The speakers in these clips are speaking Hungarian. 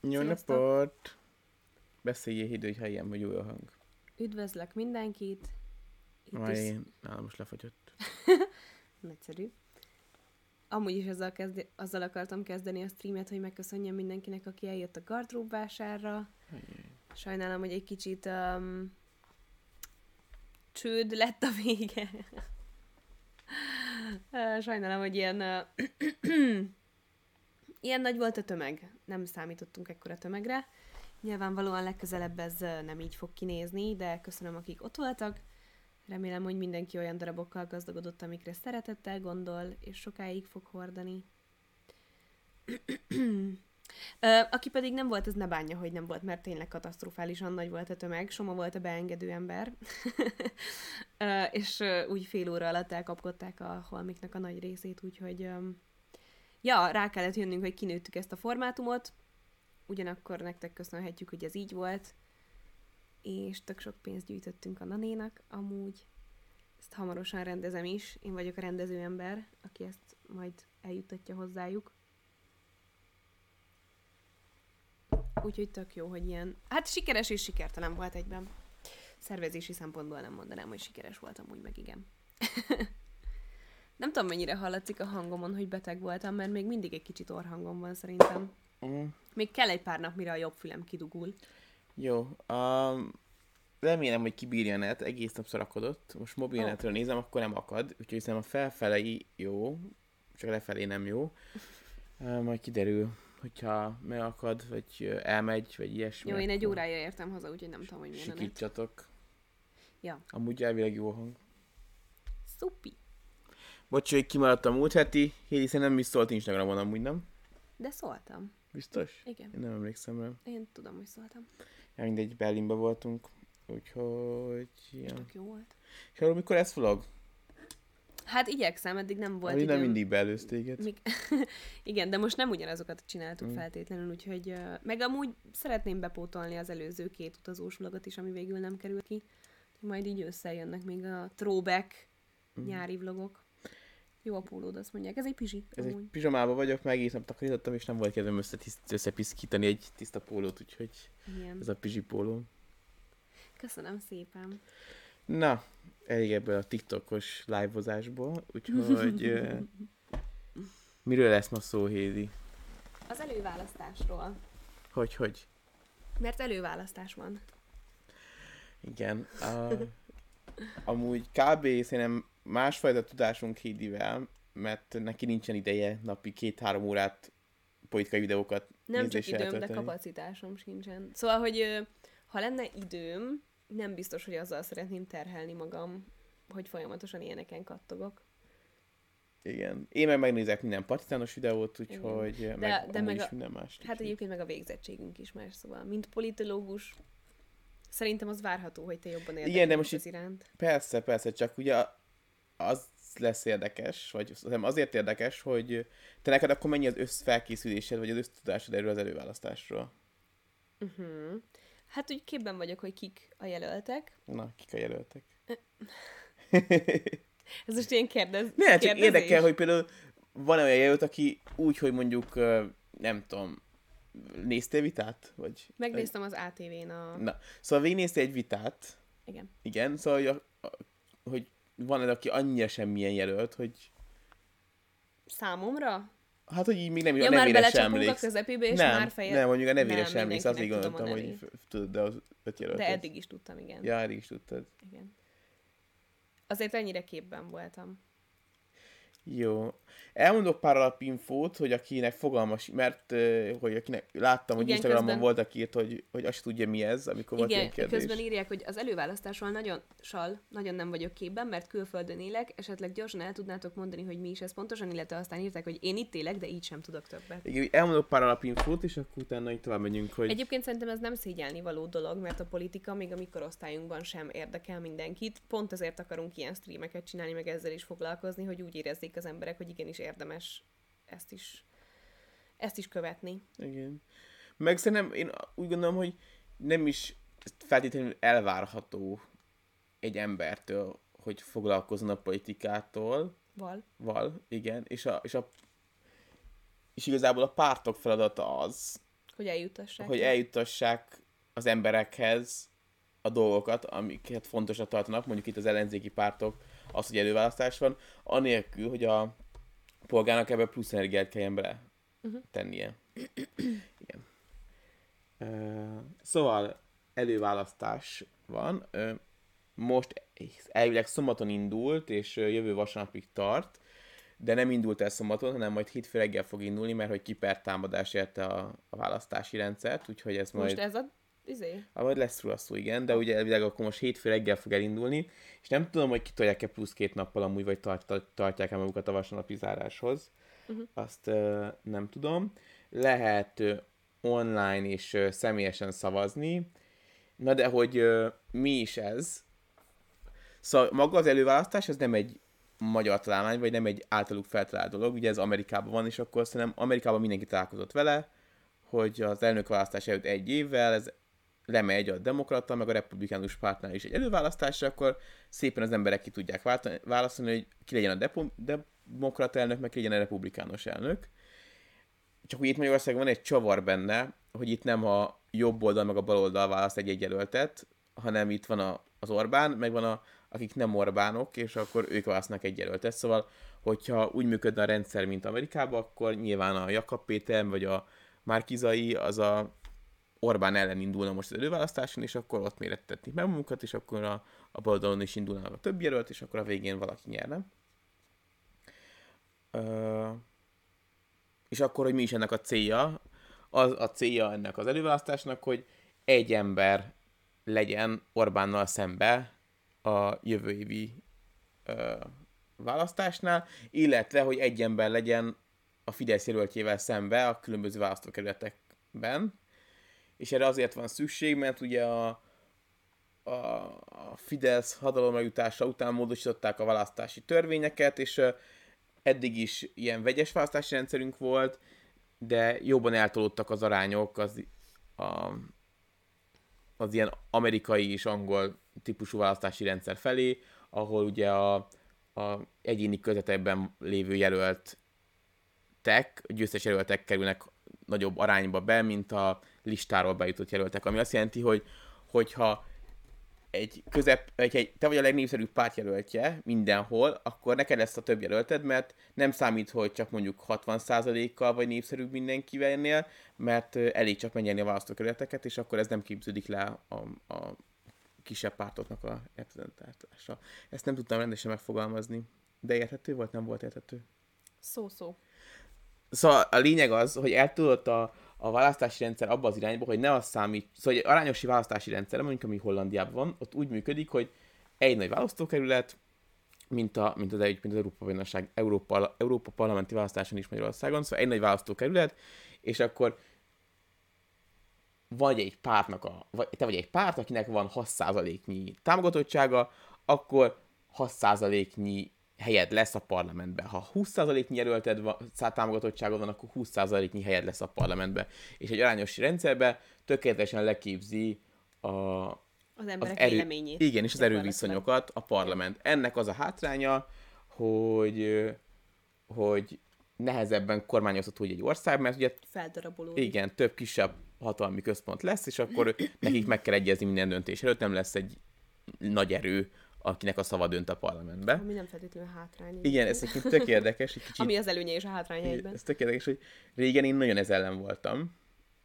Jó Sziasztok. napot! Beszéljél hidő, hogyha ilyen vagy jó a hang. Üdvözlök mindenkit. Itt is én, nálam most lefagyott. nagyszerű. Amúgy is azzal, kezdi, azzal akartam kezdeni a streamet, hogy megköszönjem mindenkinek, aki eljött a gardrób vásárra. Sajnálom, hogy egy kicsit um, csőd lett a vége. Sajnálom, hogy ilyen, uh, ilyen nagy volt a tömeg. Nem számítottunk ekkora tömegre. Nyilvánvalóan legközelebb ez nem így fog kinézni, de köszönöm, akik ott voltak. Remélem, hogy mindenki olyan darabokkal gazdagodott, amikre szeretettel gondol, és sokáig fog hordani. Aki pedig nem volt, az ne bánja, hogy nem volt, mert tényleg katasztrofálisan nagy volt a tömeg. Soma volt a beengedő ember. És úgy fél óra alatt elkapkodták a holmiknak a nagy részét, úgyhogy öm, ja, rá kellett jönnünk, hogy kinőttük ezt a formátumot. Ugyanakkor nektek köszönhetjük, hogy ez így volt. És tök sok pénzt gyűjtöttünk a nanénak, amúgy. Ezt hamarosan rendezem is. Én vagyok a rendező ember, aki ezt majd eljuttatja hozzájuk. Úgyhogy tök jó, hogy ilyen... Hát sikeres és sikertelen volt egyben. Szervezési szempontból nem mondanám, hogy sikeres voltam, úgy meg igen. nem tudom, mennyire hallatszik a hangomon, hogy beteg voltam, mert még mindig egy kicsit orhangom van szerintem. Mm. Még kell egy pár nap, mire a jobb fülem kidugul. Jó. Um, remélem, hogy kibírja a net, egész nap szarakodott. Most mobilnetről nézem, akkor nem akad, úgyhogy hiszem a felfelei jó, csak lefelé nem jó. Uh, majd kiderül, hogyha megakad, vagy elmegy, vagy ilyesmi. Jó, én egy órája értem haza, úgyhogy nem tudom, hogy milyen a. Sikítsatok. Ja. Amúgy elvileg jó a hang. Szupi. Bocs, hogy kimaradt a múlt heti, Hédi szerintem is szólt Instagramon amúgy, nem? De szóltam. Biztos? Igen. Én nem emlékszem rá. Én tudom, hogy szóltam. Ja, mindegy, Berlinben voltunk, úgyhogy... Ja. tök jó volt. És arról mikor ez vlog? Hát igyekszem, eddig nem volt Ami nem időm. mindig beelőz téged. Még... Igen, de most nem ugyanazokat csináltuk Mm. feltétlenül, úgyhogy... Meg amúgy szeretném bepótolni az előző két utazós vlogot is, ami végül nem került ki. Majd így összejönnek még a throwback Mm. nyári vlogok. Jó a pólód, azt mondják. Ez egy pizsi. Ez egy amúgy. pizsamában vagyok, meg egész nap takarítottam, és nem volt kedvem összetiszt- összepiszkítani egy tiszta pólót, úgyhogy Igen. ez a pizsi póló. Köszönöm szépen. Na, elég ebből a TikTokos live-ozásból, úgyhogy ö, miről lesz ma szó, Hédi? Az előválasztásról. Hogy, hogy? Mert előválasztás van. Igen. A, amúgy kb. szerintem másfajta tudásunk Hédivel, mert neki nincsen ideje napi két-három órát politikai videókat Nem csak időm, de eltölteni. kapacitásom sincsen. Szóval, hogy ha lenne időm, nem biztos, hogy azzal szeretném terhelni magam, hogy folyamatosan ilyeneken kattogok. Igen. Én meg megnézek minden partizános videót, úgyhogy de, meg, de de meg is a- minden más. Hát egyébként meg a végzettségünk is más, szóval, mint politológus, szerintem az várható, hogy te jobban érdekel de most itt- iránt. Persze, persze, csak ugye az lesz érdekes, vagy azért érdekes, hogy te neked akkor mennyi az összfelkészülésed, vagy az össztudásod erről az előválasztásról? Uh-huh. Hát úgy képben vagyok, hogy kik a jelöltek. Na, kik a jelöltek? Ez most ilyen kérdez, Ne, csak kérdezés. érdekel, hogy például van olyan jelölt, aki úgy, hogy mondjuk, nem tudom, néztél vitát? Vagy, Megnéztem az ATV-n a... Na, szóval végignéztél egy vitát, Igen. igen, szóval, hogy, hogy van egy, aki annyira semmilyen jelölt, hogy Számomra? hát, hogy így még nem, Ja, a már nevére sem belecsapunk a emléksz. közepébe, és nem, már feje... nem, mondjuk a nevére Nem, sem emléksz, azt így gondoltam, hogy tudod, de az öt jelölt. De eddig is tudtam, igen. Ja, eddig is tudtad. igen. Azért ennyire képben voltam. Jó. Elmondok pár alapinfót, hogy akinek fogalmas, mert hogy akinek láttam, hogy Igen, Instagramon közben- volt, aki írt, hogy, hogy azt tudja mi ez, amikor volt Igen, ilyen kérdés. közben írják, hogy az előválasztásról nagyon, sal, nagyon nem vagyok képben, mert külföldön élek, esetleg gyorsan el tudnátok mondani, hogy mi is ez pontosan, illetve aztán írták, hogy én itt élek, de így sem tudok többet. Igen, elmondok pár alapinfót, és akkor utána így tovább megyünk, hogy... Egyébként szerintem ez nem szégyelni való dolog, mert a politika még a mi korosztályunkban sem érdekel mindenkit. Pont ezért akarunk ilyen streameket csinálni, meg ezzel is foglalkozni, hogy úgy érezzék az emberek, hogy igenis érdemes ezt is, ezt is követni. Igen. Meg szerintem én úgy gondolom, hogy nem is feltétlenül elvárható egy embertől, hogy foglalkozzon a politikától, Val. val, igen, és, a, és, a, és igazából a pártok feladata az, Hogy eljutassák. hogy eljutassák az emberekhez a dolgokat, amiket fontosnak tartanak, mondjuk itt az ellenzéki pártok, az, hogy előválasztás van, anélkül, hogy a polgárnak ebbe plusz energiát kelljen bele uh-huh. tennie. Igen. Uh, szóval előválasztás van. Uh, most elvileg szombaton indult, és jövő vasárnapig tart, de nem indult el szombaton, hanem majd hétfő reggel fog indulni, mert hogy kipertámadás érte a, a választási rendszert, úgyhogy ez majd... Most ez a izé? Ah, majd lesz róla szó, igen, de ugye elvileg akkor most hétfő reggel fog elindulni, és nem tudom, hogy kitolják-e plusz két nappal amúgy, vagy tart, tartják-e magukat a vasárnapi záráshoz. Uh-huh. Azt uh, nem tudom. Lehet uh, online és uh, személyesen szavazni. Na de hogy uh, mi is ez? Szóval maga az előválasztás, ez nem egy magyar találmány, vagy nem egy általuk feltalált dolog, ugye ez Amerikában van, és akkor szerintem Amerikában mindenki találkozott vele, hogy az elnökválasztás előtt egy évvel ez lemegy a demokrata, meg a republikánus pártnál is egy előválasztásra, akkor szépen az emberek ki tudják választani, hogy ki legyen a depo- demokrata elnök, meg ki legyen a republikánus elnök. Csak úgy itt Magyarországon van egy csavar benne, hogy itt nem a jobb oldal, meg a bal oldal választ egy-egy hanem itt van a, az Orbán, meg van a, akik nem Orbánok, és akkor ők választanak egy jelöltet. Szóval, hogyha úgy működne a rendszer, mint Amerikában, akkor nyilván a Jakab Péter, vagy a Márkizai, az a Orbán ellen indulna most az előválasztáson, és akkor ott mérettetni meg magunkat, és akkor a, a baloldalon is indulnának a több jelölt, és akkor a végén valaki nyerne. Uh, és akkor, hogy mi is ennek a célja? Az a célja ennek az előválasztásnak, hogy egy ember legyen Orbánnal szembe a jövő évi uh, választásnál, illetve, hogy egy ember legyen a Fidesz jelöltjével szembe a különböző választókerületekben, és erre azért van szükség, mert ugye a, a, a Fidesz hatalomra jutása után módosították a választási törvényeket, és eddig is ilyen vegyes választási rendszerünk volt, de jobban eltolódtak az arányok az, a, az ilyen amerikai és angol típusú választási rendszer felé, ahol ugye a, a egyéni közvetekben lévő jelölt tek, győztes jelöltek kerülnek nagyobb arányba be, mint a listáról bejutott jelöltek, ami azt jelenti, hogy hogyha egy közep, egy, egy, te vagy a legnépszerűbb pártjelöltje mindenhol, akkor neked lesz a több jelölted, mert nem számít, hogy csak mondjuk 60%-kal vagy népszerűbb mindenkivelnél, mert elég csak megnyerni a választókerületeket, és akkor ez nem képződik le a, a kisebb pártoknak a reprezentálása. Ezt nem tudtam rendesen megfogalmazni, de érthető volt, nem volt érthető? Szó-szó. Szóval a lényeg az, hogy el tudott a, a választási rendszer abba az irányba, hogy ne az számít, szóval egy arányosi választási rendszer, mondjuk ami Hollandiában van, ott úgy működik, hogy egy nagy választókerület, mint, a, mint, az, mint az Európa, Bajnokság, Európa, Európa parlamenti választáson is Magyarországon, szóval egy nagy választókerület, és akkor vagy egy pártnak a, vagy, te vagy egy párt, akinek van 6%-nyi támogatottsága, akkor 6%-nyi helyed lesz a parlamentben. Ha 20%-nyi jelölted támogatottságod van, akkor 20%-nyi helyed lesz a parlamentben. És egy arányos rendszerben tökéletesen leképzi a, az emberek az erő, véleményét. Igen, és az erőviszonyokat a parlament. Ennek az a hátránya, hogy, hogy nehezebben kormányozható egy ország, mert ugye Feldarabolódik. Igen, több kisebb hatalmi központ lesz, és akkor nekik meg kell egyezni minden döntés előtt, nem lesz egy nagy erő akinek a szava dönt a parlamentbe. Ami nem feltétlenül hátrány. Igen, ez egy tök érdekes. Egy kicsit, Ami az előnye és a hátránya egyben. Ez tök érdekes, hogy régen én nagyon ez ellen voltam.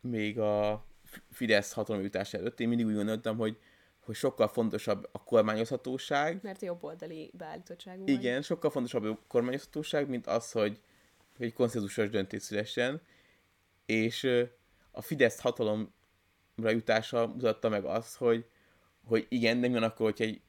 Még a Fidesz hatalmi jutás előtt. Én mindig úgy gondoltam, hogy hogy sokkal fontosabb a kormányozhatóság. Mert jobb oldali beállítottságú Igen, vagy. sokkal fontosabb a kormányozhatóság, mint az, hogy, hogy egy konszenzusos döntés szülessen. És a Fidesz hatalomra jutása mutatta meg azt, hogy, hogy igen, nem jön akkor, hogyha egy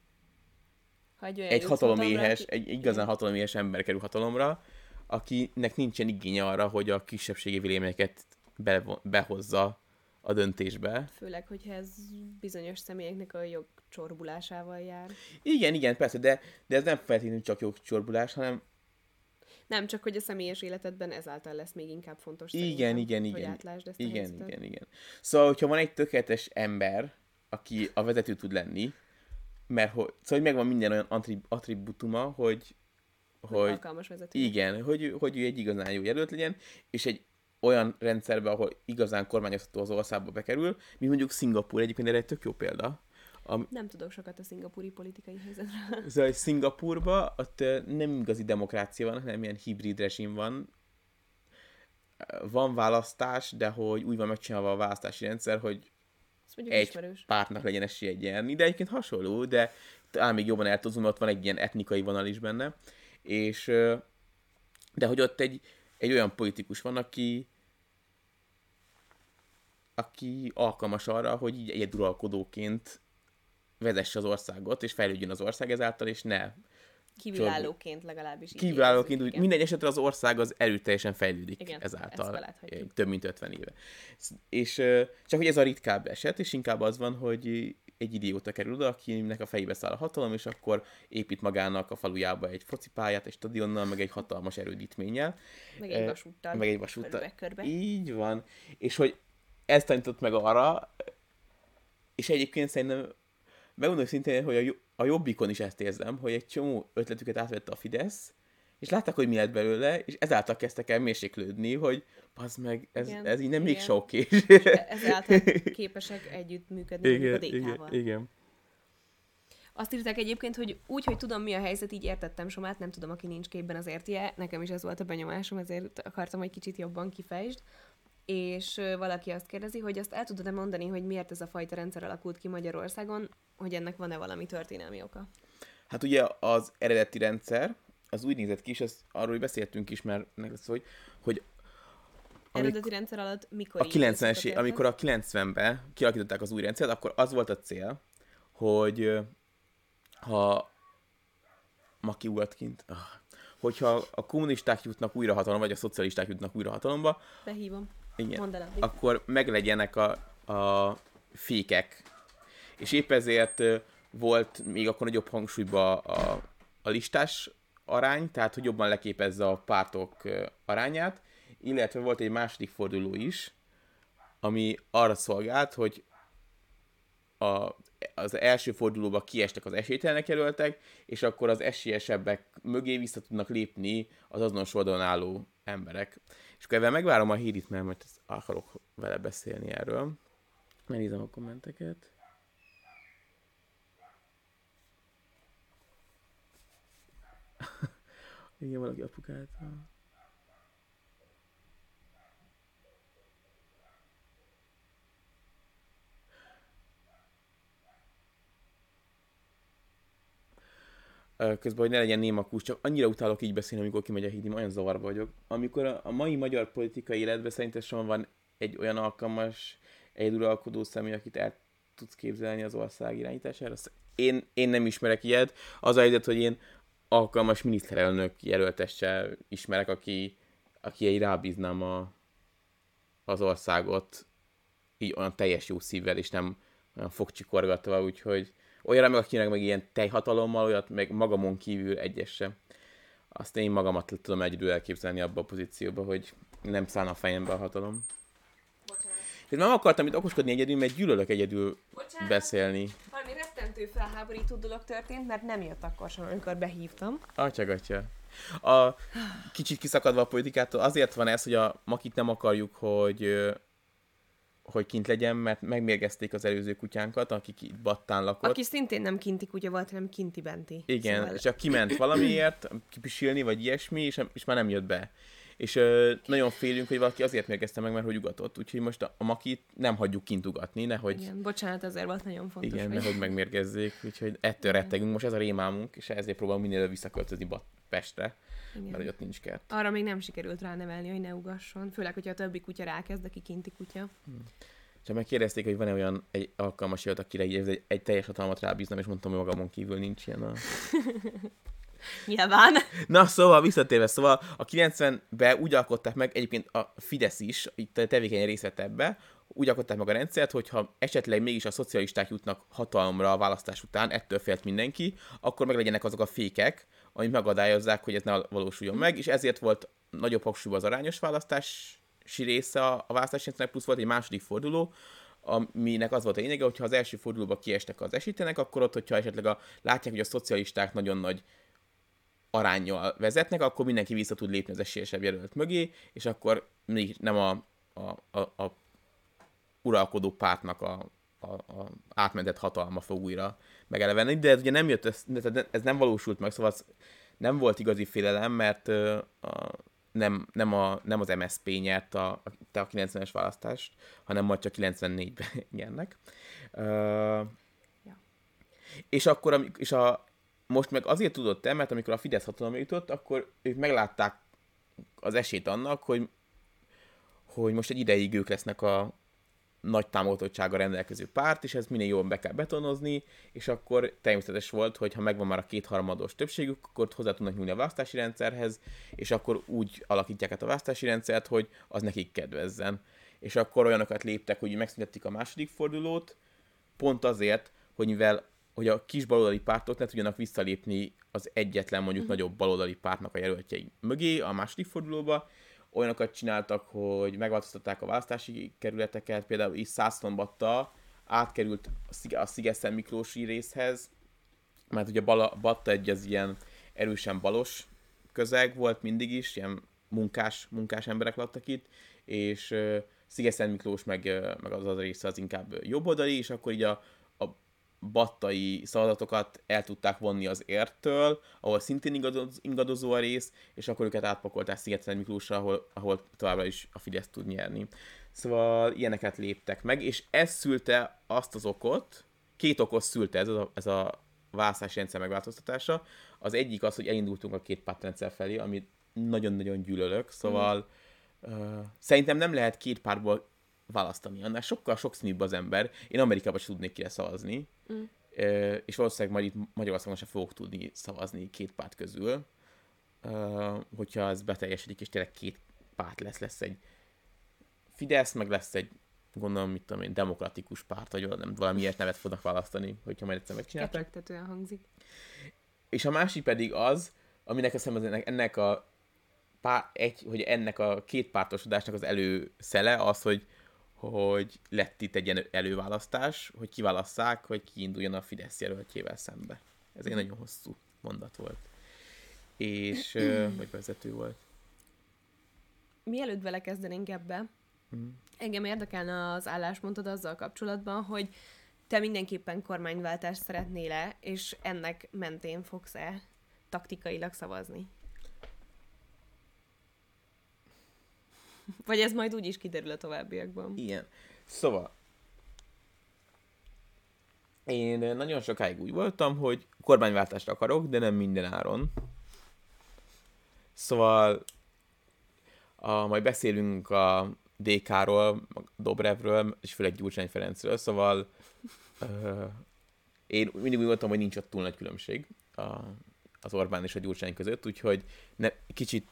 ha egy, egy hataloméhes, egy igazán hataloméhes ember kerül hatalomra, akinek nincsen igénye arra, hogy a kisebbségi véleményeket be, behozza a döntésbe. Főleg, hogyha ez bizonyos személyeknek a jogcsorbulásával jár. Igen, igen, persze, de, de ez nem feltétlenül csak jogcsorbulás, hanem nem, csak hogy a személyes életedben ezáltal lesz még inkább fontos. Igen, igen, igen. Hogy ezt igen, igen, igen. Szóval, hogyha van egy tökéletes ember, aki a vezető tud lenni, mert hogy, szóval hogy megvan minden olyan attribútuma, hogy, hogy, hogy alkalmas vezető. Igen, hogy, hogy ő egy igazán jó jelölt legyen, és egy olyan rendszerbe, ahol igazán kormányozható az országba bekerül, mint mondjuk Szingapúr egyébként erre egy tök jó példa. A... Nem tudok sokat a szingapúri politikai helyzetről. Szóval Szingapúrban ott nem igazi demokrácia van, hanem ilyen hibrid rezsim van. Van választás, de hogy úgy van megcsinálva a választási rendszer, hogy egy ismerős. pártnak legyen esélye nyerni, de egyébként hasonló, de talán még jobban el tudom, ott van egy ilyen etnikai vonal is benne, és de hogy ott egy, egy olyan politikus van, aki aki alkalmas arra, hogy így egyeduralkodóként vezesse az országot, és fejlődjön az ország ezáltal, és ne Kívülállóként legalábbis. Kívülállóként, úgy, minden esetre az ország az erőteljesen fejlődik Igen, ezáltal. Több mint 50 éve. És csak hogy ez a ritkább eset, és inkább az van, hogy egy idióta kerül oda, akinek a fejébe száll a hatalom, és akkor épít magának a falujába egy focipályát, egy stadionnal, meg egy hatalmas erődítménnyel. Meg egy vasúttal. Meg egy vasúttal. Körbe, körbe. Így van. És hogy ez tanított meg arra, és egyébként szerintem megmondom szintén, hogy a, a Jobbikon is ezt érzem, hogy egy csomó ötletüket átvette a Fidesz, és látták, hogy mi lett belőle, és ezáltal kezdtek el mérséklődni, hogy az meg, ez, igen, ez így nem még sok és ezáltal képesek együtt működni igen, a DK-val. Igen, igen. Azt írták egyébként, hogy úgy, hogy tudom, mi a helyzet, így értettem Somát, nem tudom, aki nincs képben az értie. Nekem is ez volt a benyomásom, ezért akartam, hogy kicsit jobban kifejtsd és valaki azt kérdezi, hogy azt el tudod-e mondani, hogy miért ez a fajta rendszer alakult ki Magyarországon, hogy ennek van-e valami történelmi oka? Hát ugye az eredeti rendszer, az úgy nézett ki, és azt, arról beszéltünk is, mert lesz, hogy, hogy amik, eredeti rendszer alatt mikor? A 90-es, amikor a 90-ben kialakították az új rendszert, akkor az volt a cél, hogy ha ma kiugat kint, ah, hogyha a kommunisták jutnak újra hatalomba, vagy a szocialisták jutnak újra hatalomba, Behívom. Igen. Mondd el akkor meglegyenek a, a fékek. És épp ezért volt még akkor nagyobb hangsúlyban a, a listás arány, tehát hogy jobban leképezze a pártok arányát, illetve volt egy második forduló is, ami arra szolgált, hogy a, az első fordulóba kiestek az esélytelenek jelöltek, és akkor az esélyesebbek mögé vissza tudnak lépni az azonos oldalon álló emberek. És akkor ebben megvárom a hírit, mert majd akarok vele beszélni erről. Megnézem a kommenteket. Igen, valaki apukáltal. közben, hogy ne legyen néma kús, csak annyira utálok így beszélni, amikor kimegy a hídim, olyan zavarba vagyok. Amikor a, mai magyar politikai életben szerintem van egy olyan alkalmas, egy uralkodó személy, akit el tudsz képzelni az ország irányítására. Én, én nem ismerek ilyet. Az a helyzet, hogy én alkalmas miniszterelnök jelöltesse ismerek, aki, aki egy rábíznám a, az országot így olyan teljes jó szívvel, és nem olyan fogcsikorgatva, úgyhogy olyanra meg, akinek meg ilyen tejhatalommal, olyat meg magamon kívül egyes sem. Azt én magamat tudom egyedül elképzelni abba a pozícióba, hogy nem szállna a fejembe a hatalom. Én nem akartam itt okoskodni egyedül, mert gyűlölök egyedül Bocsánat. beszélni. Valami rettentő felháborító dolog történt, mert nem jött akkor sem, amikor behívtam. Atyagatja. A kicsit kiszakadva a politikától, azért van ez, hogy a makit nem akarjuk, hogy hogy kint legyen, mert megmérgezték az előző kutyánkat, akik itt battán lakott. Aki szintén nem kinti kutya volt, hanem kinti benti. Igen, szóval... csak kiment valamiért, kipisilni, vagy ilyesmi, és, és már nem jött be. És ö, nagyon félünk, hogy valaki azért mérgezte meg, mert hogy ugatott. Úgyhogy most a, a makit nem hagyjuk kint ugatni, nehogy... Igen, bocsánat, azért volt nagyon fontos. Igen, hogy... nehogy megmérgezzék, úgyhogy ettől Igen. rettegünk. Most ez a rémálmunk, és ezért próbálunk minél visszaköltözni Pestre. Igen. mert hogy ott nincs kert. Arra még nem sikerült ránevelni, hogy ne ugasson, főleg, hogyha a többi kutya rákezd, aki kinti kutya. Hmm. Csak megkérdezték, hogy van-e olyan egy alkalmas jött, akire így egy, egy teljes hatalmat rábíznom, és mondtam, hogy magamon kívül nincs ilyen a... Nyilván. Na, szóval visszatérve, szóval a 90-ben úgy alkották meg, egyébként a Fidesz is, itt tevékeny részlet ebbe, úgy alkották meg a rendszert, hogyha esetleg mégis a szocialisták jutnak hatalomra a választás után, ettől félt mindenki, akkor meg legyenek azok a fékek, amik megadályozzák, hogy ez ne valósuljon meg, és ezért volt nagyobb hangsúlyban az arányos választási része a, választási rendszernek, plusz volt egy második forduló, aminek az volt a lényege, hogyha az első fordulóba kiestek az esélytelenek, akkor ott, hogyha esetleg a, látják, hogy a szocialisták nagyon nagy arányjal vezetnek, akkor mindenki vissza tud lépni az esélyesebb jelölt mögé, és akkor nem a, a, a, a uralkodó pártnak a, a, a átmentett hatalma fog újra megelevenni, de ez ugye nem jött, ez, ez nem valósult meg, szóval nem volt igazi félelem, mert uh, a, nem, nem, a, nem az MSZP nyert a, a, a 90-es választást, hanem majd csak 94-ben nyernek. Uh, ja. És akkor, és a, most meg azért tudott el, mert amikor a Fidesz hatalomra jutott, akkor ők meglátták az esélyt annak, hogy, hogy most egy ideig ők lesznek a nagy támogatottsága rendelkező párt, és ez minél jobban be kell betonozni, és akkor természetes volt, hogy ha megvan már a kétharmados többségük, akkor hozzá tudnak nyúlni a választási rendszerhez, és akkor úgy alakítják át a választási rendszert, hogy az nekik kedvezzen. És akkor olyanokat léptek, hogy megszüntették a második fordulót, pont azért, hogy mivel hogy a kis baloldali pártok ne tudjanak visszalépni az egyetlen mondjuk uh-huh. nagyobb baloldali pártnak a jelöltjei mögé a második fordulóba, olyanokat csináltak, hogy megváltoztatták a választási kerületeket, például is Szászlombatta átkerült a Szigeszen Miklósi részhez, mert ugye Bala, Batta egy az ilyen erősen balos közeg volt mindig is, ilyen munkás, munkás emberek laktak itt, és Szigeszen Miklós meg, meg az az része az inkább jobboldali, és akkor így a, battai szavazatokat el tudták vonni az értől, ahol szintén ingadoz, ingadozó a rész, és akkor őket átpakolták Szigetlen Miklósra, ahol, ahol továbbra is a Fidesz tud nyerni. Szóval ilyeneket léptek meg, és ez szülte azt az okot, két okot szülte ez a, ez a választási rendszer megváltoztatása. Az egyik az, hogy elindultunk a két pártrendszer felé, amit nagyon-nagyon gyűlölök, szóval mm. uh, szerintem nem lehet két párból választani. Annál sokkal sokszínűbb az ember. Én Amerikában sem tudnék kire szavazni. Mm. És valószínűleg majd itt Magyarországon sem fogok tudni szavazni két párt közül. Hogyha ez beteljesedik, és tényleg két párt lesz, lesz egy Fidesz, meg lesz egy gondolom, mit tudom én, demokratikus párt, vagy nem, valami ilyet nevet fognak választani, hogyha majd egyszer megcsinálták. Kecsegtetően hangzik. És a másik pedig az, aminek hiszem, ennek, ennek a pár, egy, hogy ennek a két pártosodásnak az előszele az, hogy hogy lett itt egy előválasztás, hogy kiválasszák, hogy kiinduljon a Fidesz jelöltjével szembe. Ez egy nagyon hosszú mondat volt. És, vagy vezető volt. Mielőtt belekezdenénk ebbe, mm. engem érdekelne az álláspontod azzal kapcsolatban, hogy te mindenképpen kormányváltást szeretnél-e, és ennek mentén fogsz-e taktikailag szavazni? Vagy ez majd úgy is kiderül a továbbiakban. Igen. Szóval, én nagyon sokáig úgy voltam, hogy kormányváltást akarok, de nem minden áron. Szóval a, majd beszélünk a DK-ról, Dobrevről, és főleg Gyurcsány Ferencről, szóval uh, én mindig úgy voltam, hogy nincs ott túl nagy különbség a, az Orbán és a Gyurcsány között, úgyhogy ne, kicsit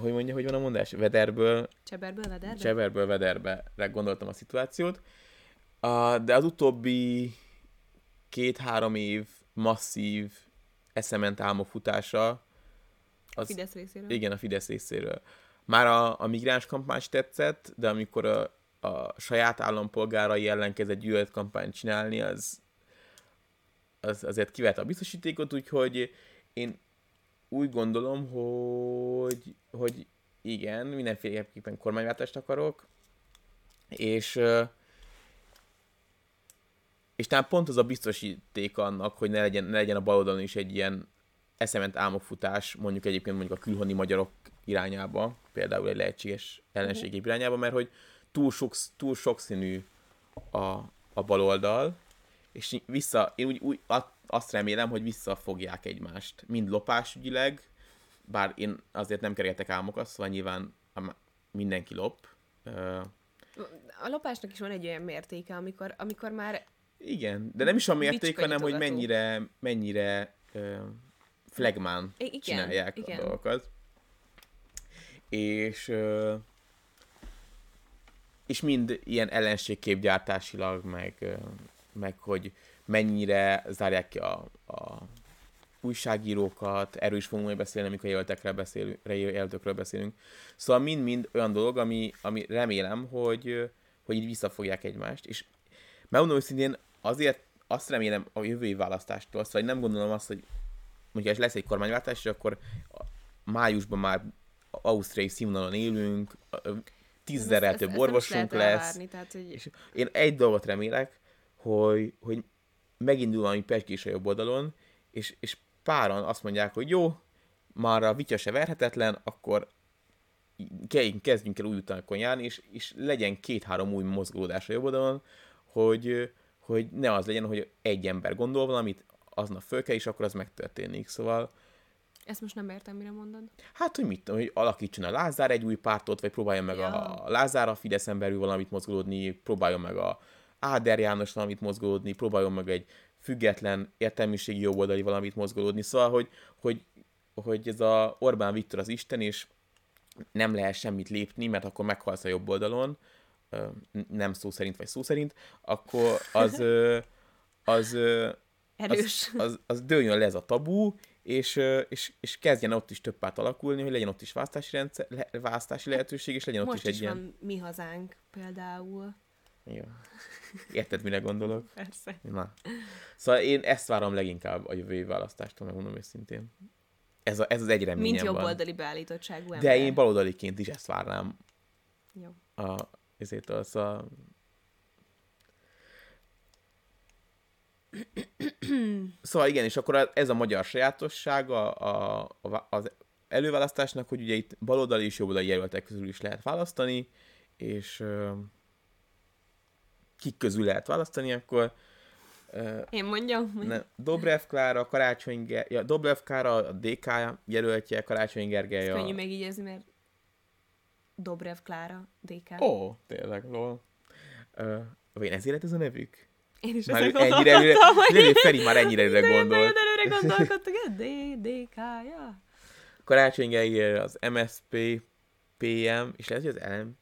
hogy mondja, hogy van a mondás? Vederből... Cseberből vederbe? Cseberből vederbe gondoltam a szituációt. Uh, de az utóbbi két-három év masszív eszement álmofutása az, a Fidesz részéről. Igen, a Fidesz részéről. Már a, a migráns kampány tetszett, de amikor a, a saját állampolgárai ellen kezdett gyűlöletkampányt csinálni, az, az azért kivett a biztosítékot, úgyhogy én úgy gondolom, hogy, hogy igen, mindenféleképpen kormányváltást akarok, és és talán pont az a biztosíték annak, hogy ne legyen, ne legyen a baloldalon is egy ilyen eszement álmokfutás, mondjuk egyébként mondjuk a külhoni magyarok irányába, például egy lehetséges ellenségép uh-huh. irányába, mert hogy túl, sok, túl sokszínű a, a baloldal, és vissza, én úgy, úgy azt remélem, hogy visszafogják egymást, mind lopásügyileg, bár én azért nem kergetek álmokat, szóval nyilván mindenki lop. A lopásnak is van egy olyan mértéke, amikor, amikor már igen, de nem is a mérték, hanem hogy mennyire, mennyire uh, flagmán igen, csinálják igen. a dolgokat. És uh, és mind ilyen ellenségképgyártásilag, meg, uh, meg hogy mennyire zárják ki a, a újságírókat, erről is fogunk majd beszélni, amikor jelöltekről beszélünk, beszélünk. Szóval mind-mind olyan dolog, ami, ami remélem, hogy, hogy így visszafogják egymást, és megmondom őszintén, azért azt remélem a jövői választástól, szóval nem gondolom azt, hogy mondjuk lesz egy kormányváltás, és akkor májusban már ausztriai színvonalon élünk, tízzerrel több orvosunk lesz. Elvárni, tehát, hogy... és én egy dolgot remélek, hogy, hogy megindul valami pekés a jobb oldalon, és, és páran azt mondják, hogy jó, már a vitya se verhetetlen, akkor kezdjünk el új utakon járni, és, és legyen két-három új mozgódás a jobb oldalon, hogy, hogy ne az legyen, hogy egy ember gondol valamit, aznap föl kell, és akkor az megtörténik. Szóval ezt most nem értem, mire mondod. Hát, hogy mit hogy alakítson a Lázár egy új pártot, vagy próbálja meg ja. a Lázár a Fideszen belül valamit mozgolódni, próbáljon meg a Áder János valamit mozgolódni, próbáljon meg egy független értelmiségi jobboldali valamit mozgolódni. Szóval, hogy, hogy, hogy ez a Orbán Viktor az Isten, és nem lehet semmit lépni, mert akkor meghalsz a jobb oldalon, nem szó szerint, vagy szó szerint, akkor az, az, Erős. az, az, az dőljön le ez a tabú, és, és, és kezdjen ott is több párt alakulni, hogy legyen ott is választási, rendszer, választási lehetőség, és legyen Most ott is, is egy van ilyen... mi hazánk például. Jó. Érted, mire gondolok? Persze. Na. Szóval én ezt várom leginkább a jövő választástól, megmondom őszintén. Ez, a, ez az egy reményem Mint jobboldali beállítottságú ember. De én baloldaliként is ezt várnám. Jó. A, ezért az a... szóval igen, és akkor ez a magyar sajátossága a, a, az előválasztásnak, hogy ugye itt baloldali és jobboldali jelöltek közül is lehet választani, és kik közül lehet választani, akkor Uh, Én mondjam. Ne, Dobrev Klára, Karácsony Ger... ja, Dobrev Klára, a DK jelöltje, Karácsony Gergely. a... könnyű megígézni, mert Dobrev Klára, DK. Ó, oh, tényleg, lol. Uh, én ezért ez a nevük? Én is már ennyire előre, hogy... Feri már ennyire előre gondolt. Előre gondolkodtak, D, DK, ja. Karácsony Gergely az MSP, PM, és lehet, hogy az LM,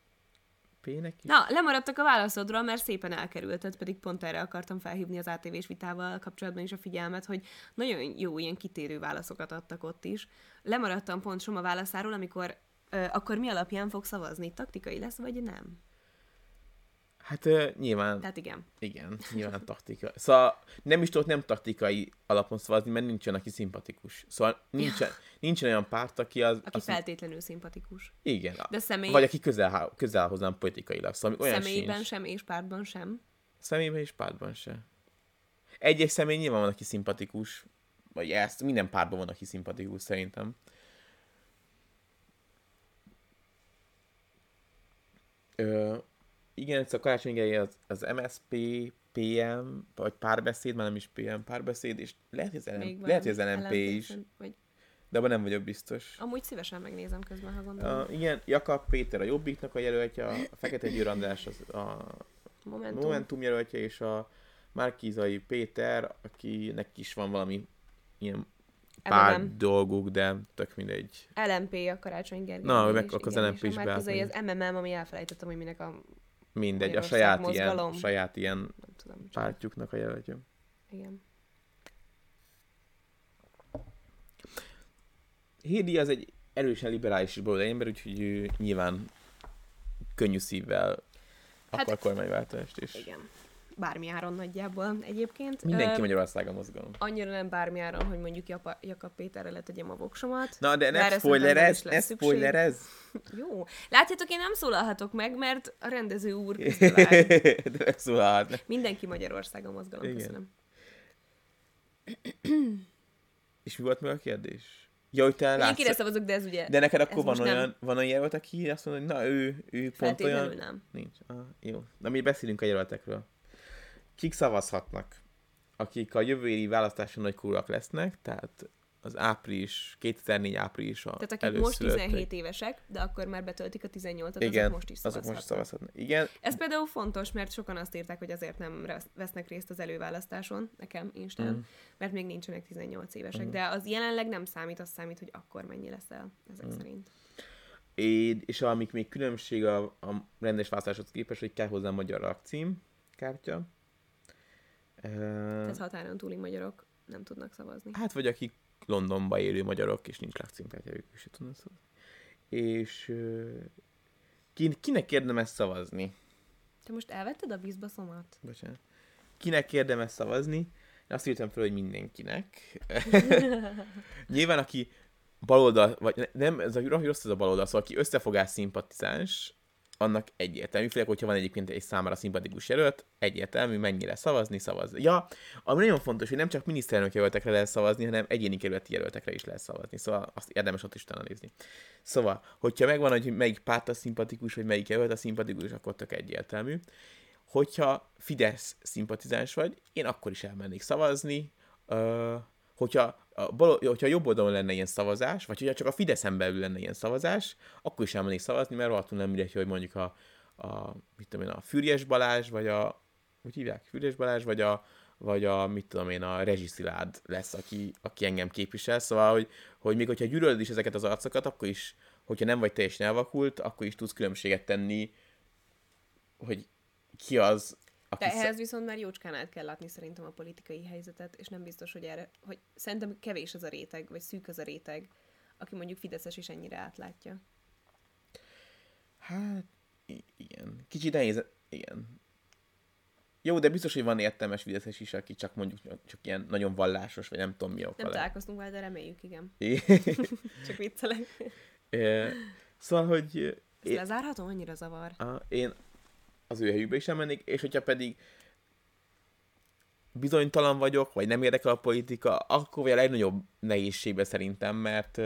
P-nek is? Na, lemaradtak a válaszodról, mert szépen elkerülted, pedig pont erre akartam felhívni az ATV-s vitával kapcsolatban is a figyelmet, hogy nagyon jó ilyen kitérő válaszokat adtak ott is. Lemaradtam pont Soma válaszáról, amikor ö, akkor mi alapján fog szavazni? Taktikai lesz, vagy nem? Hát uh, nyilván... Tehát igen. Igen, nyilván taktika. Szóval nem is tudok nem taktikai alapon szavazni, mert nincsen, aki szimpatikus. Szóval nincsen, nincsen olyan párt, aki az... Aki az feltétlenül szimpatikus. Igen. De személy... Vagy aki közel, közel hozzám politikailag. Szóval olyan Személyben sincs. sem és pártban sem. Személyben és pártban sem. Egy-egy személy nyilván van, aki szimpatikus. Vagy ezt, minden pártban van, aki szimpatikus szerintem. Ö, igen, ez a karácsonyi az, az MSP, PM, vagy párbeszéd, már nem is PM párbeszéd, és lehet, hogy az, LM, lehet, hogy az LMP is. Vagy... De abban nem vagyok biztos. Amúgy szívesen megnézem közben, ha gondolom. Uh, igen, Jakab Péter a Jobbiknak a jelöltje, a Fekete Győr András az a Momentum. Momentum jelöltje, és a Márkizai Péter, akinek is van valami ilyen pár MMM. dolguk, de tök mindegy. LMP a Karácsony Gergely. Na, meg akkor az LMP is beállt. az MMM, ami elfelejtettem, hogy minek a Mindegy, a saját ilyen, saját ilyen nem tudom, pártjuknak a jelöltje. Igen. Hédi az egy erősen liberális baloldali ember, úgyhogy ő nyilván könnyű szívvel hát, akar kormányváltást is. Igen bármi áron nagyjából egyébként. Mindenki uh, Magyarországon mozgalom. Annyira nem bármi áron, hogy mondjuk Japa, Jakab Péterre letegyem a voksomat. Na, de ne spoilerez, ne spoilerez. Jó. Látjátok, én nem szólalhatok meg, mert a rendező úr De megszólalhat. Mindenki Magyarországon mozgalom, Igen. köszönöm. És mi volt még a kérdés? Ja, hogy te látsz... Én szavazok, de ez ugye... De neked akkor van olyan, nem... van olyan jelölt, aki azt mondja, hogy na ő, ő pont olyan... nem. Nincs. Ah, jó. Na mi beszélünk a jelöltekről kik szavazhatnak, akik a jövő évi választáson nagy kurak lesznek, tehát az április, 2004 április a Tehát akik most 17 évesek, de akkor már betöltik a 18-at, Igen, azok most is szavazhatnak. Azok most szavazhatnak. Igen. Ez például fontos, mert sokan azt írták, hogy azért nem vesznek részt az előválasztáson, nekem Instán, mm. mert még nincsenek 18 évesek, mm. de az jelenleg nem számít, az számít, hogy akkor mennyi leszel ezek mm. szerint. É, és amik még különbség a, a rendes választáshoz képest, hogy kell hozzá magyar lakcím kártya, tehát határon túli magyarok nem tudnak szavazni. Hát, vagy akik Londonba élő magyarok, és nincs lakcímkártya, ők is tudnak szavazni. És kinek érdemes szavazni? Te most elvetted a vízbaszomat? Bocsánat. Kinek érdemes szavazni? azt írtam fel, hogy mindenkinek. Nyilván, aki baloldal, vagy nem, ez a rossz ez a baloldal, szóval aki összefogás szimpatizáns, annak egyértelmű, főleg, hogyha van egyébként egy számára szimpatikus jelölt, egyértelmű, mennyire szavazni, szavaz. Ja, ami nagyon fontos, hogy nem csak miniszterelnök jelöltekre lehet szavazni, hanem egyéni kerületi jelöltekre is lehet szavazni, szóval azt érdemes ott is talán nézni. Szóval, hogyha megvan, hogy melyik párt a szimpatikus, vagy melyik jelölt a szimpatikus, akkor tök egyértelmű. Hogyha Fidesz szimpatizáns vagy, én akkor is elmennék szavazni, hogyha a bal, hogyha jobb oldalon lenne ilyen szavazás, vagy hogyha csak a Fideszen belül lenne ilyen szavazás, akkor is elmennék szavazni, mert rohadtul nem mindegy, hogy mondjuk a, a, mit tudom én, a Fürjes Balázs, vagy a, hogy hívják, Fürjes Balázs, vagy a, vagy a, mit tudom én, a Rezsiszilád lesz, aki, aki engem képvisel, szóval, hogy, hogy még hogyha gyűlölöd is ezeket az arcokat, akkor is, hogyha nem vagy teljesen elvakult, akkor is tudsz különbséget tenni, hogy ki az, aki De ehhez viszont már jócskán át kell látni szerintem a politikai helyzetet, és nem biztos, hogy erre, hogy szerintem kevés az a réteg, vagy szűk az a réteg, aki mondjuk Fideszes is ennyire átlátja. Hát, igen. Kicsit nehéz, igen. Jó, de biztos, hogy van értelmes Fideszes is, aki csak mondjuk csak ilyen nagyon vallásos, vagy nem tudom mi oka. Nem találkoztunk vele, de reméljük, igen. csak viccelek. szóval, hogy... Ezt én... lezárhatom? Annyira zavar. A, én az ő helyükbe is elmennék, és hogyha pedig bizonytalan vagyok, vagy nem érdekel a politika, akkor vagy a legnagyobb nehézségbe szerintem, mert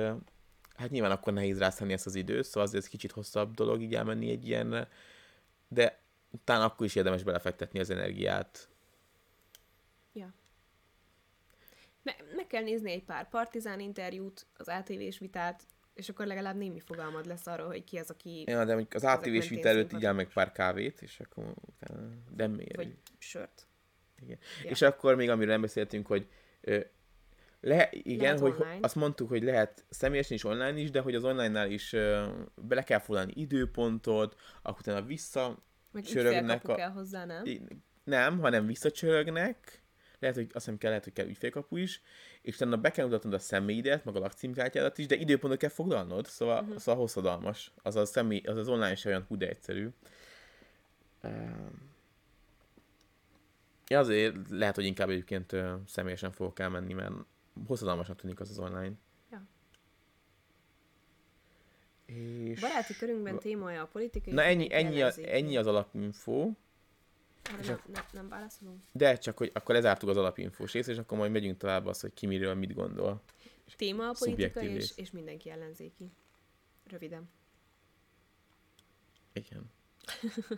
hát nyilván akkor nehéz rászállni ezt az időt, szóval azért ez kicsit hosszabb dolog így elmenni egy ilyenre, de talán akkor is érdemes belefektetni az energiát. Ja. Me- meg kell nézni egy pár partizán interjút, az ATV-s vitát, és akkor legalább némi fogalmad lesz arról, hogy ki az, aki... Ja, de az átvés vita előtt így meg pár kávét, és akkor utána... De miért? Vagy sört. Igen. Ja. És akkor még amiről nem beszéltünk, hogy ö, le, igen, lehet hogy online. azt mondtuk, hogy lehet személyesen is online is, de hogy az online-nál is ö, bele kell foglalni időpontot, akkor utána vissza Meg csörögnek a... kell hozzá, nem? Nem, hanem visszacsörögnek, lehet, hogy azt hiszem kell, lehet, hogy kell ügyfélkapu is, és utána be kell mutatnod a személyidet, meg a lakcímkártyádat is, de időpontot kell foglalnod, szóval, uh-huh. szóval hosszadalmas. Az, a személy, az az online se olyan hú, de egyszerű. Ja, azért lehet, hogy inkább egyébként uh, személyesen fogok elmenni, mert hosszadalmasnak tűnik az az online. Ja. És... Baráti körünkben témája a politikai... Na ennyi, ennyi, a, ennyi az alapinfo. Nem, nem, nem válaszolunk. De csak, hogy akkor lezártuk az alapinfós részt, és akkor majd megyünk tovább az, hogy ki miről mit gondol. Téma a politika, és, és mindenki ellenzéki. Röviden. Igen.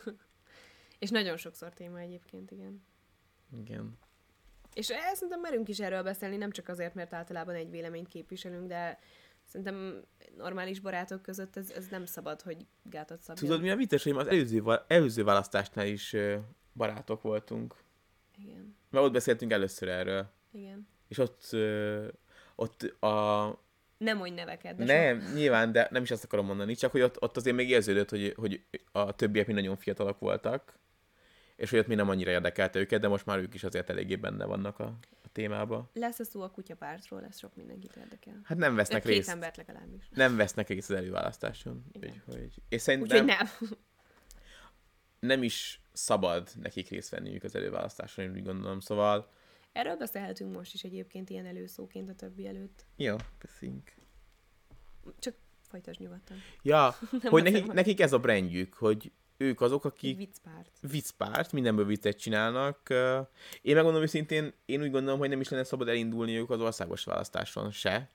és nagyon sokszor téma egyébként, igen. Igen. És ezt szerintem merünk is erről beszélni, nem csak azért, mert általában egy véleményt képviselünk, de szerintem normális barátok között ez, ez nem szabad, hogy gátat szabjon. Tudod, mi a vicces, hogy az előző, előző választásnál is barátok voltunk. Igen. Mert ott beszéltünk először erről. Igen. És ott, ö, ott a... Nem mondj neveket, de Nem, so... nyilván, de nem is azt akarom mondani, csak hogy ott, ott azért még érződött, hogy, hogy a többiek mi nagyon fiatalok voltak, és hogy ott mi nem annyira érdekelte őket, de most már ők is azért eléggé benne vannak a, a témába. Lesz a szó a kutyapártról, lesz sok mindenkit érdekel. Hát nem vesznek részt. Két embert legalábbis. Nem vesznek részt az előválasztáson. Úgy, hogy, és szerintem... Úgyhogy nem nem is szabad nekik részt venniük az előválasztáson, én úgy gondolom, szóval... Erről beszélhetünk most is egyébként ilyen előszóként a többi előtt. Jó, beszéljünk. Csak folytasd nyugodtan. Ja, hogy nekik, nekik ez a brandjük, hogy ők azok, akik... Viccpárt. Viccpárt, mindenből viccet csinálnak. Én megmondom őszintén, én úgy gondolom, hogy nem is lenne szabad elindulniuk az országos választáson se.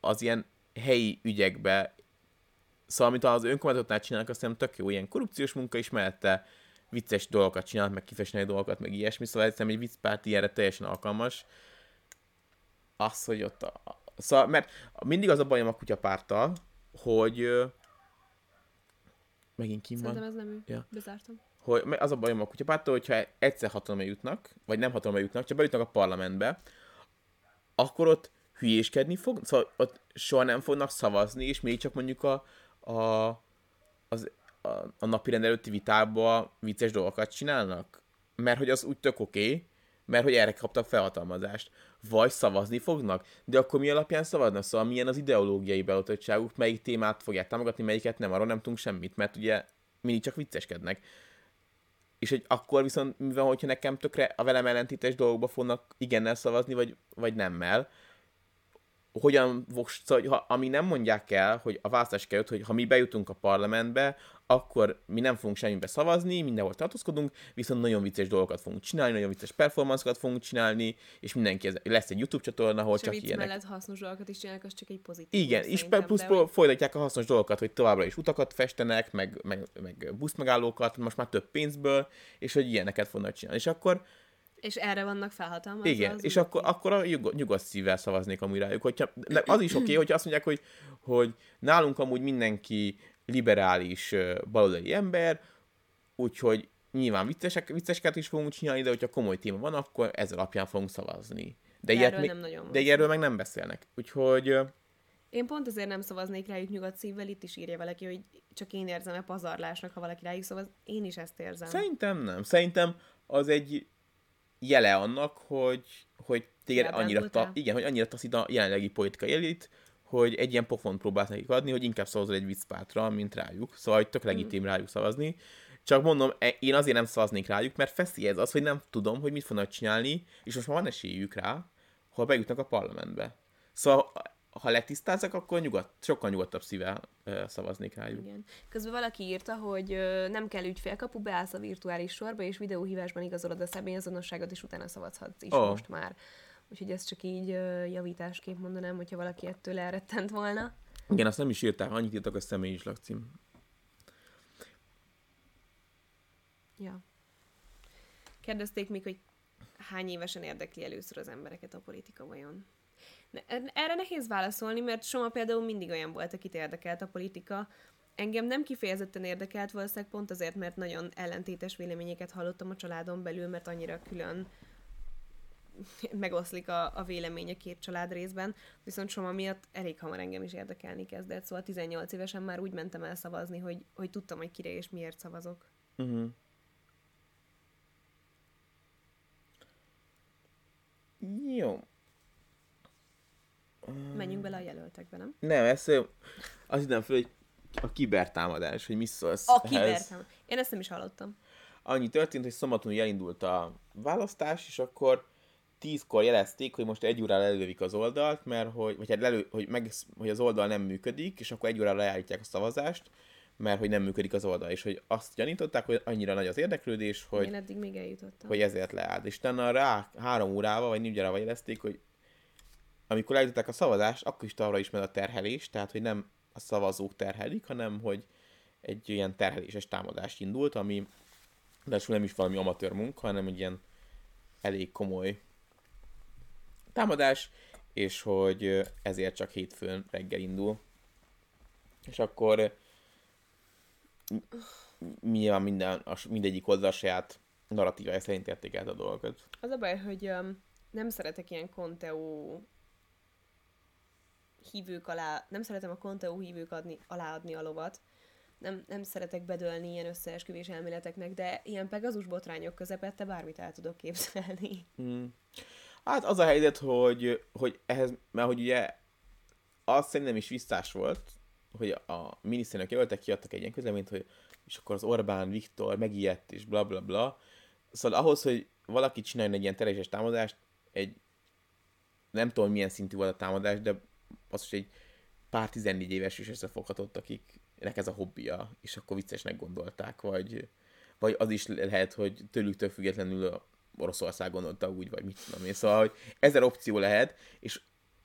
Az ilyen helyi ügyekbe Szóval, amit az önkormányzatnál csinálnak, azt hiszem tök jó, ilyen korrupciós munka is mellette vicces dolgokat csinálnak, meg kifesteni dolgokat, meg ilyesmi, szóval egyszerűen egy viccpárt ilyenre teljesen alkalmas. Az, hogy ott a... Szóval, mert mindig az a bajom a kutyapárttal, hogy megint kim van. Szerintem ez nem ő. Ja. Bezártam. Hogy az a bajom a kutyapárttal, hogyha egyszer hatalomra jutnak, vagy nem hatalomra jutnak, csak bejutnak a parlamentbe, akkor ott hülyéskedni fog, szóval ott soha nem fognak szavazni, és még csak mondjuk a, a, az, a, a napi rend előtti vitában vicces dolgokat csinálnak? Mert hogy az úgy tök oké, okay, mert hogy erre kaptak felhatalmazást. Vagy szavazni fognak, de akkor mi alapján szavaznak? Szóval milyen az ideológiai beotottságuk, melyik témát fogják támogatni, melyiket nem, arról nem tudunk semmit, mert ugye mindig csak vicceskednek. és hogy akkor viszont, mivel hogyha nekem tökre a velem ellentétes dolgokba fognak igennel szavazni, vagy, vagy nemmel, hogyan, szóval, ha, ami nem mondják el, hogy a választás került, hogy ha mi bejutunk a parlamentbe, akkor mi nem fogunk semmibe szavazni, mindenhol tartózkodunk, viszont nagyon vicces dolgokat fogunk csinálni, nagyon vicces performancokat fogunk csinálni, és mindenki, ez, lesz egy YouTube csatorna, ahol és csak ilyenek. mellett hasznos dolgokat is csinálnak, az csak egy pozitív. Igen, és plusz de hogy- folytatják a hasznos dolgokat, hogy továbbra is utakat festenek, meg, meg, meg buszmegállókat, most már több pénzből, és hogy ilyeneket fognak csinálni. És akkor És erre vannak felhatalmazva. igen, és akkor, akkor a nyugod, nyugodt szívvel szavaznék amúgy rájuk. Hogyha, az is oké, okay, hogyha azt mondják, hogy, hogy nálunk amúgy mindenki liberális baloldali ember, úgyhogy nyilván viccesek, vicceseket is fogunk csinálni, de hogyha komoly téma van, akkor ez alapján fogunk szavazni. De, De ilyet erről még, nem de ilyenről meg nem beszélnek. Úgyhogy Én pont azért nem szavaznék rájuk nyugodt szívvel, itt is írja valaki, hogy csak én érzem-e pazarlásnak, ha valaki rájuk szavaz. Én is ezt érzem. Szerintem nem. Szerintem az egy jele annak, hogy, hogy téged annyira, ta, igen, hogy annyira taszít a jelenlegi politikai elit, hogy egy ilyen pofont próbálsz nekik adni, hogy inkább szavazol egy viccpártra, mint rájuk. Szóval, hogy tök legitim rájuk szavazni. Csak mondom, e- én azért nem szavaznék rájuk, mert feszi ez az, hogy nem tudom, hogy mit fognak csinálni, és most már van esélyük rá, ha bejutnak a parlamentbe. Szóval, ha letisztázzak, akkor nyugodt, sokkal nyugodtabb szívvel szavaznék rájuk. Igen. Közben valaki írta, hogy nem kell ügyfélkapu, beállsz a virtuális sorba, és videóhívásban igazolod a személyazonosságot, és utána szavazhatsz is oh. most már. Úgyhogy ezt csak így ö, javításképp mondanám, hogyha valaki ettől elrettent volna. Igen, azt nem is írták, annyit írtak a személyi is lakcím. Ja. Kérdezték még, hogy hány évesen érdekli először az embereket a politika vajon? Er- Erre nehéz válaszolni, mert Soma például mindig olyan volt, akit érdekelt a politika. Engem nem kifejezetten érdekelt valószínűleg pont azért, mert nagyon ellentétes véleményeket hallottam a családon belül, mert annyira külön megoszlik a, a vélemény a két család részben, viszont Soma miatt elég hamar engem is érdekelni kezdett, szóval 18 évesen már úgy mentem el szavazni, hogy, hogy tudtam, hogy kire és miért szavazok. Uh-huh. Jó. Menjünk bele a jelöltekbe, nem? Nem, ez ö, azt hittem föl, hogy a kibertámadás, hogy mi szólsz A kibertámadás. Én ezt nem is hallottam. Annyi történt, hogy szombaton elindult a választás, és akkor tízkor jelezték, hogy most egy órára lelövik az oldalt, mert hogy, vagy hát lelő, hogy, meg, hogy az oldal nem működik, és akkor egy órára leállítják a szavazást, mert hogy nem működik az oldal, és hogy azt gyanították, hogy annyira nagy az érdeklődés, hogy, Én eddig még eljutottam. hogy ezért leállt. És utána rá három órával, vagy négy órával jelezték, hogy amikor eljutatták a szavazást, akkor is továbbra is a terhelés, tehát hogy nem a szavazók terhelik, hanem hogy egy ilyen terheléses támadás indult, ami de nem is valami amatőr munka, hanem egy ilyen elég komoly támadás, és hogy ezért csak hétfőn reggel indul. És akkor nyilván minden, a, mindegyik oldal saját narratívája szerint értékelt a dolgokat. Az a baj, hogy um, nem szeretek ilyen Conteo hívők alá, nem szeretem a Conteo hívők adni, aláadni a lovat. Nem, nem szeretek bedölni ilyen összeesküvés elméleteknek, de ilyen Pegazus botrányok közepette bármit el tudok képzelni. Mm. Hát az a helyzet, hogy, hogy ehhez, mert hogy ugye az szerintem is visszás volt, hogy a miniszterelnök jelöltek kiadtak egy ilyen közleményt, hogy és akkor az Orbán Viktor megijedt, és bla bla bla. Szóval ahhoz, hogy valaki csináljon egy ilyen tereses támadást, egy nem tudom milyen szintű volt a támadás, de az is egy pár 14 éves is összefoghatott, akiknek ez a hobbija, és akkor viccesnek gondolták, vagy, vagy az is lehet, hogy tőlük függetlenül Oroszország gondolta úgy, vagy mit tudom én. Szóval, hogy ezer opció lehet, és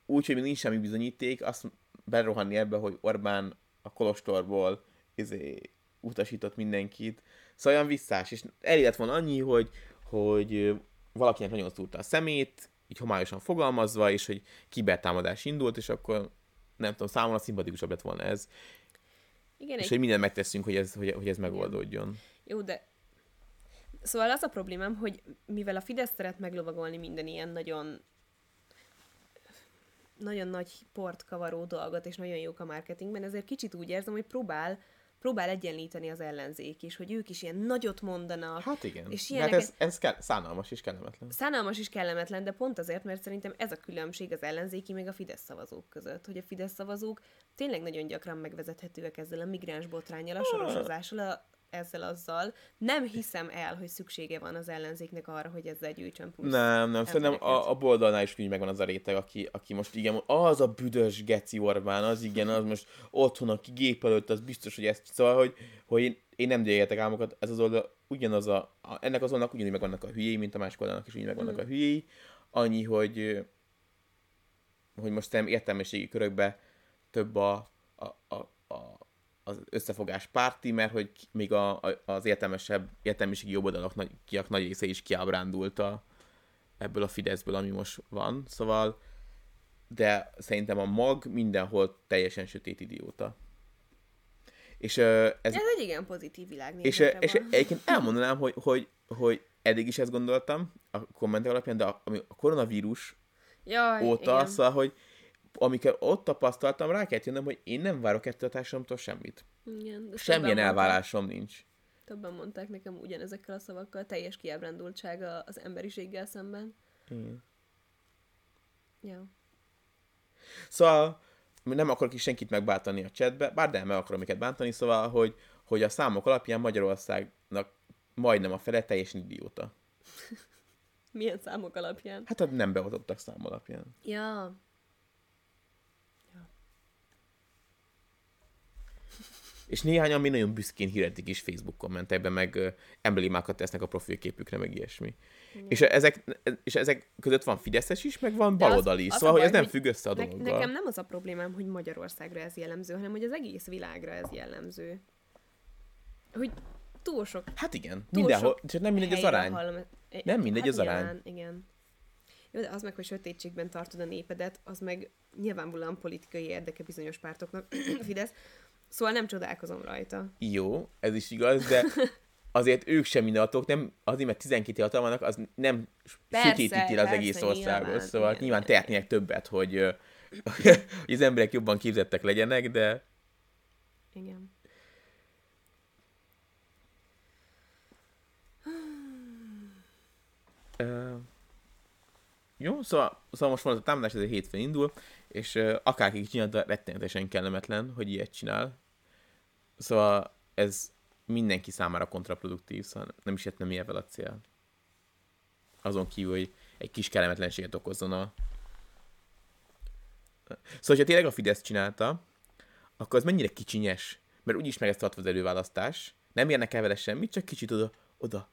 úgy, hogy még nincs semmi bizonyíték, azt berohanni ebbe, hogy Orbán a Kolostorból izé, utasított mindenkit. Szóval olyan visszás, és lett volna annyi, hogy, hogy valakinek nagyon szúrta a szemét, így homályosan fogalmazva, és hogy kibertámadás indult, és akkor nem tudom, számomra szimpatikusabb lett volna ez. Igen, És egy hogy mindent megteszünk, hogy ez, hogy, hogy ez megoldódjon. Jó, de... Szóval az a problémám, hogy mivel a Fidesz szeret meglovagolni minden ilyen nagyon nagyon nagy port kavaró dolgot, és nagyon jók a marketingben, ezért kicsit úgy érzem, hogy próbál, próbál egyenlíteni az ellenzék is, hogy ők is ilyen nagyot mondanak, Hát igen. És És hát ilyeneket- ez, ez kell, szánalmas és kellemetlen. Szánalmas és kellemetlen, de pont azért, mert szerintem ez a különbség az ellenzéki meg a Fidesz szavazók között, hogy a Fidesz szavazók tényleg nagyon gyakran megvezethetőek ezzel a migráns botrányjal, a sorosozással, a, ezzel-azzal. Nem hiszem el, hogy szüksége van az ellenzéknek arra, hogy ezzel gyűjtsön plusz Nem, nem, szerintem a, a boldalnál is úgy megvan az a réteg, aki, aki most igen, az a büdös geci Orbán, az igen, az most otthon, aki gép előtt, az biztos, hogy ezt, szóval, hogy, hogy én, én nem gyűjjetek álmokat, ez az oldal ugyanaz a, a ennek az oldalnak ugyanúgy megvannak a hülyéi, mint a másik oldalnak is úgy megvannak Mm. a hülyéi, annyi, hogy hogy most nem értelmiségi körökbe több a, a, a, a az összefogás párti, mert hogy még a, a, az értelmesebb, értelmiségi jobboldalak nagy, kiak nagy része is kiábrándult a, ebből a Fideszből, ami most van, szóval de szerintem a mag mindenhol teljesen sötét idióta. És ez, Ez egy igen pozitív világ. és, ö, és egyébként elmondanám, hogy, hogy, hogy eddig is ezt gondoltam a kommentek alapján, de a, ami a koronavírus Jaj, óta, igen. szóval, hogy amikor ott tapasztaltam, rá kellett jönnöm, hogy én nem várok ettől a társadalomtól semmit. Igen, Semmilyen mondták- elvárásom nincs. Többen mondták nekem ugyanezekkel a szavakkal, teljes kiábrándultság a- az emberiséggel szemben. Igen. Ja. Szóval nem akarok is senkit megbántani a chatbe, bár de meg akarom őket bántani, szóval, hogy, hogy a számok alapján Magyarországnak majdnem a fele teljesen idióta. Milyen számok alapján? Hát a nem beoltottak szám alapján. Ja. És néhányan még nagyon büszkén hirdetik is Facebook kommentekben, meg emblémákat tesznek a profilképükre, meg ilyesmi. És ezek, és ezek között van Fideszes is, meg van az- baloldali is. az Szóval, hogy ez nem függ össze a Ne- dologgal. nekem nem az a problémám, hogy Magyarországra ez jellemző, hanem hogy az egész világra ez jellemző. Hogy túl sok Hát igen, Túl mindenhol, csak nem mindegy az arány. Hallom, Nem mindegy az arány. nyilván, Igen. Jó, de az meg, hogy sötétségben tartod a népedet, az meg nyilvánvalóan politikai érdeke bizonyos pártoknak, Fidesz. Szóval nem csodálkozom rajta. Jó, ez is igaz, de azért ők sem mindenhatók, nem, azért, mert 12 hatalmanak, az nem le az egész országot, nyilván, szóval igen, nyilván tehetnének többet, hogy, hogy az emberek jobban képzettek legyenek, de Igen. Uh, jó, szóval, szóval most van a támadás, ez egy hétfőn indul, és uh, akárki csinálta, rettenetesen kellemetlen, hogy ilyet csinál. Szóval ez mindenki számára kontraproduktív, szóval nem is értem, mi a cél. Azon kívül, hogy egy kis kellemetlenséget okozzon a... Szóval, ha tényleg a Fidesz csinálta, akkor az mennyire kicsinyes, mert úgyis meg ezt tartva az előválasztás, nem érnek el vele semmit, csak kicsit oda, oda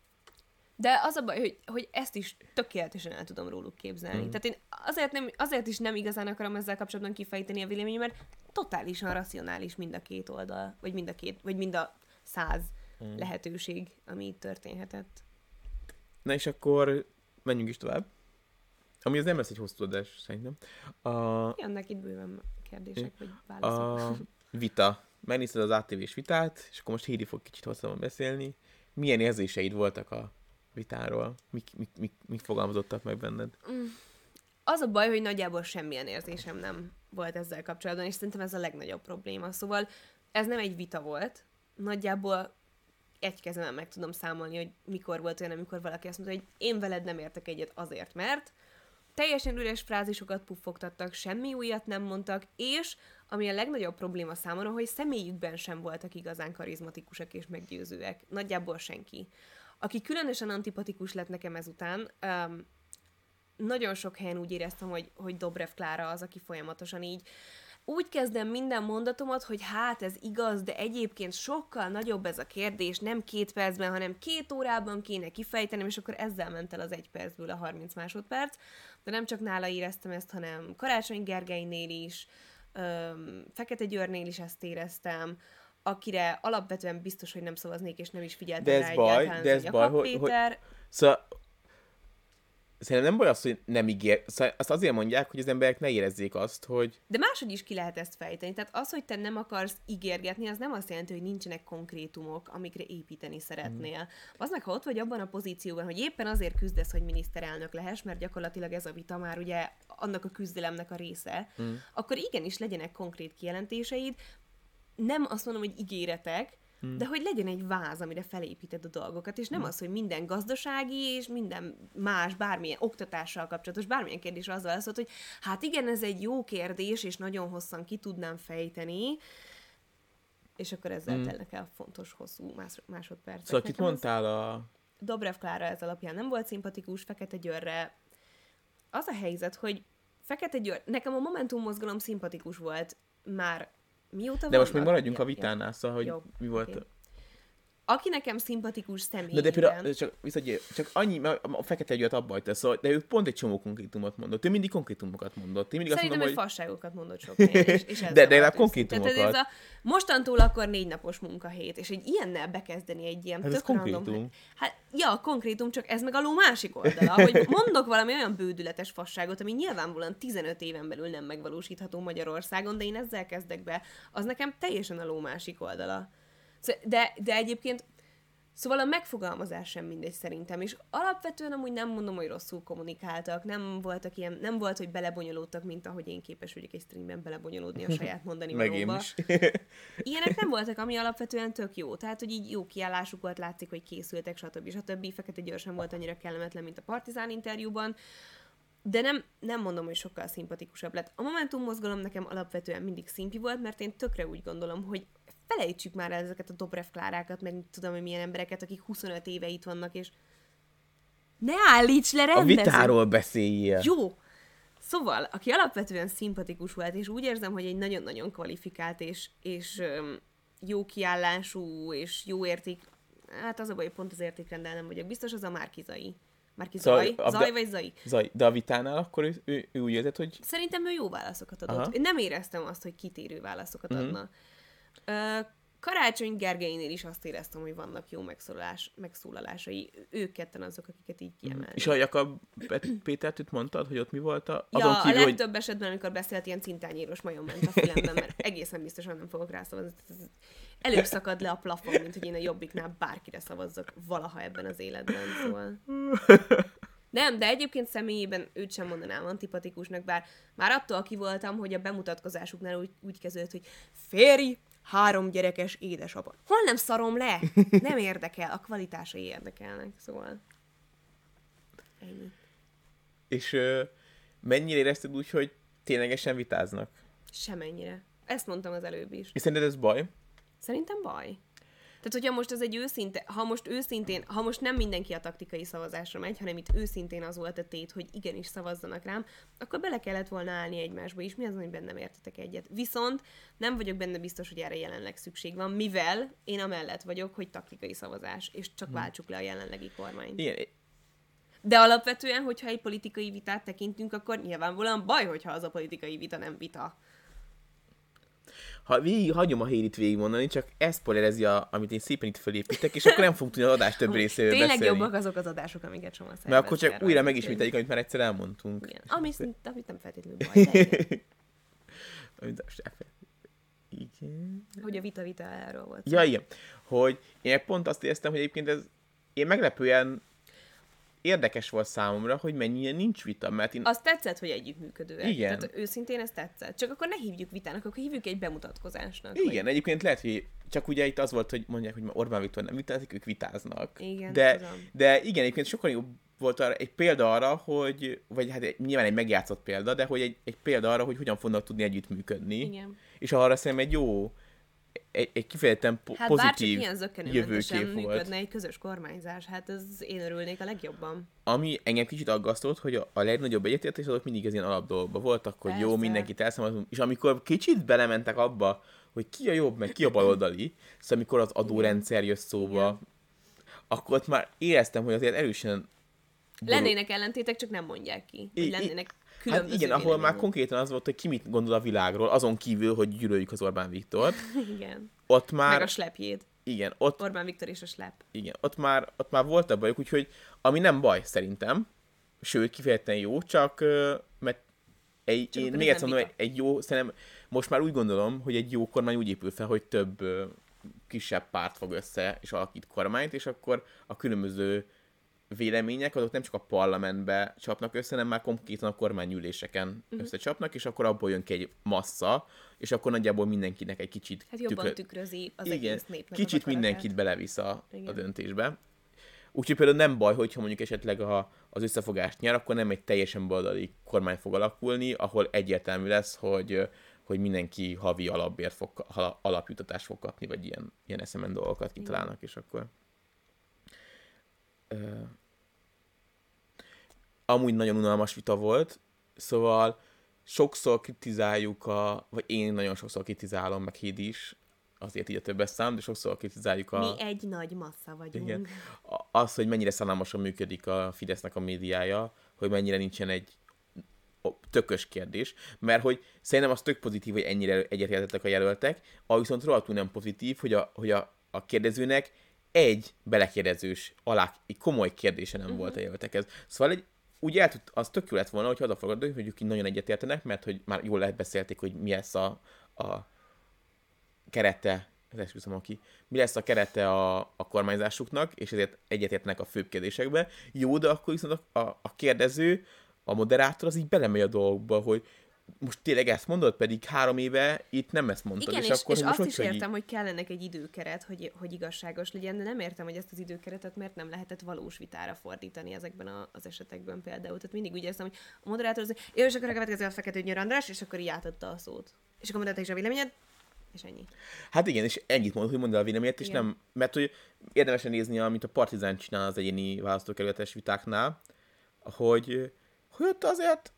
De az a baj, hogy, hogy ezt is tökéletesen el tudom róluk képzelni. Mm. Tehát én azért, nem, azért is nem igazán akarom ezzel kapcsolatban kifejteni a véleményemet, mert totálisan racionális mind a két oldal, vagy mind a két, vagy mind a száz mm. lehetőség, ami itt történhetett. Na és akkor menjünk is tovább. Ami az nem lesz egy hosszú adás, szerintem. A, Jönnek itt bőven kérdések, vagy válaszok. a vita. Megnézted az ATV-s vitát, és akkor most Hédi fog kicsit hosszabban beszélni. Milyen érzéseid voltak a vitáról? Mik, mik, mik, mik fogalmazottak meg benned? Az a baj, hogy nagyjából semmilyen érzésem nem volt ezzel kapcsolatban, és szerintem ez a legnagyobb probléma. Szóval ez nem egy vita volt. Nagyjából egy kezemen meg tudom számolni, hogy mikor volt olyan, amikor valaki azt mondta, hogy én veled nem értek egyet azért, mert teljesen üres frázisokat puffogtattak, semmi újat nem mondtak, és ami a legnagyobb probléma számomra, hogy személyükben sem voltak igazán karizmatikusak és meggyőzőek. Nagyjából senki. Aki különösen antipatikus lett nekem ezután, um, nagyon sok helyen úgy éreztem, hogy, hogy Dobrev Klára az, aki folyamatosan így úgy kezdem minden mondatomat, hogy hát ez igaz, de egyébként sokkal nagyobb ez a kérdés, nem két percben, hanem két órában kéne kifejtenem, és akkor ezzel ment el az egy percből a 30 másodperc. De nem csak nála éreztem ezt, hanem Karácsony Gergelynél is, Fekete Győrnél is ezt éreztem, akire alapvetően biztos, hogy nem szavaznék, és nem is figyeltem De ez rá baj, egyáltalán, de ez baj, hogy- hogy- Szóval Szerintem nem baj az, hogy nem ígér. Szóval azt azért mondják, hogy az emberek ne érezzék azt, hogy De máshogy is ki lehet ezt fejteni. Tehát az, hogy te nem akarsz ígérgetni, az nem azt jelenti, hogy nincsenek konkrétumok, amikre építeni szeretnél. Mm. Az meg, ha ott vagy abban a pozícióban, hogy éppen azért küzdesz, hogy miniszterelnök lehess, mert gyakorlatilag ez a vita már ugye annak a küzdelemnek a része, mm. akkor igenis legyenek konkrét kijelentéseid, nem azt mondom, hogy ígéretek, hmm. de hogy legyen egy váz, amire felépíted a dolgokat, és nem hmm. az, hogy minden gazdasági és minden más, bármilyen oktatással kapcsolatos, bármilyen kérdés azzal lesz, hogy hát igen, ez egy jó kérdés, és nagyon hosszan ki tudnám fejteni, és akkor ezzel mm. telnek el fontos, hosszú más, másodpercek. Szóval kit mondtál a... Dobrev Klára ez alapján nem volt szimpatikus, Fekete Györre. Az a helyzet, hogy Fekete Győr, nekem a Momentum mozgalom szimpatikus volt már mióta De most még maradjunk a vitánál, szóval, hogy Jó, mi volt... Okay aki nekem szimpatikus személy. De, de például, csak, viszont, csak annyi, mert a fekete egyet abba hagyta, szóval, de ő pont egy csomó konkrétumot mondott. Ő mindig konkrétumokat mondott. Én mindig Szerintem, azt mondom, hogy... fasságokat mondott sok helyen, és, és De, de legalább konkrétumokat. Tehát ez a, mostantól akkor négy napos munkahét, és egy ilyennel bekezdeni egy ilyen hát tök konkrétum. Random, hát, ja, konkrétum, csak ez meg a ló másik oldala, hogy mondok valami olyan bődületes fasságot, ami nyilvánvalóan 15 éven belül nem megvalósítható Magyarországon, de én ezzel kezdek be, az nekem teljesen a ló másik oldala. De, de egyébként Szóval a megfogalmazás sem mindegy szerintem, és alapvetően amúgy nem mondom, hogy rosszul kommunikáltak, nem voltak ilyen, nem volt, hogy belebonyolódtak, mint ahogy én képes vagyok egy streamben belebonyolódni a saját mondani Meg én is. Ilyenek nem voltak, ami alapvetően tök jó. Tehát, hogy így jó kiállásuk volt, látszik, hogy készültek, stb. stb. Fekete gyorsan volt annyira kellemetlen, mint a Partizán interjúban. De nem, nem mondom, hogy sokkal szimpatikusabb lett. A Momentum mozgalom nekem alapvetően mindig szimpi volt, mert én tökre úgy gondolom, hogy felejtsük már ezeket a Dobrev Klárákat, meg tudom, hogy milyen embereket, akik 25 éve itt vannak, és ne állíts le rendező. A vitáról beszéljél. Jó. Szóval, aki alapvetően szimpatikus volt, és úgy érzem, hogy egy nagyon-nagyon kvalifikált, és, és öm, jó kiállású, és jó érték, hát az a baj, pont az értékrendel nem vagyok biztos, az a Márkizai. Márki szóval Zaj? Zaj vagy Zai? Zaj. De a vitánál akkor ő, ő, ő úgy érzed, hogy... Szerintem ő jó válaszokat adott. Aha. Én nem éreztem azt, hogy kitérő válaszokat uh-huh. adna. Karácsony Gergelynél is azt éreztem, hogy vannak jó megszólalás, megszólalásai. Ők ketten azok, akiket így kiemelnek. És a Jakab Pétert itt mondtad, hogy ott mi volt a... Azon ja, kívül, a legtöbb hogy... esetben, amikor beszélt, ilyen cintányíros majom ment a fülemben, mert egészen biztosan nem fogok rá szavazni. Előbb szakad le a plafon, mint hogy én a jobbiknál bárkire szavazzak valaha ebben az életben, szóval... Nem, de egyébként személyében őt sem mondanám antipatikusnak, bár már attól ki voltam, hogy a bemutatkozásuknál úgy, úgy kezdődött, hogy férj, három gyerekes édesapa. Hol nem szarom le? Nem érdekel, a kvalitásai érdekelnek, szóval. Ennyi. És ö, mennyire érezted úgy, hogy ténylegesen vitáznak? Semennyire. Ezt mondtam az előbb is. És szerinted ez baj? Szerintem baj. Tehát, hogyha most ez egy őszinte, ha most őszintén, ha most nem mindenki a taktikai szavazásra megy, hanem itt őszintén az volt a tét, hogy igenis szavazzanak rám, akkor bele kellett volna állni egymásba is. Mi az, hogy bennem értetek egyet? Viszont nem vagyok benne biztos, hogy erre jelenleg szükség van, mivel én amellett vagyok, hogy taktikai szavazás, és csak hmm. váltsuk le a jelenlegi kormányt. Igen, de alapvetően, hogyha egy politikai vitát tekintünk, akkor nyilvánvalóan baj, hogyha az a politikai vita nem vita ha végig hagyom a Hélit végigmondani, csak ez spoilerezi, a, amit én szépen itt fölépítek, és akkor nem fogunk tudni az adás több részéről Tényleg beszélni. jobbak azok az adások, amiket Csoma Mert akkor csak újra megismételjük, amit már egyszer elmondtunk. Igen. Amit, amit nem feltétlenül baj, igen. Hogy a vita-vita erről volt. Ja, igen. Hogy én pont azt éreztem, hogy egyébként ez én meglepően érdekes volt számomra, hogy mennyire nincs vita, mert én... Azt tetszett, hogy együttműködőek. Igen. Tehát őszintén ez tetszett. Csak akkor ne hívjuk vitának, akkor hívjuk egy bemutatkozásnak. Igen, vagy... egyébként lehet, hogy csak ugye itt az volt, hogy mondják, hogy Orbán Viktor nem vitázik, ők vitáznak. Igen, de, de igen, egyébként sokkal jobb volt arra, egy példa arra, hogy, vagy hát nyilván egy megjátszott példa, de hogy egy, egy példa arra, hogy hogyan fognak tudni együttműködni. Igen. És arra szerintem egy jó egy, egy kifejezetten po- hát pozitív jövőkép volt. működne egy közös kormányzás, hát ez én örülnék a legjobban. Ami engem kicsit aggasztott, hogy a, a legnagyobb egyetértés azok mindig az ilyen alapdolgokban voltak, hogy Persze. jó, mindenkit elszámolunk, és amikor kicsit belementek abba, hogy ki a jobb, meg ki a baloldali, szóval amikor az adórendszer jött szóba, Igen. akkor ott már éreztem, hogy azért erősen Lennének ellentétek, csak nem mondják ki. Hogy lennének Hát igen, ahol már konkrétan az volt, hogy ki mit gondol a világról, azon kívül, hogy gyűlöljük az Orbán Viktort. igen. Ott már... Meg a slepjét. Igen, ott... Orbán Viktor és a slep. Igen, ott már, ott már volt a bajuk, úgyhogy ami nem baj szerintem, sőt, kifejezetten jó, csak mert egy, csak én még egyszer mondom, egy, egy jó, szerintem most már úgy gondolom, hogy egy jó kormány úgy épül fel, hogy több kisebb párt fog össze, és alakít kormányt, és akkor a különböző vélemények, azok nem csak a parlamentbe csapnak össze, hanem már konkrétan a kormányüléseken uh-huh. összecsapnak, és akkor abból jön ki egy massza, és akkor nagyjából mindenkinek egy kicsit hát jobban tükrö... tükrözi az Igen, egész népnek kicsit mindenkit belevisz a, a döntésbe. Úgyhogy például nem baj, hogyha mondjuk esetleg a, az összefogást nyer, akkor nem egy teljesen baloldali kormány fog alakulni, ahol egyértelmű lesz, hogy hogy mindenki havi alapbért fog, alapjutatást fog kapni, vagy ilyen, ilyen eszemen dolgokat kitalálnak, és akkor... Ö, amúgy nagyon unalmas vita volt, szóval sokszor kritizáljuk a, vagy én nagyon sokszor kritizálom, meg Híd is, azért így a többes szám, de sokszor kritizáljuk a... Mi egy nagy massza vagyunk. Igen. Az, hogy mennyire szállalmasan működik a Fidesznek a médiája, hogy mennyire nincsen egy tökös kérdés, mert hogy szerintem az tök pozitív, hogy ennyire egyetértettek a jelöltek, a viszont rohadtul nem pozitív, hogy a, hogy a, a kérdezőnek egy belekérdezős, alá, egy komoly kérdése nem uh-huh. volt a jelöltekhez. Szóval egy, úgy el tud, az tök jó lett volna, hogy odafogadod, hogy ők nagyon egyetértenek, mert hogy már jól lehet beszélték, hogy mi lesz a, a kerete, ez esküszöm aki, mi lesz a kerete a, a kormányzásuknak, és ezért egyetértenek a főbb kérdésekbe. Jó, de akkor viszont a, a, a kérdező, a moderátor az így belemegy a dolgokba, hogy most tényleg ezt mondod, pedig három éve itt nem ezt mondtad. Igen, és, és, akkor és azt is vagy így- értem, hogy kellenek egy időkeret, hogy, hogy igazságos legyen, de nem értem, hogy ezt az időkeretet miért nem lehetett valós vitára fordítani ezekben a, az esetekben például. Tehát mindig úgy érzem, hogy a moderátor az, jó, és akkor a következő a fekete Győr András, és akkor így átadta a szót. És akkor mondta is a véleményed, és ennyi. Hát igen, és ennyit mondod, hogy mondd el a véleményet, és nem, mert hogy érdemes nézni, amit a Partizán csinál az egyéni választókerületes vitáknál, hogy, hogy ott azért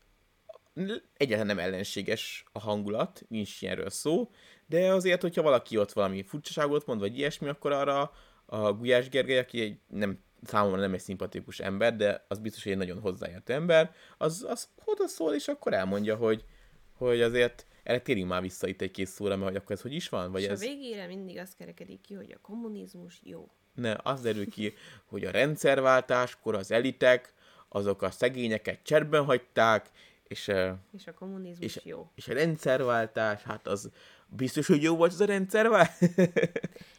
egyáltalán nem ellenséges a hangulat, nincs ilyenről szó, de azért, hogyha valaki ott valami furcsaságot mond, vagy ilyesmi, akkor arra a Gulyás Gergely, aki egy nem, számomra nem egy szimpatikus ember, de az biztos, hogy egy nagyon hozzáértő ember, az, az oda szól, és akkor elmondja, hogy, hogy azért erre térjünk már vissza itt egy két szóra, mert hogy akkor ez hogy is van? Vagy és ez... a végére mindig az kerekedik ki, hogy a kommunizmus jó. Ne, az derül ki, hogy a rendszerváltáskor az elitek, azok a szegényeket cserben hagyták, és, És a kommunizmus És- jó. és a rendszerváltás, hát az biztos, hogy jó volt az a rendszerváltás.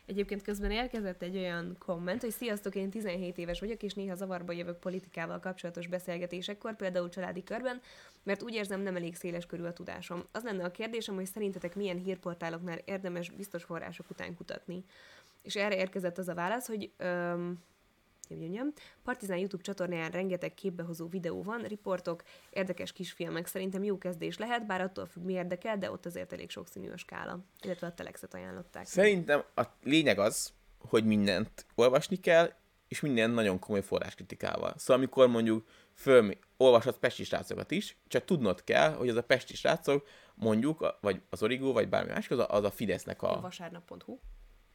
Egyébként közben érkezett egy olyan komment, hogy sziasztok, én 17 éves vagyok, és néha zavarba jövök politikával kapcsolatos beszélgetésekkor, például családi körben, mert úgy érzem nem elég széles körül a tudásom. Az lenne a kérdésem, hogy szerintetek milyen hírportáloknál érdemes biztos források után kutatni. És erre érkezett az a válasz, hogy öm, nyom. Partizán YouTube csatornáján rengeteg képbehozó videó van, riportok, érdekes kisfilmek. Szerintem jó kezdés lehet, bár attól függ, mi érdekel, de ott azért elég sokszínű a skála. Illetve a telexet ajánlották. Szerintem a lényeg az, hogy mindent olvasni kell, és minden nagyon komoly forráskritikával. Szóval amikor mondjuk föl, olvashatsz pesti srácokat is, csak tudnod kell, hogy az a pesti srácok mondjuk, vagy az Origo, vagy bármi más, az a, az a Fidesznek A a, vasárnap.hu.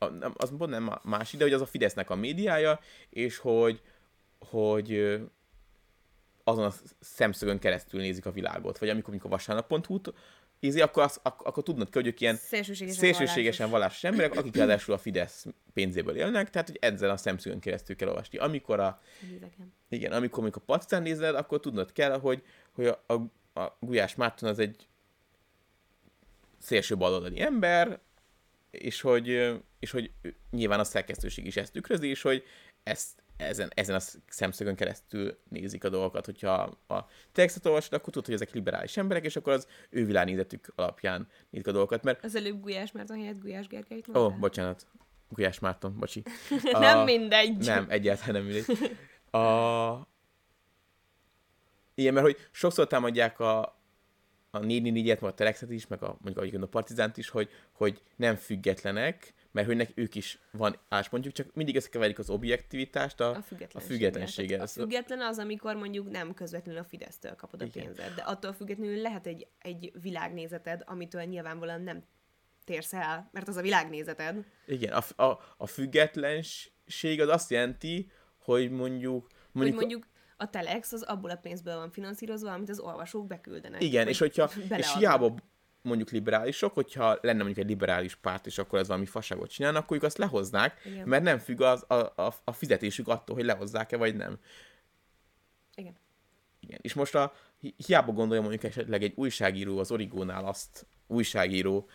a, nem, az pont nem más ide, hogy az a Fidesznek a médiája, és hogy, hogy azon a szemszögön keresztül nézik a világot. Vagy amikor, amikor vasárnap.hu-t ízi, akkor, az, akkor, akkor tudnod kell, hogy ők ilyen Szélsőségesen, szélsőségesen vallásos emberek, akik ráadásul a Fidesz pénzéből élnek, tehát hogy ezzel a szemszögön keresztül kell olvasni. Amikor a, Híveken. igen, amikor, amikor a Partizán nézed, akkor tudnod kell, hogy, hogy a, a, a Gulyás Márton az egy szélső baloldali ember, és hogy, és hogy nyilván a szerkesztőség is ezt tükrözi, és hogy ezt, ezen, ezen a szemszögön keresztül nézik a dolgokat. Hogyha a textet olvasod, akkor tudod, hogy ezek liberális emberek, és akkor az ő világnézetük alapján nézik a dolgokat, mert Az előbb Gulyás Márton helyett Gulyás Gergelyt Ó, oh, bocsánat. Gulyás Márton, bocsi. Nem A- mindegy. Nem, egyáltalán nem mindegy. A... Igen, mert hogy sokszor támadják a, a 4 et meg a Telexet is, meg a, mondjuk a Partizánt is, hogy, hogy nem függetlenek, mert hogy ők is van álláspontjuk, csak mindig összekeverik az objektivitást a, A függetlenséggel. a függetlenséggel. Tehát A független az, amikor mondjuk nem közvetlenül a Fidesztől kapod a Igen. pénzed, de attól függetlenül lehet egy, egy világnézeted, amitől nyilvánvalóan nem térsz el, mert az a világnézeted. Igen, a, a, a függetlenség az azt jelenti, hogy mondjuk... Mondjuk, hogy mondjuk a Telex az abból a pénzből van finanszírozva, amit az olvasók beküldenek. Igen, és hogyha, és beleadnak. hiába mondjuk liberálisok, hogyha lenne mondjuk egy liberális párt, és akkor ez valami fasságot csinálnak, akkor ők azt lehoznák, Igen. mert nem függ az, a, a, a fizetésük attól, hogy lehozzák-e vagy nem. Igen. Igen. És most a, hi- hiába gondolja mondjuk esetleg egy újságíró az Origónál azt, újságíró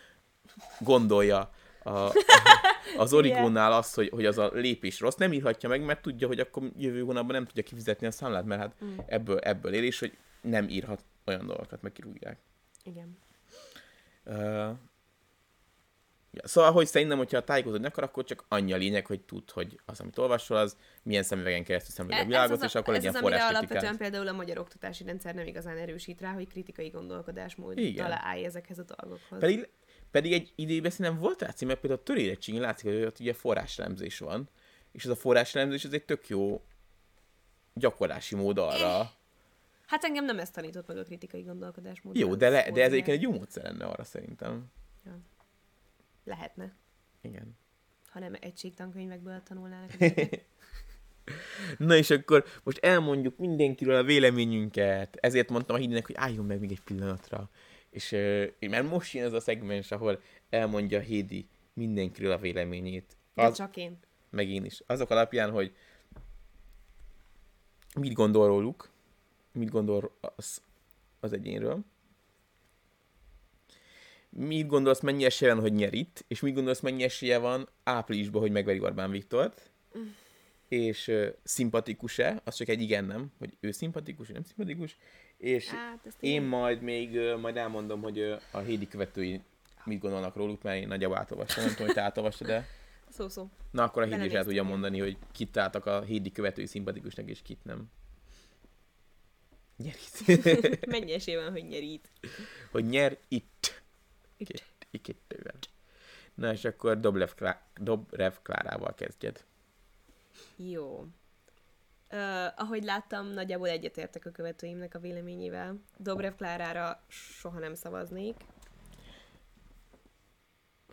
gondolja a, az Origónál azt, hogy, hogy az a lépés rossz, nem írhatja meg, mert tudja, hogy akkor jövő hónapban nem tudja kifizetni a számlát, mert hát Mm. ebből, ebből él, és hogy nem írhat olyan dolgokat, meg kirúgják. Igen. Uh, szóval, hogy szerintem, hogyha tájékozódni akar, akkor csak annyi a lényeg, hogy tud, hogy az, amit olvasol, az milyen szemüvegen keresztül szemléli a világot, és akkor E- ez legyen az, amire forráskritikát. alapvetően például a magyar oktatási rendszer nem igazán erősít rá, hogy kritikai gondolkodásmód Igen. találj ezekhez a dolgokhoz. Pedig, pedig egy időben szerintem volt rá mert például a törérettségén látszik, hogy ott ugye forráselemzés van, és ez a forráselemzés az egy tök jó gyakorlási mód arra. Hát engem nem ezt tanított meg a kritikai gondolkodásmód. Jó, de, le, de ez egyébként egy jó módszer lenne arra szerintem. Lehetne, Igen. ha nem egységtankönyvekből tanulnának. Na és akkor most elmondjuk mindenkiről a véleményünket. Ezért mondtam a hídnek, hogy álljon meg még egy pillanatra. És mert most jön ez a szegmens, ahol elmondja Hédi mindenkiről a véleményét. De Az, csak én. meg én is. Azok alapján, hogy mit gondol róluk, mit gondol az, az egyénről, mit gondolsz, mennyi esélye van, hogy nyer itt, és mit gondolsz, mennyi esélye van áprilisban, hogy megveri Orbán Viktort, és uh, szimpatikus-e, az csak egy igen-nem, hogy ő szimpatikus, vagy nem szimpatikus, és Hát, én igen. majd még majd elmondom, hogy a Hédi követői mit gondolnak róluk, mert én nagyjából átolvastam, nem tudom, hogy te átolvastad, de Szó-szó. Na, akkor a Hédi is el tudja mondani, hogy kit találtak a Hédi követői szimpatikusnak, és kit nem. Nyer itt. Mennyi esély van, hogy nyer itt? hogy nyer itt. Itt. Kettővel. Na, és akkor Dobrev, Klá- Dobrev Klárával kezdjed. Jó. Uh, ahogy láttam, nagyjából egyetértek a követőimnek a véleményével. Dobrev Klárára soha nem szavaznék.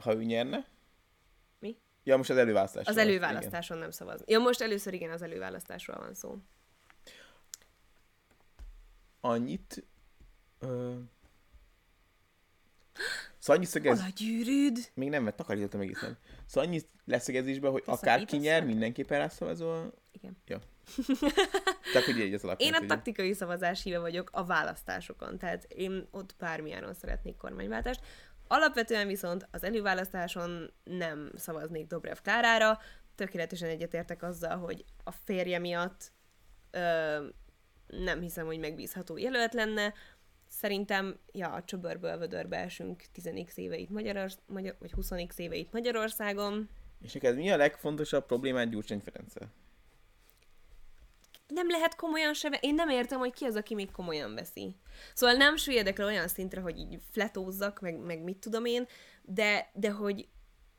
Ha ő nyerne? Mi? Ja, most az előválasztás. Az előválasztáson nem szavaznék. Ja, most először igen, az előválasztásról van szó. Annyit... Ö... Szóval annyi szögez... Hol a gyűrűd? Még nem, mert takarítottam egészen. Szóval annyi leszögezésben, hogy akárki nyer, mindenképpen rászavazol. Igen. Tehát, hogy így az alapján. Én a tudjuk. taktikai szavazás híve vagyok a választásokon, tehát én ott bármilyenon szeretnék kormányváltást. Alapvetően viszont az előválasztáson nem szavaznék Dobrev Klárára, tökéletesen egyetértek azzal, hogy a férje miatt ö, nem hiszem, hogy megbízható jelölt lenne. Szerintem, ja, a csöbörből vödörbe esünk 10 éve itt Magyarorsz- Magyar, vagy 20 éve itt Magyarországon. És neked mi a legfontosabb problémád Gyurcsány Ferenccel? Nem lehet komolyan se, ve- én nem értem, hogy ki az, aki még komolyan veszi. Szóval nem süllyedek le olyan szintre, hogy így fletózzak, meg, meg mit tudom én, de, de hogy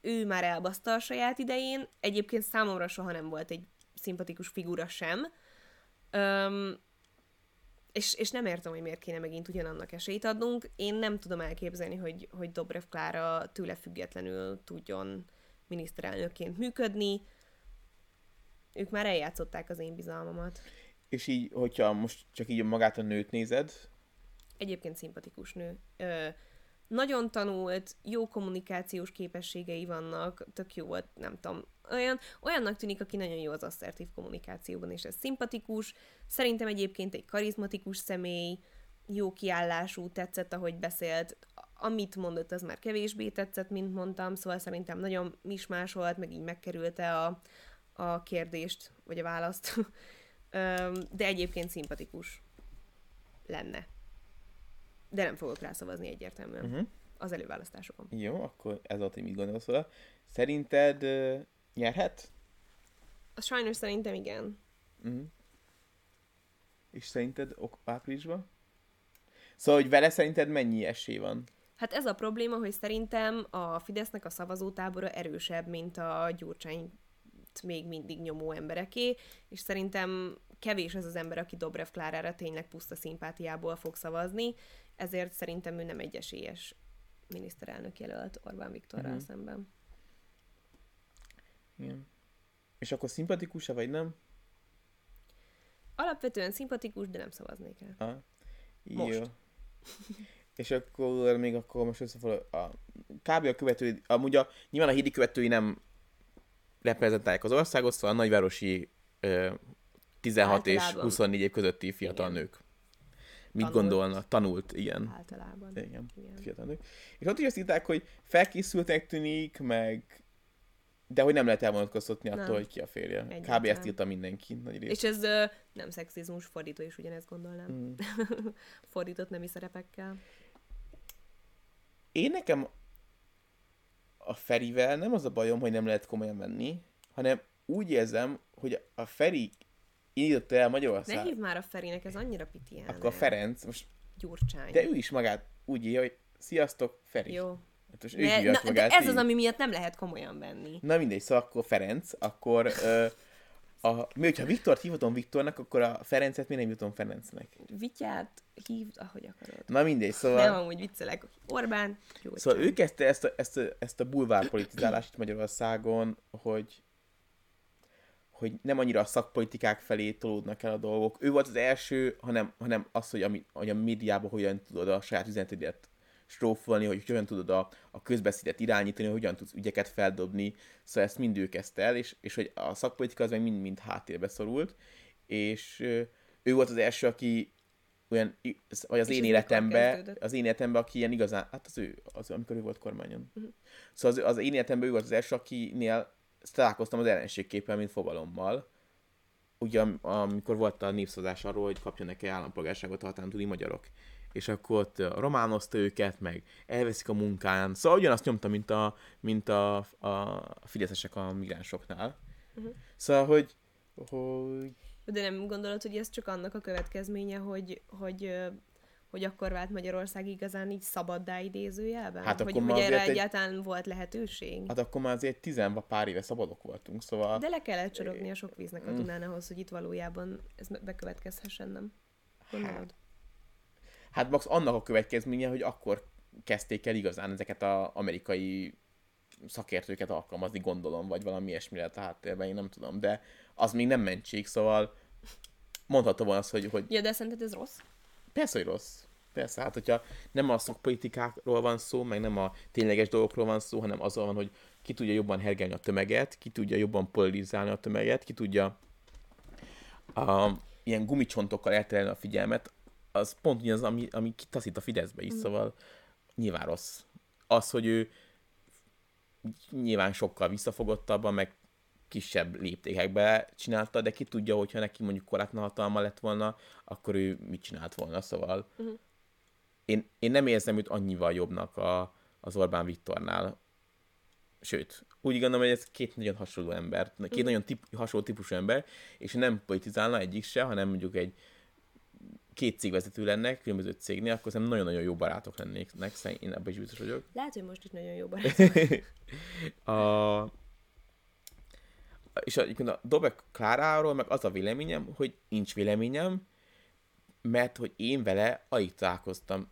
ő már elbaszta a saját idején, egyébként számomra soha nem volt egy szimpatikus figura sem, Öm, és, és nem értem, hogy miért kéne megint ugyanannak esélyt adnunk. Én nem tudom elképzelni, hogy, hogy Dobrev Klára tőle függetlenül tudjon miniszterelnökként működni. Ők már eljátszották az én bizalmamat. És így, hogyha most csak így magát a nőt nézed, Egyébként szimpatikus nő. Ö, nagyon tanult, jó kommunikációs képességei vannak, tök jó volt, nem tudom, olyan, olyannak tűnik, aki nagyon jó az asszertív kommunikációban, és ez szimpatikus. Szerintem egyébként egy karizmatikus személy, jó kiállású, tetszett, ahogy beszélt. Amit mondott, az már kevésbé tetszett, mint mondtam, szóval szerintem nagyon mismásolt, meg így megkerülte a, a kérdést, vagy a választ. De egyébként szimpatikus lenne. De nem fogok rá szavazni egyértelműen. uh-huh. Az előválasztásokon. jó, akkor ez volt, hogy mit gondolsz róla. Szerinted uh, nyerhet? Az sajnos szerintem igen. Uh-huh. És szerinted ok- áprilisban? Szóval, hogy vele szerinted mennyi esély van? Hát ez a probléma, hogy szerintem a Fidesznek a szavazótábora erősebb, mint a Még mindig nyomó embereké, és szerintem kevés az az ember, aki Dobrev Klárára tényleg puszta szimpátiából fog szavazni, ezért szerintem ő nem egy esélyes miniszterelnök jelölt Orbán Viktorral Mhm. szemben. Igen. És akkor szimpatikus-e, vagy nem? Alapvetően szimpatikus, de nem szavaznék rá. Ah. Most. Jó. És akkor még akkor most összefoglalom. A, kb. a követői, amúgy a, nyilván a hídi követői nem reprezentálják az országot, szóval a nagyvárosi ö, 16 és Általában. 24 év közötti fiatal Igen. nők. Mit Tanult. gondolnak? Tanult, igen. Általában. Igen, Igen. fiatal nők. És ott is azt írták, hogy felkészültnek tűnik, meg de hogy nem lehet elvonatkoztatni attól, Nem. hogy ki a férje. Kb. Egyáltalán. ezt írta mindenki nagy rész. És ez ö, nem szexizmus, fordító is ugyanezt gondolnám. Mm. Fordított nemi szerepekkel. Én nekem a Ferivel nem az a bajom, hogy nem lehet komolyan venni, hanem úgy érzem, hogy a Feri indította el Magyarország. Ne hívd már a Ferinek, ez annyira piti Akkor a Ferenc, most, Gyurcsány. de ő is magát úgy írja, hogy sziasztok, Feri. Jó. Hát most ő Ne, na, de magát ez így. az, ami miatt nem lehet komolyan venni. Na mindegy, szóval akkor Ferenc, akkor ö, a, mi, hogyha Viktort hívhatom Viktornak, akkor a Ferencet miért nem jutom Ferencnek? Vityát hívd, ahogy akarod. Na mindegy, Nem, szóval, amúgy viccelek. Orbán, Gyurcsány. szóval ő kezdte ezt a, ezt a, ezt a bulvárpolitizálást Magyarországon, hogy hogy nem annyira a szakpolitikák felé tolódnak el a dolgok. Ő volt az első, hanem, hanem az, hogy, ami, hogy a médiában hogyan tudod a saját üzenetedet strófolni, hogy hogyan tudod a, a közbeszédet irányítani, hogy hogyan tudsz ügyeket feldobni. Szóval ezt mind ő kezdte el, és, és hogy a szakpolitika az meg mind-mind háttérbe szorult. És ő volt az első, aki olyan, vagy az És én életemben, az én életemben, aki ilyen igazán, hát az ő, az, amikor ő volt kormányon. Uh-huh. Szóval az, az én életemben ő volt az első, akinél találkoztam az ellenségképpel, mint fogalommal. Ugye, am- amikor volt a népszavazás arról, hogy kapjanak-e állampolgárságot a hatán túli magyarok. És akkor ott románozta őket, meg elveszik a munkán. Szóval ugyanazt nyomta, mint a, mint a, a fideszesek a migránsoknál. Uh-huh. Szóval, hogy, hogy De nem gondolod, hogy ez csak annak a következménye, hogy, hogy, hogy akkor vált Magyarország igazán így szabaddá idézőjelben? Hát hogy, akkor hogy erre egy- egyáltalán volt lehetőség? hát akkor már azért tizenva pár éve szabadok voltunk, szóval... De le kellett csorogni a sok víznek Mm. a Dunán ahhoz, hogy itt valójában ez be- bekövetkezhessen, nem? Gondolod? Hát max annak a következménye, hogy akkor kezdték el igazán ezeket az amerikai szakértőket alkalmazni, gondolom, vagy valami ilyesmi lehet a háttérben, én nem tudom, de az még nem mentség, szóval mondható volna az, hogy, hogy Ja, de szerinted ez rossz? persze, hogy rossz. Persze, hát hogyha nem a szakpolitikákról van szó, meg nem a tényleges dolgokról van szó, hanem azon van, hogy ki tudja jobban hergelni a tömeget, ki tudja jobban polarizálni a tömeget, ki tudja a, ilyen gumicsontokkal elterelni a figyelmet, az pont ugyanaz, ami, ami kitaszít a Fideszbe is, szóval nyilván rossz. Az, hogy ő nyilván sokkal visszafogottabban, meg kisebb léptékekbe csinálta, de ki tudja, hogyha neki mondjuk korlátlan hatalma lett volna, akkor ő mit csinált volna, szóval uh-huh. én, én nem érzem őt annyival jobbnak a, az Orbán Viktornál. Sőt, úgy gondolom, hogy ez két nagyon hasonló ember, két uh-huh. nagyon tip, hasonló típusú ember, és nem politizálna egyik se, hanem mondjuk egy két cégvezető lenne, különböző cégnél, akkor szerintem nagyon-nagyon jó barátok lennének, szerintem én ebben is biztos vagyok. Lehet, hogy most is nagyon jó barát. a, és egyébként a Dobek Kláráról meg az a véleményem, hogy nincs véleményem, mert hogy én vele alig találkoztam,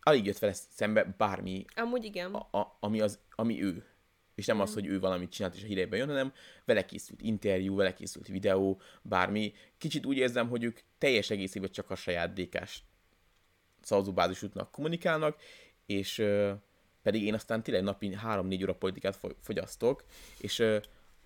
alig jött vele szembe bármi, Amúgy igen. a, a, ami, az, ami ő. És nem az, hogy ő valamit csinált és a hírekben jön, hanem vele készült interjú, vele készült videó, bármi. Kicsit úgy érzem, hogy ők teljes egészében csak a saját DK-s szavazóbázisuknak kommunikálnak, és ö, pedig én aztán tényleg napi 3-4 óra politikát fogy- fogyasztok, és ö,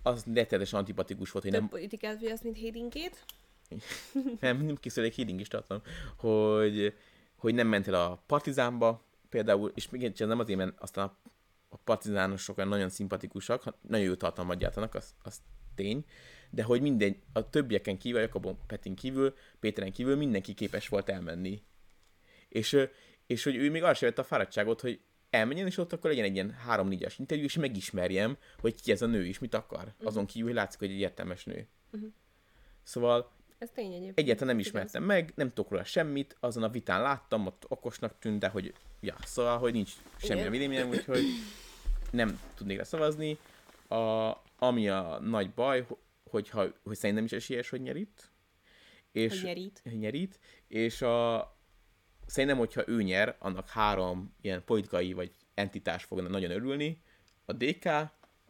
az rettenetesen antipatikus volt, hogy Több nem, politikát figyelsz, mint Hédinkét? nem, nem készül egy híding is tartom, hogy, hogy nem ment el a partizánba, például, és még egyszer nem azért, mert aztán a, a partizánosok olyan nagyon szimpatikusak, nagyon jó tartalmat gyártanak, az, az tény, de hogy minden, a többieken kívül, Jakobon Petin kívül, Péteren kívül mindenki képes volt elmenni. És, és hogy ő még arra sem a fáradtságot, hogy elmenjen, és ott akkor legyen egy ilyen három 4 interjú, és megismerjem, hogy ki ez a nő is, mit akar. Azon kívül, hogy látszik, hogy egy értelmes nő. Szóval Ez tény egyébként. Egyáltalán nem ismertem meg, nem tudok róla semmit, azon a vitán láttam, ott okosnak tűnt, de hogy, ja, szóval, hogy nincs semmi Igen. véleményem, úgyhogy nem tudnék rá szavazni. A, ami a nagy baj, ho- hogyha, hogy szerintem is esélyes, hogy nyerít. És, Hogy nyerít. hogy nyerít, és a, szerintem, hogyha ő nyer, annak három ilyen politikai vagy entitás fogna nagyon örülni. A DK,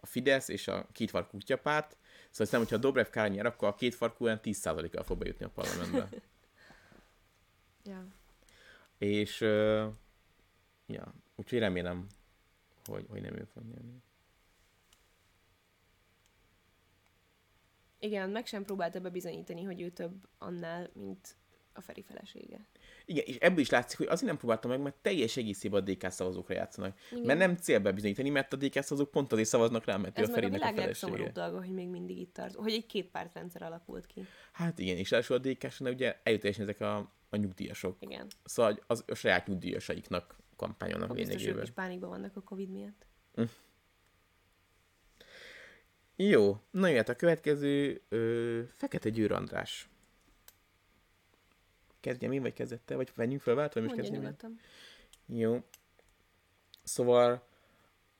a Fidesz és a kétfarkú kutyapárt. Szóval szerintem, hogyha Dobrev Kár nyer, akkor a kétfarkú olyan 10%-kal fog bejutni a parlamentbe. Ja. És uh, ja, úgyhogy remélem, hogy, hogy nem ő fog nyerni. Igen, meg sem próbálta bebizonyítani, hogy ő több annál, mint a Feri felesége. Igen, és ebből is látszik, hogy azért nem próbáltam meg, mert teljes egészében a DK szavazókra játszanak. Igen. Mert nem célbe bizonyítani, mert a DK szavazók pont azért szavaznak rá, mert ő Ez a meg a Ferinek a, világ felesége. dolga, hogy még mindig itt tart. Hogy egy két pártrendszer alakult ki. Hát igen, és első a dk ugye eljutásen ezek a, a nyugdíjasok. Igen. Szóval az a saját nyugdíjasaiknak kampányolnak Akkor biztos ők lényegében. is pánikban vannak a Covid miatt. Jó, na jöhet a következő, ö, Fekete Győr András. Kezdjem én, vagy kezdette, vagy venjünk fel vált, vagy most kezdjem én? Jó. Szóval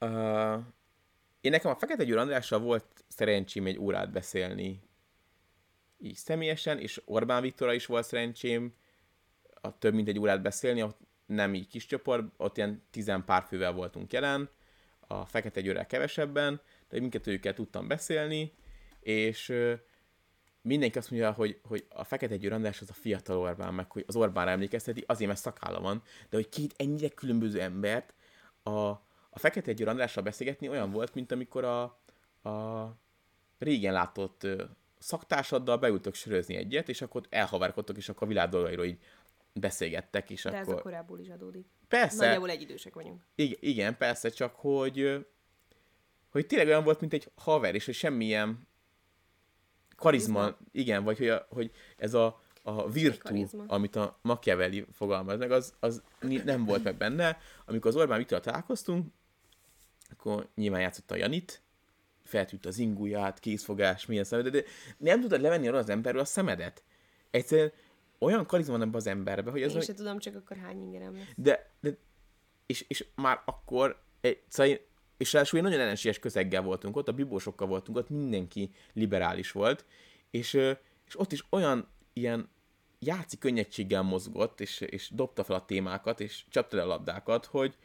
uh, én nekem a Fekete Győr Andrással volt szerencsém egy órát beszélni így személyesen, és Orbán Viktorra is volt szerencsém a több mint egy órát beszélni, ott nem így kis csoport, ott ilyen tizen pár fővel voltunk jelen, a Fekete Győrrel kevesebben, de mindkettőjükkel tudtam beszélni, és mindenki azt mondja, hogy, hogy a Fekete Győr András az a fiatal Orbán, meg hogy az Orbánra emlékezteti, azért, mert szakálla van, de hogy két ennyire különböző embert a, a Fekete Győr Andrással beszélgetni olyan volt, mint amikor a, a régen látott szaktársaddal beültök sörözni egyet, és akkor elhaverkodtok, és akkor a világ dolgairól így beszélgettek, és De ez akkor... a korábból is adódik. Persze, Nagyjából egy idősek vagyunk. igen, igen, persze, csak hogy, hogy tényleg olyan volt, mint egy haver, és hogy semmilyen karizma, igen, vagy hogy, a, hogy ez a, a virtu, karizma. amit a Machiavelli fogalmaz meg, az, az nem volt meg benne. Amikor az Orbán Viktorral találkoztunk, akkor nyilván játszotta a Janit, feltűnt az inguját, készfogás, milyen szemed, de nem tudod levenni arra az emberről a szemedet. Egyszerűen olyan karizma van az emberbe, hogy ez Én a- se tudom, csak akkor hány ingerem lesz. de, de és, és már akkor, egy, szóval, én- és ráadásul egy nagyon ellenséges közeggel voltunk ott, a bibósokkal voltunk ott, mindenki liberális volt, és, és ott is olyan ilyen játszi könnyedséggel mozgott, és, és dobta fel a témákat, és csapta le a labdákat, hogy,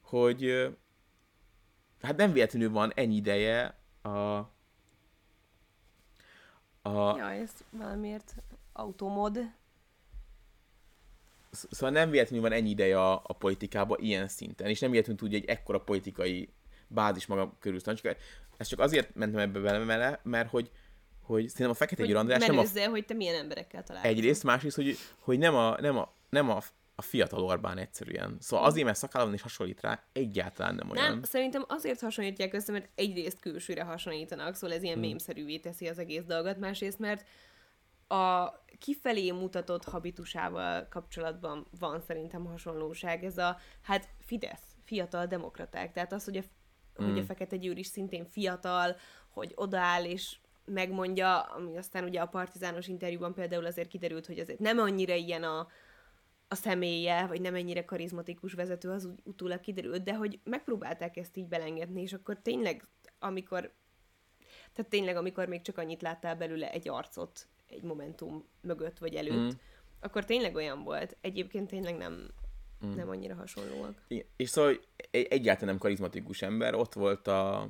hogy hát nem véletlenül van ennyi ideje a, a, Ja, ez valamiért automod. Sz- Szóval nem véletlenül van ennyi ideje a, a politikában ilyen szinten, és nem véletlenül tudja egy ekkora politikai bázis maga körül. Szóval csak, ez csak azért mentem ebbe vele, vele, mert hogy, hogy szerintem a Fekete Győr András nem a, hogy te milyen emberekkel találkozol. egyrészt, másrészt, hogy, hogy nem, a, nem, a, nem a, a fiatal Orbán egyszerűen. Szóval azért, mert szakállon is hasonlít rá, egyáltalán nem olyan. Nem, szerintem azért hasonlítják össze, mert egyrészt külsőre hasonlítanak, szóval ez ilyen Hmm. mémszerűvé teszi az egész dolgot, másrészt, mert a kifelé mutatott habitusával kapcsolatban van szerintem hasonlóság. Ez a, hát Fidesz, fiatal demokraták. Tehát az, hogy a, mm. hogy a Fekete Győr is szintén fiatal, hogy odaáll és megmondja, ami aztán ugye a partizános interjúban például azért kiderült, hogy azért nem annyira ilyen a, a személye, vagy nem ennyire karizmatikus vezető, az úgy utólag kiderült, de hogy megpróbálták ezt így belengedni, és akkor tényleg, amikor tehát tényleg, amikor még csak annyit láttál belőle egy arcot egy momentum mögött vagy előtt, mm. akkor tényleg olyan volt. Egyébként tényleg nem, mm. nem annyira hasonlóak. Igen. És szóval egy, egyáltalán nem karizmatikus ember, ott volt a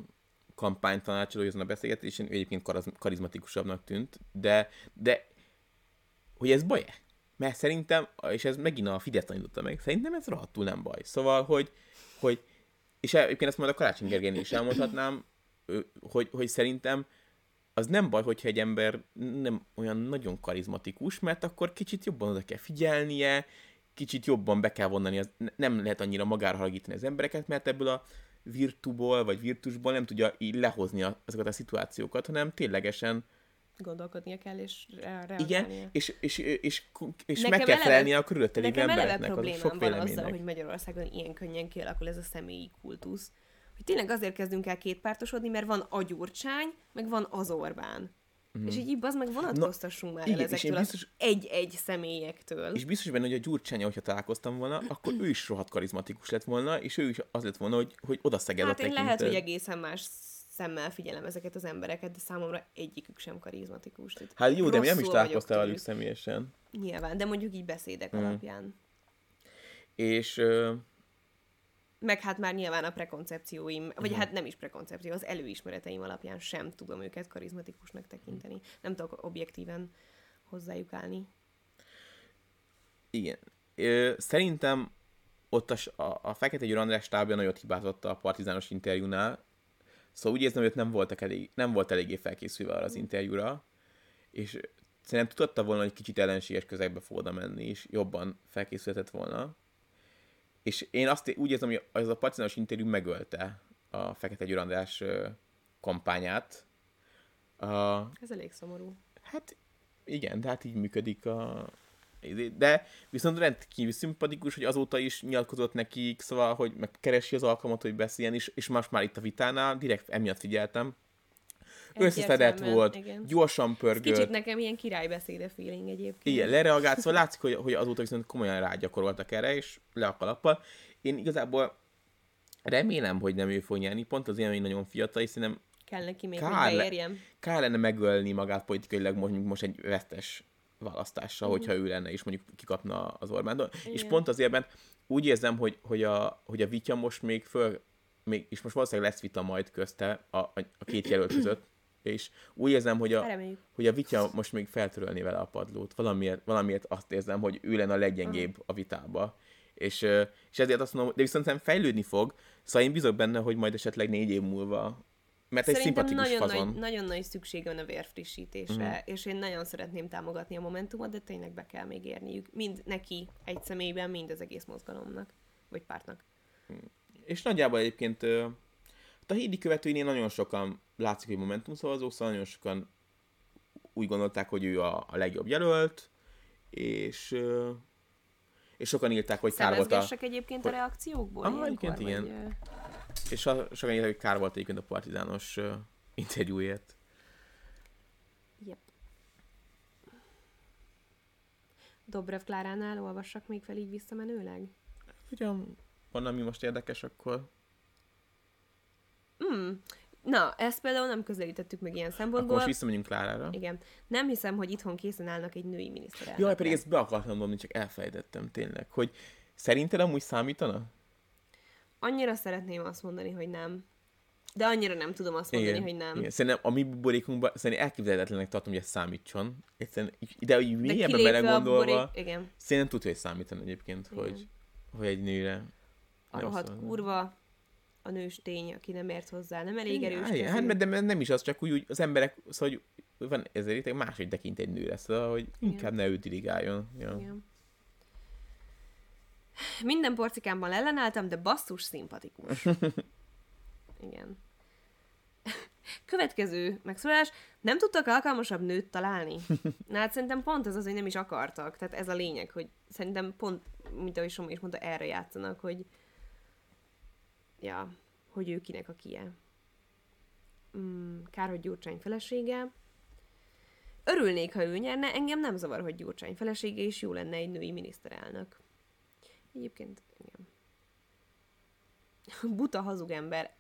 kampánytanácsoló azon a beszélgetésen, ő egyébként karaz- karizmatikusabbnak tűnt, de, de hogy ez baj-e? Mert szerintem, és ez megint a Fidesz tanította meg, szerintem ez rohadtul nem baj. Szóval, hogy, hogy és egyébként ezt majd a Karácsony Gergelynél is elmondhatnám, hogy, hogy szerintem az nem baj, hogyha egy ember nem olyan nagyon karizmatikus, mert akkor kicsit jobban oda kell figyelnie, kicsit jobban be kell vonnani, az, ne- nem lehet annyira magára haragítani az embereket, mert ebből a virtuból, vagy virtusból nem tudja így lehozni a, azokat a szituációkat, hanem ténylegesen Gondolkodnia kell, és re- reagálnia. igen, és, és, és, és, meg kell eleve- felelni a körülötte lévő embereknek, az sok van azzal, hogy Magyarországon ilyen könnyen kialakul ez a személyi kultusz. Hogy tényleg azért kezdünk el kétpártosodni, mert van a Gyurcsány, meg van az Orbán. Mm. És így az meg vonatkoztassunk már el Mhm. igen, ezektől biztos- egy-egy személyektől. És biztos benne, hogy a Gyurcsánya, hogyha találkoztam volna, akkor ő is rohadt karizmatikus lett volna, és ő is az lett volna, hogy, hogy oda szeged Hát én lehet, tekintet. hogy egészen más szemmel figyelem ezeket az embereket, de számomra egyikük sem karizmatikus. Tehát Hát jó, de mi nem is találkoztál velük személyesen. Nyilván, de mondjuk így beszédek Mm. alapján. És ö, Meg hát már nyilván a prekoncepcióim, vagy Mhm. hát nem is prekoncepció, az előismereteim alapján sem tudom őket karizmatikusnak tekinteni. Nem tudok objektíven hozzájuk állni. igen. Ö, szerintem ott a, a, a Fekete Győr András stábja nagyot hibázott a partizános interjúnál, szóval úgy érzem, hogy ott nem, voltak elég, nem volt eléggé felkészülve arra az interjúra, és szerintem tudta volna, hogy kicsit ellenséges közegbe fog oda menni, és jobban felkészülhetett volna. És én azt úgy érzem, hogy ez a partizános interjú megölte a Fekete ö, kampányát. A, Ez elég szomorú. Hát igen, de hát így működik a... De viszont rendkívül szimpatikus, hogy azóta is nyilatkozott nekik, szóval, hogy meg keresi az alkalmat, hogy beszéljen, és, és most már itt a vitánál, direkt emiatt figyeltem, összeszedett volt, igen. gyorsan Ez pörgött. kicsit nekem ilyen királybeszéde feeling egyébként. Igen, lereagált, szóval látszik, hogy, hogy azóta viszont komolyan rágyakoroltak erre, és le a kalappal. Én igazából remélem, hogy nem ő fog nyerni, pont az ilyen, hogy nagyon fiatal, és szerintem Kell neki még, Kár hogy beérjem. kár lenne megölni magát politikailag mondjuk most egy vesztes választással, hogyha ő lenne, és mondjuk kikapna az Orbántól. És. Igen. pont azért, mert úgy érzem, hogy, hogy, a, hogy a vitya most még föl, még, és most valószínűleg lesz vita majd közte a, a két jelölt között, és úgy érzem, hogy a, Reméljük. hogy a vitya most még feltörölni vele a padlót. Valamiért, valamiért azt érzem, hogy ő lenne a leggyengébb a vitába. És, és ezért azt mondom, de viszont szerintem fejlődni fog, szóval én bízok benne, hogy majd esetleg négy év múlva, mert egy szimpatikus nagyon fazon. nagy, nagyon nagy szükség van a vérfrissítésre, mm. és én nagyon szeretném támogatni a Momentumot, de tényleg be kell még érniük. Mind neki egy személyben, mind az egész mozgalomnak, vagy pártnak. És nagyjából egyébként a hídi követőinél nagyon sokan látszik, hogy Momentum szavazók, szóval nagyon sokan úgy gondolták, hogy ő a, a legjobb jelölt, és, és sokan írták, hogy kár volt a, egyébként a reakciókból? Ah, egyébként igen. vagy, és a, sokan írták, hogy kár volt egyébként a partizános ö, interjúért. Yep. Dobrev Kláránál olvassak még fel így visszamenőleg? Ugyan van, ami most érdekes, akkor, Mm. Na, ezt például nem közelítettük meg ilyen akkor szempontból. most visszamegyünk Klárára. Igen. Nem hiszem, hogy itthon készen állnak egy női miniszterelnökre. Jaj, pedig ezt be akartam mondani, csak elfelejtettem tényleg, hogy szerinted amúgy számítana? Annyira szeretném azt mondani, hogy nem. De annyira nem tudom azt mondani, hogy nem. Igen. Szerintem a mi buborékunkban szerintem elképzelhetetlenek tartom, hogy ez számítson. Egyszerűen, de hogy mélyebben belegondolva, buborék, igen, szerintem tudja, hogy számítani egyébként, Igen. hogy, hogy egy nőre. a rohadt szól. kurva, a nőstény, aki nem ért hozzá, nem elég Igen, erős igen. Hát, de nem is az, csak úgy, úgy az emberek, szóval hogy van ezért máshogy tekint egy nőre, szóval, hogy inkább ne ő dirigáljon. Ja. Igen. Minden porcikámban ellenálltam, de basszus szimpatikus. Igen. Következő megszólás. Nem tudtak alkalmasabb nőt találni? Na hát szerintem pont ez az, hogy nem is akartak. Tehát ez a lényeg, hogy szerintem pont, mint ahogy Soma is mondta, erre játszanak, hogy ja, hogy ő kinek a kie. Mm, kár, hogy Gyurcsány felesége. Örülnék, ha ő nyerne, engem nem zavar, hogy Gyurcsány felesége is jó lenne egy női miniszterelnök. Egyébként, igen. Buta hazug ember.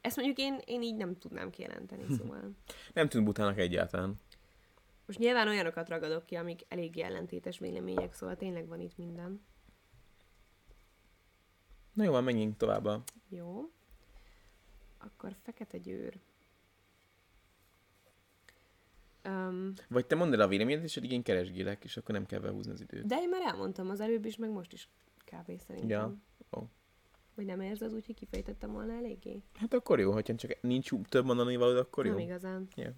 Ezt mondjuk én, én így nem tudnám kijelenteni, szóval. Nem tűnt butának egyáltalán. Most nyilván olyanokat ragadok ki, amik elég ellentétes vélemények, szóval tényleg van itt minden. Na jó, van, menjünk tovább. a- Jó. Akkor fekete győr. Um, Vagy te mondd el a véleményed, és addig én keresgélek, és akkor nem kell behúzni az időt. de én már elmondtam az előbb is, meg most is kb. szerintem. Ja. Ó. Vagy nem érzed úgy, hogy kifejtettem volna eléggé? Hát akkor jó, hogyha csak nincs több mondani való, akkor jó. Nem igazán. Ja.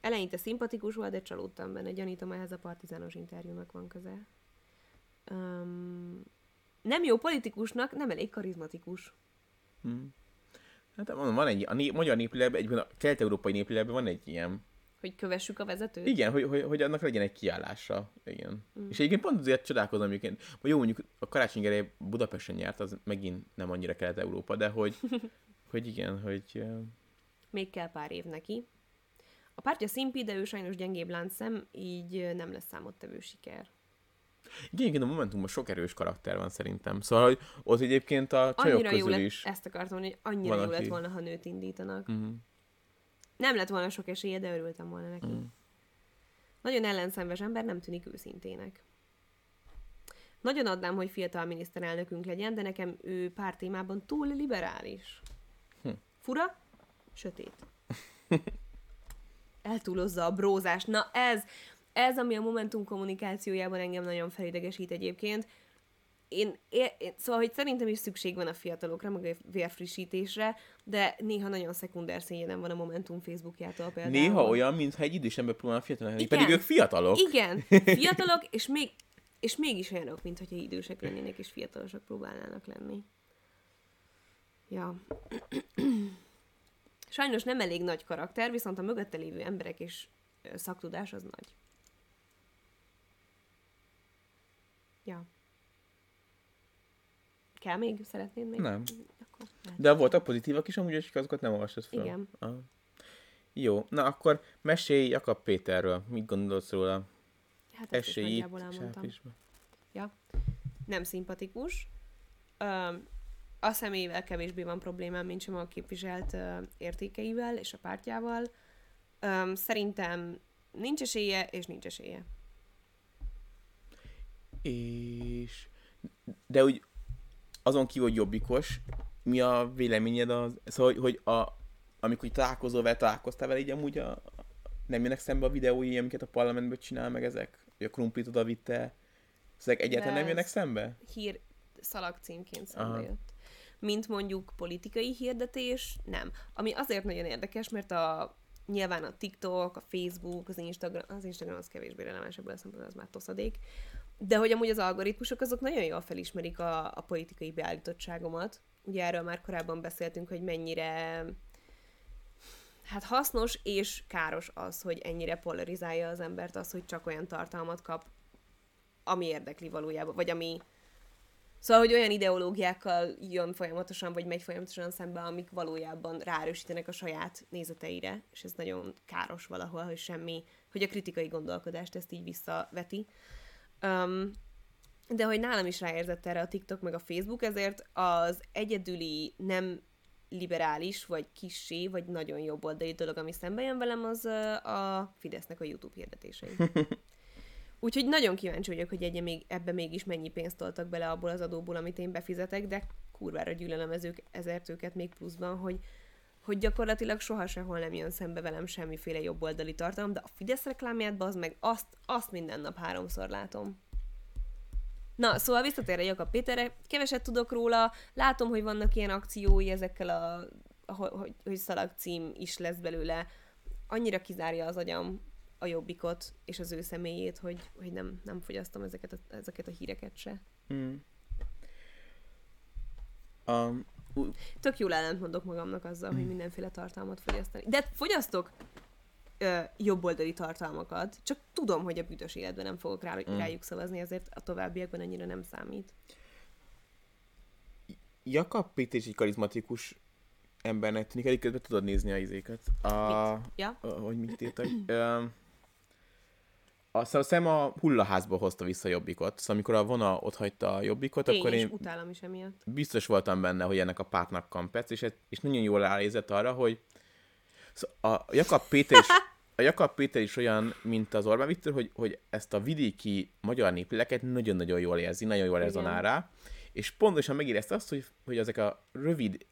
Eleinte szimpatikus volt, de csalódtam benne. Gyanítom, ehhez a partizános interjúnak van köze. Um, nem jó politikusnak, nem elég karizmatikus. Hm. Hát mondom, van egy, a né- magyar néplélekben, egyben a kelet-európai néplélekben van egy ilyen, Hogy kövessük a vezetőt? igen, hogy, hogy, hogy annak legyen egy kiállása, igen. Mm. És egyébként pont azért csodálkozom egyébként, hogy jó, mondjuk a Karácsony Budapesten nyert, az megint nem annyira kelet-európa, de hogy, hogy igen, hogy Még kell pár év neki. A pártja szimpi, de ő sajnos gyengébb láncszem, így nem lesz számottevő siker. Igen, egyébként a Momentumban sok erős karakter van szerintem. Szóval, hogy ott egyébként a csajok Annyira jó közül lett, is. ezt akartam mondani, hogy annyira Van, jó lett volna, ha nőt indítanak. Mhm. Nem lett volna sok esélye, de örültem volna neki. Mm. Nagyon ellenszenves ember, nem tűnik őszintének. Nagyon adnám, hogy fiatal miniszterelnökünk legyen, de nekem ő pár témában túl liberális. Hm. Fura, sötét. Eltúlozza a brózást. Na ez, ez, ami a Momentum kommunikációjában engem nagyon felidegesít egyébként. Én, én, én, szóval, hogy szerintem is szükség van a fiatalokra, meg a vérfrissítésre, de néha nagyon szekunder szégyenem van a Momentum Facebookjától például. Néha olyan, mintha egy idős ember próbálna fiatal lenni, Igen. pedig ők fiatalok. Igen, fiatalok, és, még, és mégis olyanok, mint hogyha idősek lennének, és fiatalosak próbálnának lenni. Ja. Sajnos nem elég nagy karakter, viszont a mögötte lévő emberek és szaktudás az nagy. Ja. Kell még? Szeretnéd még? Nem. Akkor. De voltak pozitívak is, amúgy, akik azokat nem olvastad fel. Igen. Ah. Jó, na akkor mesélj Jakab Péterről. Mit gondolsz róla? Hát ezt is Esély itt, elmondtam. Ja. Nem szimpatikus. Öm, a személyével kevésbé van problémám, mint sem a képviselt ö, értékeivel és a pártjával. Öm, szerintem nincs esélye, és nincs esélye. És... De úgy azon kívül, hogy jobbikos, mi a véleményed az... Szóval, hogy, a, amikor találkozol vele, találkoztál vele így amúgy a, nem jönnek szembe a videói, amiket a parlamentben csinál meg ezek? Hogy a krumplit oda vitte? Ezek egyáltalán De nem jönnek szembe? Hír szalagcímként Aha. szembe jött. Mint mondjuk politikai hirdetés, nem. Ami azért nagyon érdekes, mert a nyilván a TikTok, a Facebook, az Instagram, az Instagram az kevésbé releváns ebből a szempontból, az már toszadék. De hogy amúgy az algoritmusok azok nagyon jól felismerik a, a politikai beállítottságomat. Ugye erről már korábban beszéltünk, hogy mennyire hát hasznos és káros az, hogy ennyire polarizálja az embert az, hogy csak olyan tartalmat kap, ami érdekli valójában, vagy ami... Szóval, hogy olyan ideológiákkal jön folyamatosan, vagy megy folyamatosan szembe, amik valójában ráerősítenek a saját nézeteire, és ez nagyon káros valahol, hogy semmi, hogy a kritikai gondolkodást ezt így visszaveti. Um, de hogy nálam is ráérzett erre a TikTok meg a Facebook, ezért az egyedüli nem liberális, vagy kissé, vagy nagyon jobboldali dolog, ami szembe jön velem, az a Fidesznek a YouTube hirdetései. Úgyhogy nagyon kíváncsi vagyok, hogy egy még, ebbe mégis mennyi pénzt toltak bele abból az adóból, amit én befizetek, de kurvára gyűlölöm ezük, ezért őket még pluszban, hogy, hogy gyakorlatilag soha sehol nem jön szembe velem semmiféle jobboldali tartalom, de a Fidesz reklámját az meg azt, azt minden nap háromszor látom. Na, szóval visszatérve Jakab Péterre, keveset tudok róla, látom, hogy vannak ilyen akciói ezekkel a, hogy, hogy, hogy szalagcím is lesz belőle. Annyira kizárja az agyam a jobbikot és az ő személyét, hogy, hogy nem, nem fogyasztom ezeket a, ezeket a híreket se. Mm. Um, Tök jól ellentmondok magamnak azzal, hogy mindenféle tartalmat fogyasztani. De fogyasztok ö, jobboldali tartalmakat, csak tudom, hogy a büdös életben nem fogok rá, Mm. rájuk szavazni, ezért a továbbiakban annyira nem számít. Jakab Péter is egy karizmatikus embernek tűnik, tudod nézni a izéket. A, Ja? a, hogy mit írtak. Azt hiszem a hullaházból hozta vissza a jobbikot. Szóval amikor a vona ott hagyta a jobbikot, Tény, akkor és én utálom is emiatt. biztos voltam benne, hogy ennek a pártnak kampec, és, és nagyon jól ránézett arra, hogy szóval a Jakab Péter is, a Jakab Péter is olyan, mint az Orbán Viktor, hogy, hogy ezt a vidéki magyar népléleket nagyon-nagyon jól érzi, nagyon jól rezonál rá, és pontosan megérezte azt, hogy, hogy ezek a rövid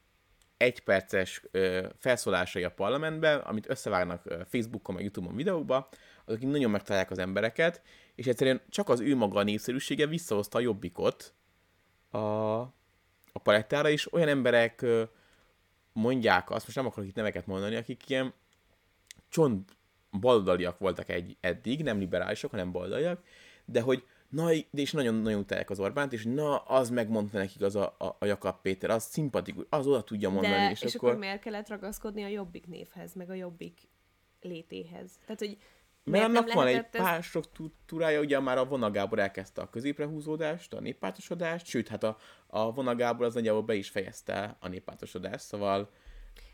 egyperces ö, felszólásai a parlamentben, amit összevágnak ö, Facebookon, meg Youtube-on videókba, azok nagyon megtalálják az embereket, és egyszerűen csak az ő maga a népszerűsége visszahozta a jobbikot a, a palettára, és olyan emberek mondják azt, most nem akarok itt neveket mondani, akik ilyen csont baloldaliak voltak egy, eddig, nem liberálisok, hanem baloldaliak, de hogy na, de és nagyon-nagyon utálják az Orbánt, és na, az megmondta nekik az a, a, a Jakab Péter, az szimpatikus, az oda tudja mondani, De, és, és, akkor... akkor miért kellett ragaszkodni a jobbik névhez, meg a jobbik létéhez? Tehát, hogy Mert annak van egy lehetett ez- pár struktúrája, ugye már a Vona Gábor elkezdte a középrehúzódást, a néppártosodást, sőt, hát a, a Vona Gábor az nagyjából be is fejezte a néppártosodást, szóval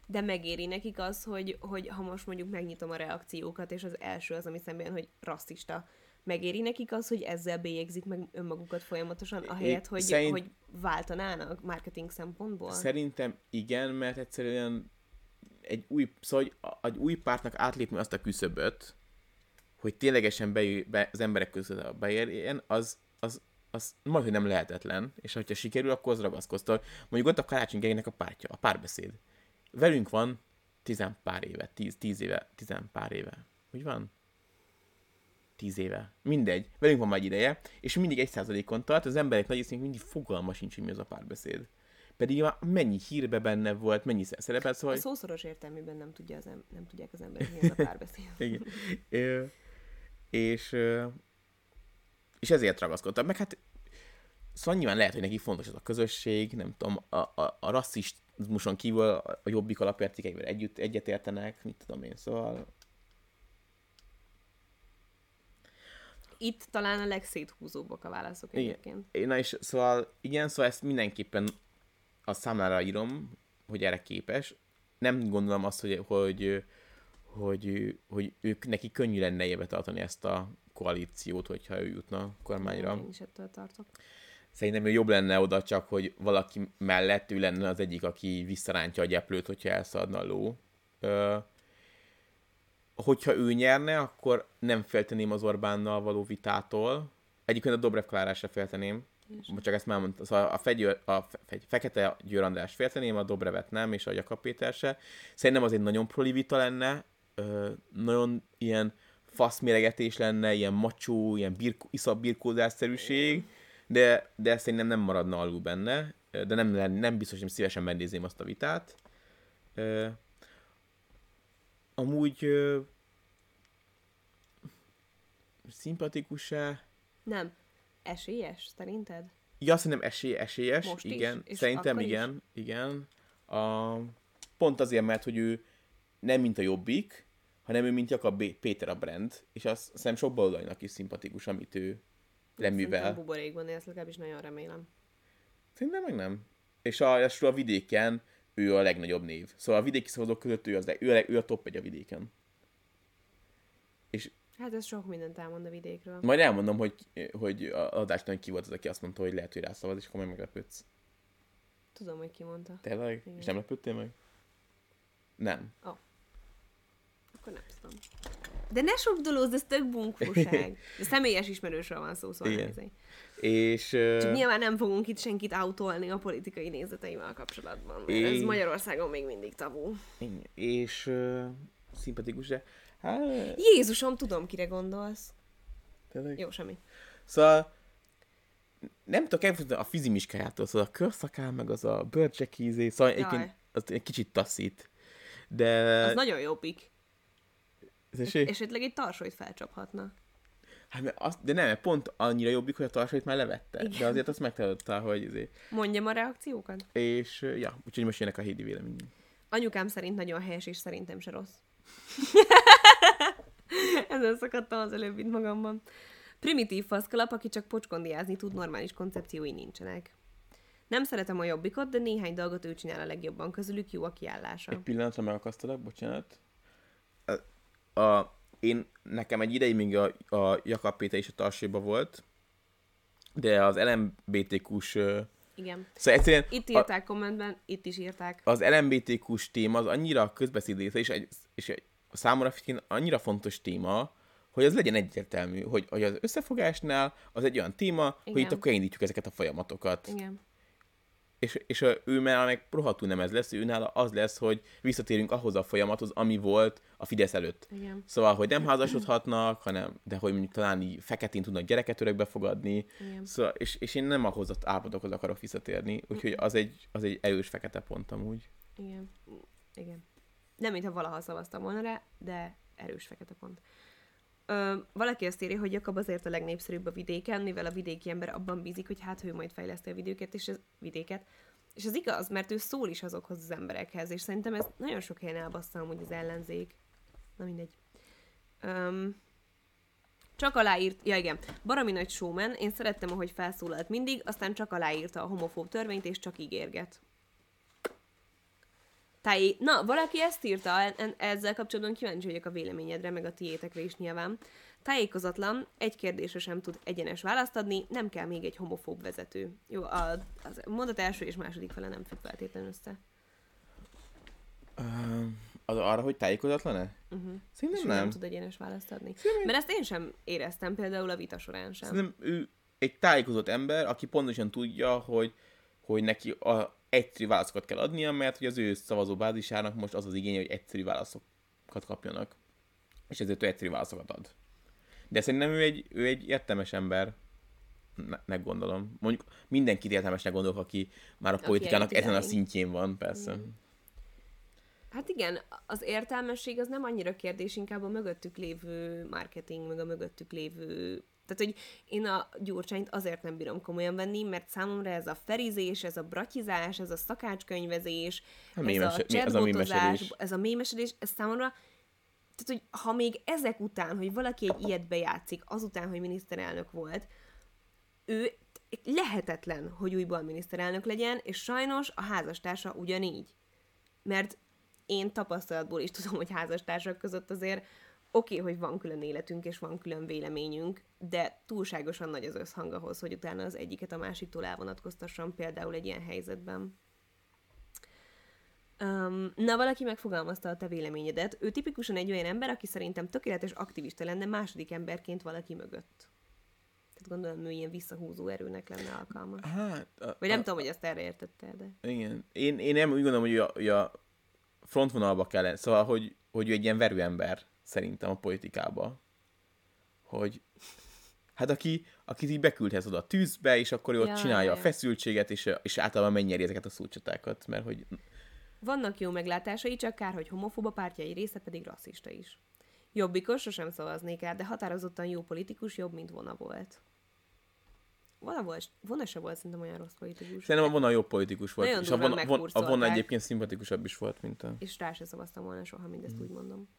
De megéri nekik az, hogy, hogy ha most mondjuk megnyitom a reakciókat, és az első az, ami szemben hogy rasszista, megéri nekik az, hogy ezzel bélyegzik meg önmagukat folyamatosan, ahelyett, hogy, szerint- hogy váltanának marketing szempontból? Szerintem igen, mert egyszerűen egy új, szóval egy új pártnak átlépni azt a küszöböt, hogy ténylegesen be, be, az emberek között beérjen, az, az, az majd, hogy nem lehetetlen, és ha sikerül, akkor az ragaszkodta. Mondjuk ott a Karácsony a pártja, a párbeszéd. Velünk van tizen pár éve, tíz, tíz éve, tizen pár éve. Úgy van? Tíz éve. Mindegy. Velünk van már egy ideje, és mindig egy százalékon tart, az emberek nagy részének mindig fogalma sincs, hogy mi az a párbeszéd. Pedig már mennyi hírbe benne volt, mennyi szerepel, szóval... A szószoros értelmében nem, tudja az em- nem tudják az emberek, mi ez a párbeszéd. Igen. És, és ezért ragaszkodtam. Meg hát szóval nyilván lehet, hogy neki fontos ez a közösség, nem tudom, a, a, a rasszizmuson kívül a a jobbik alapértékeivel együtt egyetértenek, mit tudom én, szóval Itt talán a legszéthúzóbbak a válaszok Igen. egyébként. Na és szóval, igen, szóval ezt mindenképpen a számlára írom, hogy erre képes. Nem gondolom azt, hogy, hogy, hogy, hogy ők neki könnyű lenne éve tartani ezt a koalíciót, hogyha ő jutna kormányra. Én is ettől tartok. Szerintem ő jobb lenne oda csak, hogy valaki mellett ő lenne az egyik, aki visszarántja a gyeplőt, hogyha elszaladna a ló. Ö, hogyha ő nyerne, akkor nem félteném az Orbánnal való vitától. Egyébként a Dobrev Klárásra félteném. Csak ezt már mondtam. Szóval a, fegy, a fegy, Fekete Győr András félteném, a Dobrevet nem, és a Jakab Péter se. Szerintem az egy nagyon proli vita lenne, ö, nagyon ilyen faszméregetés lenne, ilyen macsó, ilyen birko, iszabirkózásszerűség, de, de szerintem nem maradna alul benne, de nem, nem biztos, hogy szívesen megnézném azt a vitát. Ö, amúgy ö, szimpatikus-e? Nem. Esélyes, szerinted? Ja, szerintem esély, esélyes, Most is? igen. És Szerintem akkor is? igen, igen. A, pont azért, mert hogy ő nem mint a Jobbik, hanem ő mint Jakab B- Péter a brand, és azt szerintem sok baloldalinak is szimpatikus, amit ő Szerintem leművel. buborékban élsz, legalábbis nagyon remélem. Szerintem meg nem. És a, a vidéken ő a legnagyobb név. Szóval a vidéki szavazók között ő, az, le- ő, a, leg- ő a top egy a vidéken. És Hát ez sok mindent elmond a vidékről. majd elmondom, hogy, hogy a adásnál ki volt az, aki azt mondta, hogy lehet, hogy rászavaz, és akkor majd meglepődsz. Tudom, hogy ki mondta. Tényleg? És nem lepődtél meg? Nem. Akkor nem tudom. De ne sokdolózz, ez tök bunkóság. De személyes ismerősről van szó, szóval Igen. izé. És... Csak nyilván nem fogunk itt senkit autolni a politikai nézeteivel kapcsolatban, mert ez Én- Magyarországon még mindig. Igen. És uh, szimpatikus, de hát, Jézusom, tudom, kire gondolsz. tényleg. Jó, semmi. Szóval nem tudok elfogadni a fizimiskájától, szóval a körszakál, meg az a bőrcsekízé, szóval Jaj. egyébként az egy kicsit taszít. De... Az nagyon jobbik. Tessék? Esetleg egy tarsolyt felcsaphatna. Hát, mert az, de nem, mert pont annyira jobbik, hogy a tarsait már levette. Igen. De azért azt megtalálottál, hogy izé. Mondjam a reakciókat? És ja, úgyhogy most jönnek a Hédi vélemények. Anyukám szerint nagyon helyes, és szerintem se rossz. Ezen szakadtam az előbb itt magamban. Primitív faszkalap, aki csak pocskondiázni tud, normális koncepciói nincsenek. Nem szeretem a jobbikot, de néhány dolgot ő csinál a legjobban, közülük jó a kiállása. Egy pillanatra megakasztalak, bocsánat. A, a, én, nekem egy ideig még a, a Jakab Péter is a tarséba volt, de az LMBTQ-s... Igen. Szóval egyszerűen Itt a, írták kommentben, itt is írták. az LMBTQ-s téma az annyira közbeszéd része, és, egy, és egy, számomra annyira fontos téma, hogy az legyen egyértelmű, hogy, hogy az összefogásnál az egy olyan téma, Igen. hogy itt akkor indítjuk ezeket a folyamatokat. Igen. És, és ő már meg rohadtul nem ez lesz, ő nála az lesz, hogy visszatérünk ahhoz a folyamathoz, ami volt a Fidesz előtt. Igen. Szóval, hogy nem házasodhatnak, hanem, de hogy mondjuk talán így feketén tudnak gyereket örökbe fogadni. Igen. Szóval, és, és én nem ahhoz az állapotokhoz akarok visszatérni, úgyhogy az egy, az egy erős fekete pont amúgy. Igen. Igen. Nem, mintha valaha szavaztam volna rá, de erős fekete pont. Ö, valaki azt írja, hogy Jakab azért a legnépszerűbb a vidéken, mivel a vidéki ember abban bízik, hogy hát ő majd fejleszti a vidéket, és ez, vidéket. És ez igaz, mert ő szól is azokhoz az emberekhez, és szerintem ez nagyon sok helyen elbassza amúgy az ellenzék. Na mindegy. Öm, csak aláírt, ja igen, baromi nagy showman, én szerettem, ahogy felszólalt mindig, aztán csak aláírta a homofób törvényt, és csak ígérget. Tájé... Na, valaki ezt írta, ezzel kapcsolatban kíváncsi vagyok a véleményedre, meg a tiétekre is nyilván. Tájékozatlan, egy kérdésre sem tud egyenes választ adni, nem kell még egy homofób vezető. Jó, a, az mondat első és második fele nem függ feltétlenül össze. Um, az arra, hogy tájékozatlan-e? Uh-huh. Szerintem nem. nem tud egyenes választ adni. Mert ezt én sem éreztem például a vita során sem. Szerintem ő egy tájékozott ember, aki pontosan tudja, hogy, hogy neki a egyszerű válaszokat kell adnia, mert hogy az ő szavazóbázisának most az az igénye, hogy egyszerű válaszokat kapjanak. És ezért ő egyszerű válaszokat ad. De szerintem ő egy, ő egy értelmes ember, ne, ne gondolom. Mondjuk mindenkit értelmesnek gondolok, aki már a Aki politikának ezen a szintjén van, persze. Hát igen, az értelmesség az nem annyira kérdés, inkább a mögöttük lévő marketing, meg a mögöttük lévő... Tehát, hogy én a Gyurcsányt azért nem bírom komolyan venni, mert számomra ez a ferizés, ez a bratizás, ez a szakácskönyvezés, A ez mémese- a mi- ez a mémesedés. ez a mémesedés, ez számomra... Tehát, hogy ha még ezek után, hogy valaki egy ilyet bejátszik, azután, hogy miniszterelnök volt, ő lehetetlen, hogy újból miniszterelnök legyen, és sajnos a házastársa ugyanígy. Mert én tapasztalatból is tudom, hogy házastársak között azért oké, okay, hogy van külön életünk, és van külön véleményünk, de túlságosan nagy az összhang ahhoz, hogy utána az egyiket a másiktól elvonatkoztassam, például egy ilyen helyzetben. Um, na, valaki megfogalmazta a te véleményedet. Ő tipikusan egy olyan ember, aki szerintem tökéletes aktivista lenne második emberként valaki mögött. Tehát gondolom, ő ilyen visszahúzó erőnek lenne alkalmas. Hát, a, Vagy nem a, tudom, hogy azt erre értette, de... Igen. Én, én nem úgy gondolom, hogy a, hogy a frontvonalba kell, szóval, hogy, hogy ő egy ilyen verőember szerintem a politikába. Hogy hát aki, akit így beküldhez oda a tűzbe, és akkor ő ott ja, csinálja ja. a feszültséget, és, és általában megnyeri ezeket a szócsatákat, mert hogy... Vannak jó meglátásai, csak kár, hogy homofóba pártjai része pedig rasszista is. Jobbikos sosem szavaznék rá, de határozottan jó politikus, jobb, mint vona volt. Vona, volt, vona se volt szerintem olyan rossz politikus. Szerintem a vona jobb politikus volt. Nagyon és a vona, von, a vona egyébként szimpatikusabb is volt, mint a... És rá se szavaztam volna soha, mindezt mm. úgy mondom.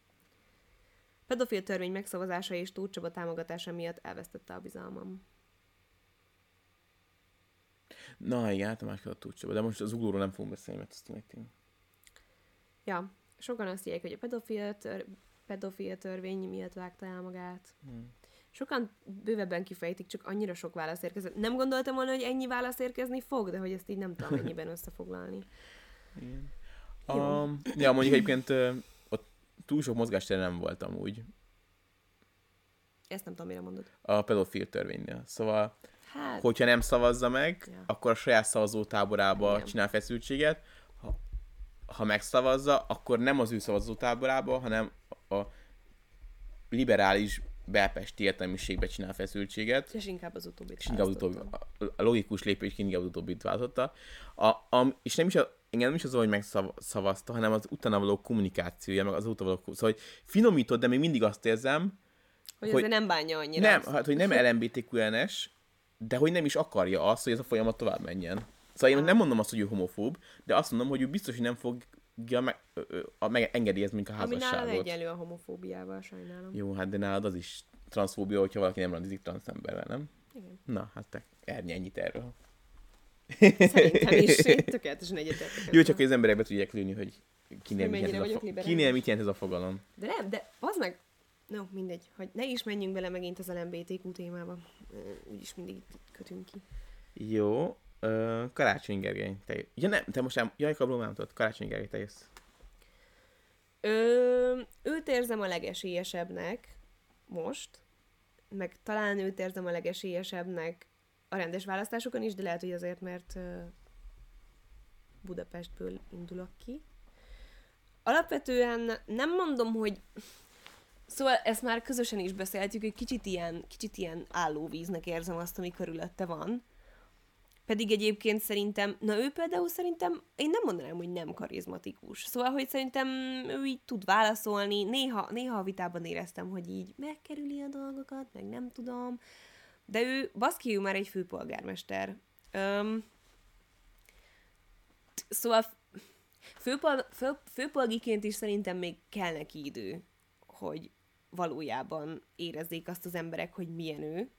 Pedofil törvény megszavazása és Tóth Csaba támogatása miatt elvesztette a bizalmam. Na, igen, hát a másik a Tóth Csaba, de most az uglóról nem fogunk beszélni, mert ezt megtűnik. Ja, sokan azt írják, hogy a pedofil, tör, pedofil törvény miatt vágta el magát. Hmm. Sokan bővebben kifejtik, csak annyira sok válasz érkezett. Nem gondoltam volna, hogy ennyi válasz érkezni fog, de hogy ezt így nem tudom ennyiben összefoglalni. Igen. Um, ja, mondjuk egyébként túl sok mozgástere nem voltam úgy. Ezt nem tudom, mire mondod. A pedofil törvénynél. Szóval, hát... hogyha nem szavazza meg, ja. akkor a saját szavazótáborába Igen. csinál feszültséget. Ha, ha megszavazza, akkor nem az ő szavazótáborába, hanem a liberális belpesti értelmiségbe csinál feszültséget. És inkább az utóbbit és inkább az utóbbi, a logikus lépés inkább az utóbbit váltotta. A, a, és nem is a, engem nem is az, hogy megszavazta, hanem az utána való kommunikációja, meg az utána való... Szóval, hogy finomított, de még mindig azt érzem, hogy, hogy nem bánja annyira. Nem, hát, hogy nem LMBTQ-es, de hogy nem is akarja azt, hogy ez a folyamat tovább menjen. Szóval én nem mondom azt, hogy ő homofób, de azt mondom, hogy ő biztos, hogy nem fogja meg, a, meg engedélyezni a házasságot. Ami nálad egyenlő a homofóbiával, sajnálom. Jó, hát de nálad az is transzfóbia, hogyha valaki nem randizik transzemberrel, nem? Igen. Na, hát te ernyi ennyit erről. Szerintem is. Tökéletesen egyetértek. Jó, csak hogy az emberek be tudják lőni, hogy kinél, mit jelent, ez a, kinél mit jelent ez a fogalom. De nem, de az meg, no, mindegy, hogy ne is menjünk bele megint az LMBTQ témába. Úgyis mindig kötünk ki. Jó, uh, Karácsony Gergely, te Ja nem, te most nem, jaj, kabló nem tudod, Karácsony Gergely, te jössz. Ö, őt érzem a legesélyesebbnek most, meg talán őt érzem a legesélyesebbnek a rendes választásokon is, de lehet, hogy azért, mert Budapestből indulok ki. Alapvetően nem mondom, hogy Szóval ezt már közösen is beszéltük, hogy kicsit ilyen, kicsit ilyen állóvíznek érzem azt, ami körülötte van. Pedig egyébként szerintem, na ő például szerintem, én nem mondanám, hogy nem karizmatikus. Szóval, hogy szerintem ő így tud válaszolni. Néha, néha a vitában éreztem, hogy így megkerüli a dolgokat, meg nem tudom. De ő, baszki, ő már egy főpolgármester. Öm, szóval főpol, fő, főpolgiként is szerintem még kell neki idő, hogy valójában érezzék azt az emberek, hogy milyen ő.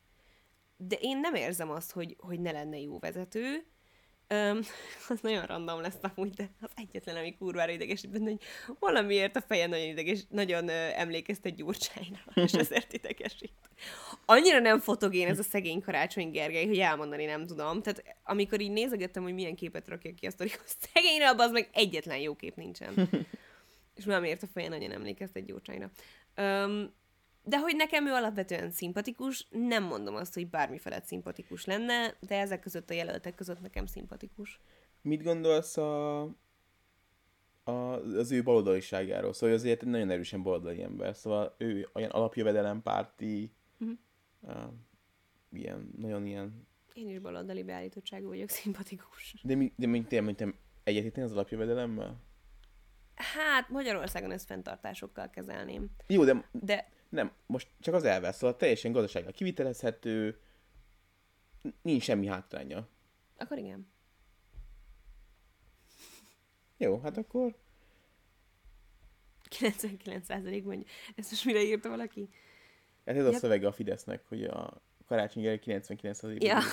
De én nem érzem azt, hogy, hogy ne lenne jó vezető. Um, az nagyon random lesz amúgy, de az egyetlen, ami kurvára idegesít benne, hogy valamiért a feje nagyon ideges, nagyon uh, emlékeztet Gyurcsányra, és ezért idegesít. Annyira nem fotogén ez a szegény Karácsony Gergely, hogy elmondani nem tudom. Tehát amikor így nézegettem, hogy milyen képet rakja ki a sztorihoz, szegényre, az meg egyetlen jó kép nincsen. és valamiért a feje nagyon emlékeztet Gyurcsányra. Um, de hogy nekem ő alapvetően szimpatikus, nem mondom azt, hogy bármi felett szimpatikus lenne, de ezek között a jelöltek között nekem szimpatikus. Mit gondolsz a, a, az ő baloldaliságáról? Szóval azért nagyon erősen baloldali ember, szóval ő olyan alapjövedelempárti, uh-huh. uh, ilyen, nagyon ilyen... Én is baloldali beállítottságú vagyok, szimpatikus. De, mi, de mint te, mint te egyetérteni az alapjövedelemmel? Hát Magyarországon ezt fenntartásokkal kezelném. Jó, de, de nem, most csak az elvesz, szóval teljesen gazdasággal kivitelezhető, nincs semmi hátránya. Akkor igen. Jó, hát akkor... 99% mondja. Ezt most mire írta valaki? Hát ez ja. a szövege a Fidesznek, hogy a karácsony 99%. Ja.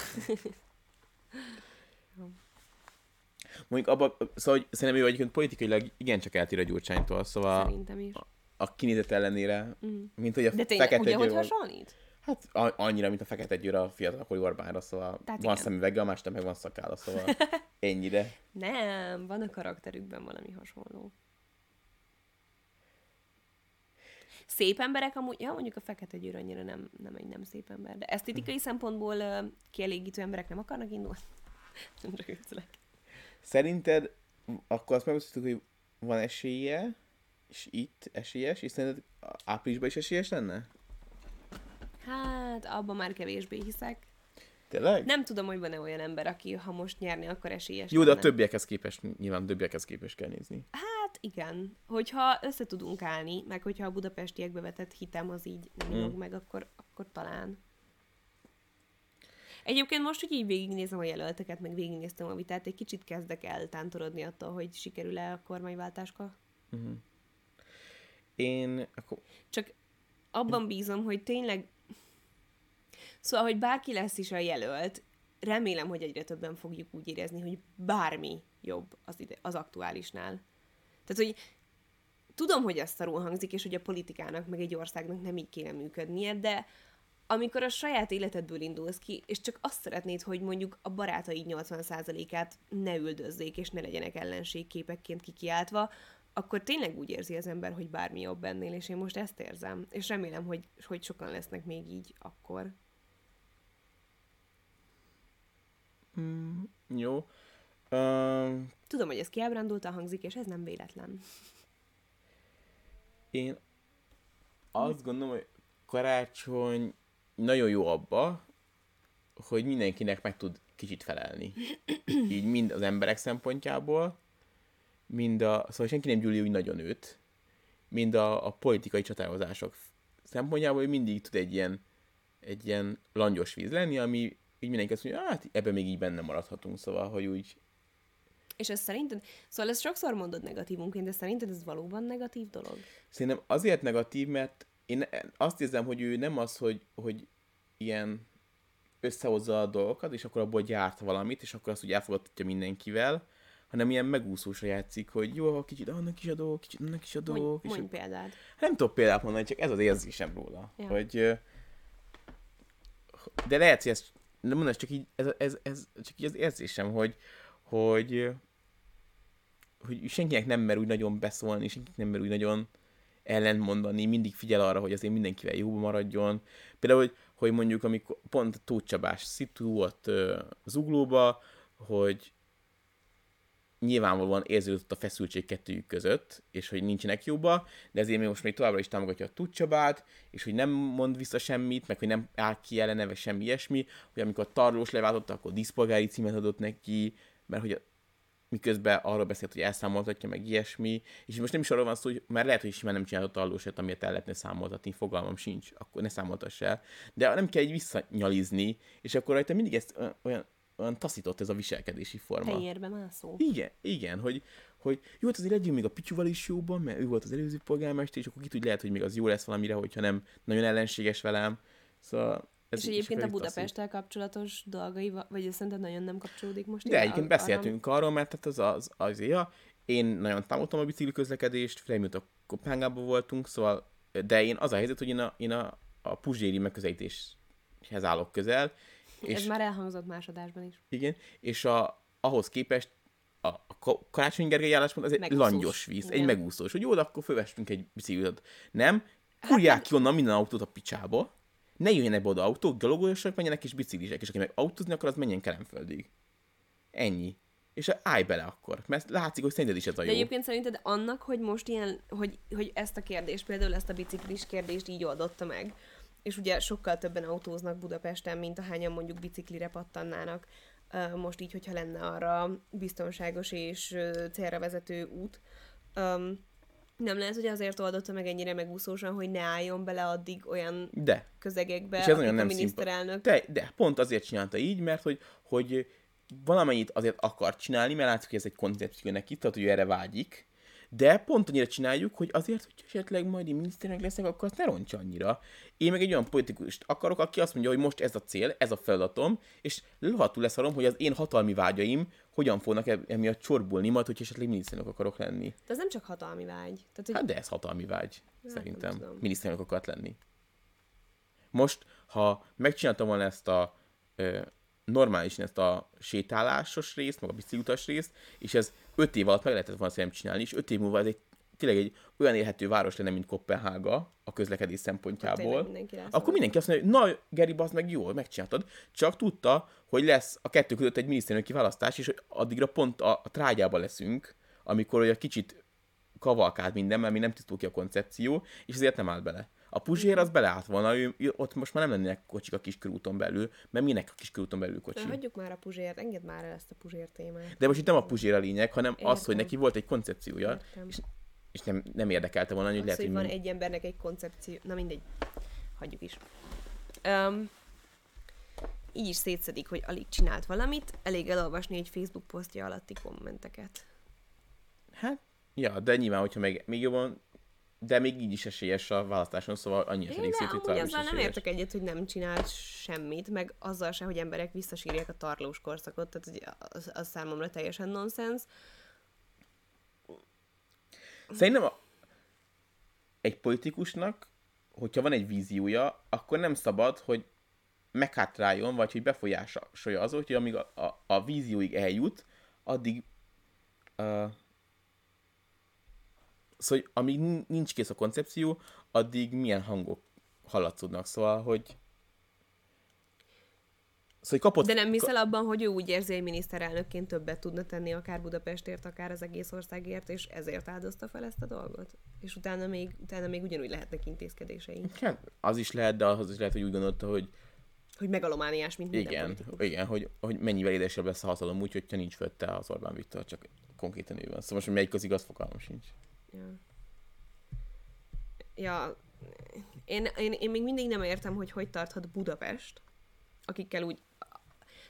Mondjuk abba, szóval hogy szerintem ő egyébként politikailag igencsak eltér a Gyurcsánytól, szóval Szerintem is. a kinézet ellenére, Mm. mint hogy a De tényleg, fekete ugye, hogy győr, hasonlít? hát a- annyira, mint a fekete győr a fiatalkori Orbánra, szóval Tehát van igen. szemüvege, a másik meg van szakála, szóval ennyire. Nem, van a karakterükben valami hasonló. Szép emberek amúgy, ja mondjuk a fekete győr annyira nem, nem egy nem szép ember, de esztétikai szempontból uh, kielégítő emberek nem akarnak indulni. Nem csak. Szerinted akkor azt megosztottuk, hogy van esélye, és itt esélyes, és szerinted áprilisban is esélyes lenne? Hát, abban már kevésbé hiszek. Tényleg? Nem tudom, hogy van-e olyan ember, aki ha most nyerni, akkor esélyes Jó, de a lenne. többiekhez képest, nyilván a többiekhez képest kell nézni. Hát igen, hogyha össze tudunk állni, meg hogyha a budapestiekbe vetett hitem az így nem Mm. meg, akkor, akkor talán. Egyébként most, hogy így végignézem a jelölteket, meg végignéztem a vitát, egy kicsit kezdek eltántorodni attól, hogy sikerül-e a kormányváltáska. Uh-huh. Én akkor Csak abban bízom, hogy tényleg... Szóval, hogy bárki lesz is a jelölt, remélem, hogy egyre többen fogjuk úgy érezni, hogy bármi jobb az, ide, az aktuálisnál. Tehát, hogy tudom, hogy ez szarul hangzik, és hogy a politikának, meg egy országnak nem így kéne működnie, de amikor a saját életedből indulsz ki, és csak azt szeretnéd, hogy mondjuk a barátaid 80%-át ne üldözzék, és ne legyenek ellenségképekként kikiáltva, akkor tényleg úgy érzi az ember, hogy bármi jobb ennél, és én most ezt érzem. És remélem, hogy, hogy sokan lesznek még így akkor. mm, jó. Um, Tudom, hogy ez kiábrándultan hangzik, és ez nem véletlen. én azt gondolom, hogy karácsony nagyon jó abba, hogy mindenkinek meg tud kicsit felelni. Így mind az emberek szempontjából, mind a, szóval senki nem gyűli úgy nagyon őt, mind a, a politikai csatározások szempontjából, hogy mindig tud egy ilyen, egy ilyen langyos víz lenni, ami így mindenki azt mondja, hát ebben még így benne maradhatunk, szóval, hogy úgy És ez szerinted, szóval ezt sokszor mondod negatívunként, de szerinted ez valóban negatív dolog? Szerintem azért negatív, mert én azt érzem, hogy ő nem az, hogy, hogy ilyen összehozza a dolgokat, és akkor abból gyárt valamit, és akkor azt úgy elfogadhatja mindenkivel, hanem ilyen megúszósra játszik, hogy jó, kicsit annak is adok, kicsit annak is adok. Mondj, és mondj példát. nem tudok példát mondani, csak ez az érzésem róla. Ja. Hogy, de lehet, hogy ez, nem mondom, ez csak így, ez, ez, ez, csak így az érzésem, hogy, hogy, hogy senkinek nem mer úgy nagyon beszólni, senkinek nem mer úgy nagyon ellentmondani, mindig figyel arra, hogy azért mindenkivel jóban maradjon. Például, hogy, hogy mondjuk, amikor pont Tóth Csabás szitu volt ö, zuglóba, hogy nyilvánvalóan érződött a feszültség kettőjük között, és hogy nincsenek jóba, de ezért még most még továbbra is támogatja a Tudcsabát, és hogy nem mond vissza semmit, meg hogy nem áll ki ellene, vagy semmi ilyesmi, hogy amikor Tarlós leváltotta, akkor diszpolgári címet adott neki, mert hogy a, miközben arról beszélt, hogy elszámoltatja, meg ilyesmi, és most nem is arról van szó, hogy már lehet, hogy simán nem csinálta Tarlósat, amiért el lehetne számoltatni, fogalmam sincs, akkor ne számoltass el, de nem kell így visszanyalizni, és akkor rajta mindig ezt olyan, olyan taszított ez a viselkedési forma. Tenyérbe mászó. Igen, igen, hogy, hogy jó, hát azért legyünk még a Pityuval is jóban, mert ő volt az előző polgármester, és akkor ki tudja, lehet, hogy még az jó lesz valamire, hogyha nem nagyon ellenséges velem. Szóval ez És egyébként a itt taszít. Budapesttel kapcsolatos dolgai, vagy ez szerinted nagyon nem kapcsolódik most? De egyébként beszéltünk arról, mert hát az, az azért, ja, én nagyon támogatom a bicikli közlekedést, főleg mióta Kopenhágában voltunk, szóval, de én az a helyzet, hogy én a, én a, a puzséri megközelítéshez állok közel, És... Ez már elhangzott másodásban is. Igen, és a, ahhoz képest a, a Ka- Karácsony Gergely álláspont az egy Megúszós. langyos víz, egy Igen. megúszós, hogy jó, de akkor fölvestünk egy biciklit. Nem, kurják Hát ki onnan minden autót a picsába, ne jöjjenek oda autók, gyalogoljasak menjenek és biciklisek, és aki meg autózni akar, az menjen Kelemföldig. Ennyi. És állj bele akkor, mert látszik, hogy szerinted is ez a De jó. egyébként szerinted annak, hogy most ilyen, hogy, hogy ezt a kérdést, például ezt a biciklis kérdést így oldotta meg, és ugye sokkal többen autóznak Budapesten, mint ahányan mondjuk biciklire pattannának, most így, hogyha lenne arra biztonságos és célra vezető út. Nem lehet, hogy azért oldotta meg ennyire megúszósan, hogy ne álljon bele addig olyan De, közegekbe, És ez nagyon akik a nem miniszterelnök. De, de pont azért csinálta így, mert hogy, hogy valamennyit azért akar csinálni, mert látszik, hogy ez egy koncepció neki, tehát hogy ő erre vágyik, de pont annyira csináljuk, hogy azért, hogy esetleg majd én miniszterelnök leszek, akkor azt ne roncsa annyira. Én meg egy olyan politikust akarok, aki azt mondja, hogy most ez a cél, ez a feladatom, és lohatul leszarom, hogy az én hatalmi vágyaim hogyan fognak e- emiatt csorbulni, majd, hogy esetleg miniszterelnök akarok lenni. De ez nem csak hatalmi vágy. Tehát, hogy... Hát de ez hatalmi vágy, nem szerintem. Miniszterelnök akart lenni. Most, ha megcsináltam volna ezt a normálisan ezt a sétálásos részt, meg a biciklutas részt, és ez öt év alatt meg lehetett volna szerintem csinálni, és öt év múlva ez egy tényleg egy olyan élhető város lenne, mint Kopenhága a közlekedés szempontjából. mindenki lesz Akkor mindenki azt mondja, hogy na, Geri, az meg jól, megcsináltad. Csak tudta, hogy lesz a kettő között egy miniszterelnöki választás, és hogy addigra pont a, a trágyába leszünk, amikor olyan kicsit kavalkált minden, mert mi nem tisztul ki a koncepció, és ezért nem állt bele. A Puzsér az beleállt volna, ő, ott most már nem lennének kocsik a kiskörúton belül, mert minek a kiskörúton belül kocsi. De hagyjuk már a Puzsért, engedd már el ezt a Puzsér témát. De most itt nem a Puzsér a lényeg, hanem az, hogy Értem. neki volt egy koncepciója, Értem. és, és nem, nem érdekelte volna, hogy Az, lehet, hogy van mi... egy embernek egy koncepció. Na mindegy. Hagyjuk is. Um, így is szétszedik, hogy alig csinált valamit, elég elolvasni egy Facebook posztja alatti kommenteket. Hát, ja, de nyilván, hogyha még, még jobban, de még így is esélyes a választáson, szóval annyira Én elég szét, hogy tovább is azzal nem értek egyet, hogy nem csinált semmit, meg azzal se, hogy emberek visszasírják a tarlós korszakot, tehát hogy az, az számomra teljesen nonsens. Szerintem a, egy politikusnak, hogyha van egy víziója, akkor nem szabad, hogy meghátráljon, vagy hogy befolyásolja az, hogy amíg a, a, a vízióig eljut, addig uh, szóval, hogy amíg nin- nincs kész a koncepció, addig milyen hangok hallatszódnak. Szóval, hogy Szóval, hogy kapott... De nem hiszel abban, hogy ő úgy érzi, hogy miniszterelnökként többet tudna tenni akár Budapestért, akár az egész országért, és ezért áldozta fel ezt a dolgot? És utána még, utána még ugyanúgy lehetnek intézkedései. Hát, az is lehet, de az is lehet, hogy úgy gondolta, hogy Hogy megalomániás, mint minden igen, politikus. igen hogy, hogy mennyivel édesebb lesz a hatalom úgy, hogyha nincs fölötte az Orbán Viktor, csak konkrétan ő van. Szóval most, hogy melyik az igaz, fogalmam sincs. Ja. ja. Én, én, én még mindig nem értem, hogy hogy tarthat Budapest, akikkel úgy...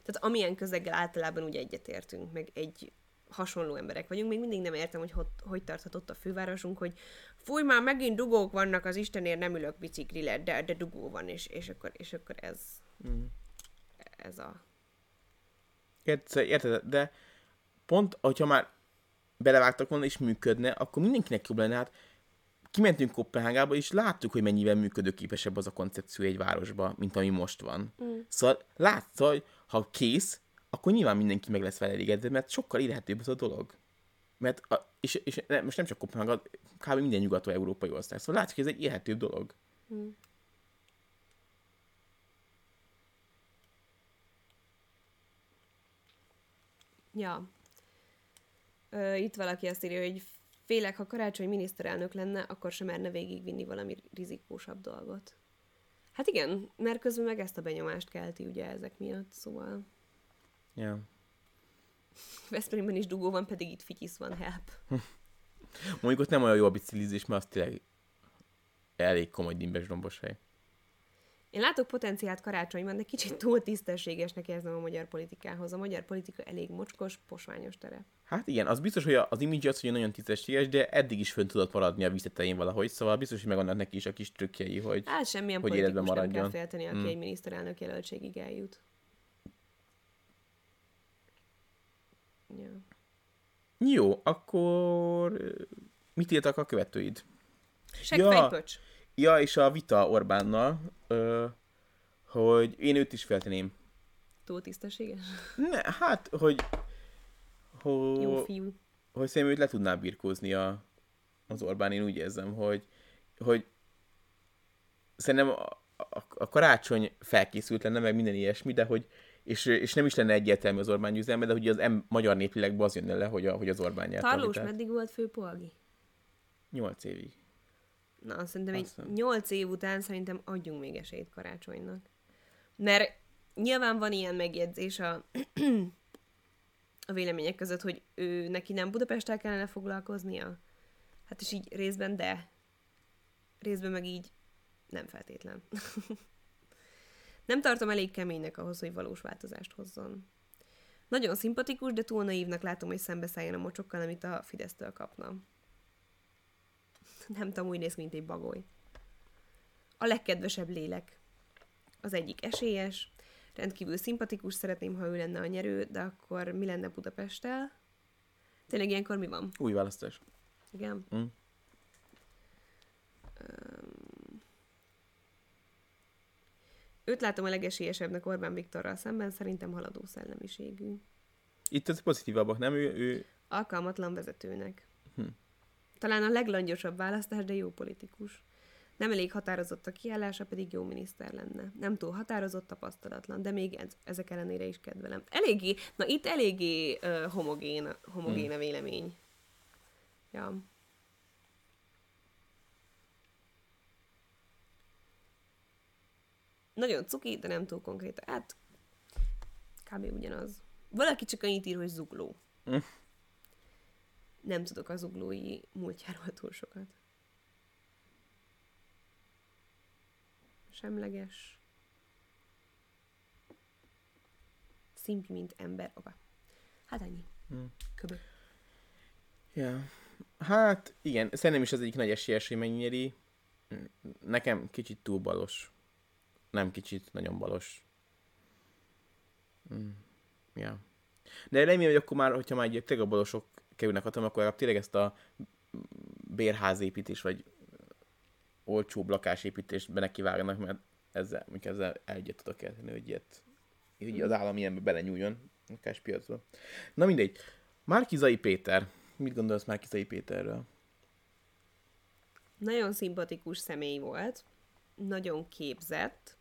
Tehát amilyen közeggel általában úgy egyetértünk, meg egy hasonló emberek vagyunk, még mindig nem értem, hogy hogy, hogy tarthat ott a fővárosunk, hogy fúj, már megint dugók vannak, az Istenért nem ülök biciklire, de, de dugó van, és, és, akkor, és akkor ez, Mm. ez a... Érted, érted, de pont, hogyha már belevágtak volna és működne, akkor mindenkinek jobb lenne, hát kimentünk Kopenhágába, és láttuk, hogy mennyivel működőképesebb az a koncepció egy városba, mint ami most van. Mm. Szóval látsz, hogy ha kész, akkor nyilván mindenki meg lesz vele elégedve, mert sokkal élhetőbb az a dolog. Mert, a, és, és ne, most nem csak Kopenhága, kb. minden nyugat-európai ország. Szóval látszik, hogy ez egy élhetőbb dolog. Ja. Itt valaki azt írja, hogy félek, ha karácsony miniszterelnök lenne, akkor sem merne végigvinni valami rizikósabb dolgot. Hát igen, mert közben meg ezt a benyomást kelti ugye ezek miatt, szóval Ja. Veszprémben is dugó van, pedig itt fityisz van, help. Mondjuk ott nem olyan jó a biciklizés, mert az tényleg elég komoly dimbes dombos hely. Én látok potenciált karácsonyban, de kicsit túl tisztességesnek érzem a magyar politikához. A magyar politika elég mocskos, posványos tere. Hát igen, az biztos, hogy az image az, hogy nagyon tisztességes, de eddig is fönn tudott maradni a víztetején valahogy, szóval biztos, hogy megvannak neki is a kis trükkjei, hogy... Hát semmilyen Hogy életben nem kell maradjon. félteni, aki Mm. egy miniszterelnök jelöltségig eljut. Ja. Jó, akkor mit írtak a követőid? Seggfejpöcs. Ja, és a vita Orbánnal, ö, hogy én őt is felteném. Túl tisztességes? Ne, hát, hogy... Jó Hogy, fiú. hogy szerintem őt le tudná birkózni a, az Orbán, én úgy érzem, hogy, hogy szerintem a, a, a karácsony felkészült lenne, meg minden ilyesmi, de hogy és, és nem is lenne egyértelmű az Orbán győzelme, de hogy az em, magyar néplélekben az jönne le, hogy, a, hogy az Orbán nyerte a Tarlós meddig volt főpolgi? Nyolc évig. Na, szerintem egy nyolc év után szerintem adjunk még esélyt karácsonynak. Mert nyilván van ilyen megjegyzés a, a vélemények között, hogy ő neki nem Budapesttel kellene foglalkoznia. Hát és így részben de. Részben meg így nem feltétlen. nem tartom elég keménynek ahhoz, hogy valós változást hozzon. Nagyon szimpatikus, de túl naívnak látom, hogy szembeszálljon a mocsokkal, amit a Fidesztől kapna. Nem tudom, úgy néz ki, mint egy bagoly. A legkedvesebb lélek. Az egyik esélyes, rendkívül szimpatikus, szeretném, ha ő lenne a nyerő, de akkor mi lenne Budapesttel? Tényleg ilyenkor mi van? Új választás. Igen. Mm. Őt látom a legesélyesebbnek Orbán Viktorral szemben, szerintem haladó szellemiségű. Itt ez pozitívabbak, nem? Ő, ő... Alkalmatlan vezetőnek. Hm. Talán a leglangyosabb választás, de jó politikus. Nem elég határozott a kiállása, pedig jó miniszter lenne. Nem túl határozott, tapasztalatlan, de még ez, ezek ellenére is kedvelem. Eléggé, na itt eléggé uh, homogén, homogén a vélemény. Ja. Nagyon cuki, de nem túl konkrét. Hát, kb. ugyanaz. Valaki csak annyit ír, hogy zugló. Nem tudok a zuglói múltjáról túl sokat. Semleges. Szimpi, mint ember. Opa. Hát ennyi. Hm. Köbö. Ja. Hát igen, szerintem is az egyik nagy esélyes, hogy megnyeri. Nekem kicsit túl balos. Nem kicsit, nagyon balos. Mm. Ja. De remélem, hogy akkor már, hogyha már tényleg a balosok kerülnek hatalom, akkor tényleg ezt a bérházépítés, vagy olcsóbb lakásépítést be nekivágnak, mert ezzel, mondjuk ezzel egyet tudok érteni, hogy ilyet, így az állam ilyenbe belenyúljon a lakáspiacba. Na mindegy. Márkizai Péter. Mit gondolsz Márkizai Péterről? Nagyon szimpatikus személy volt, nagyon képzett,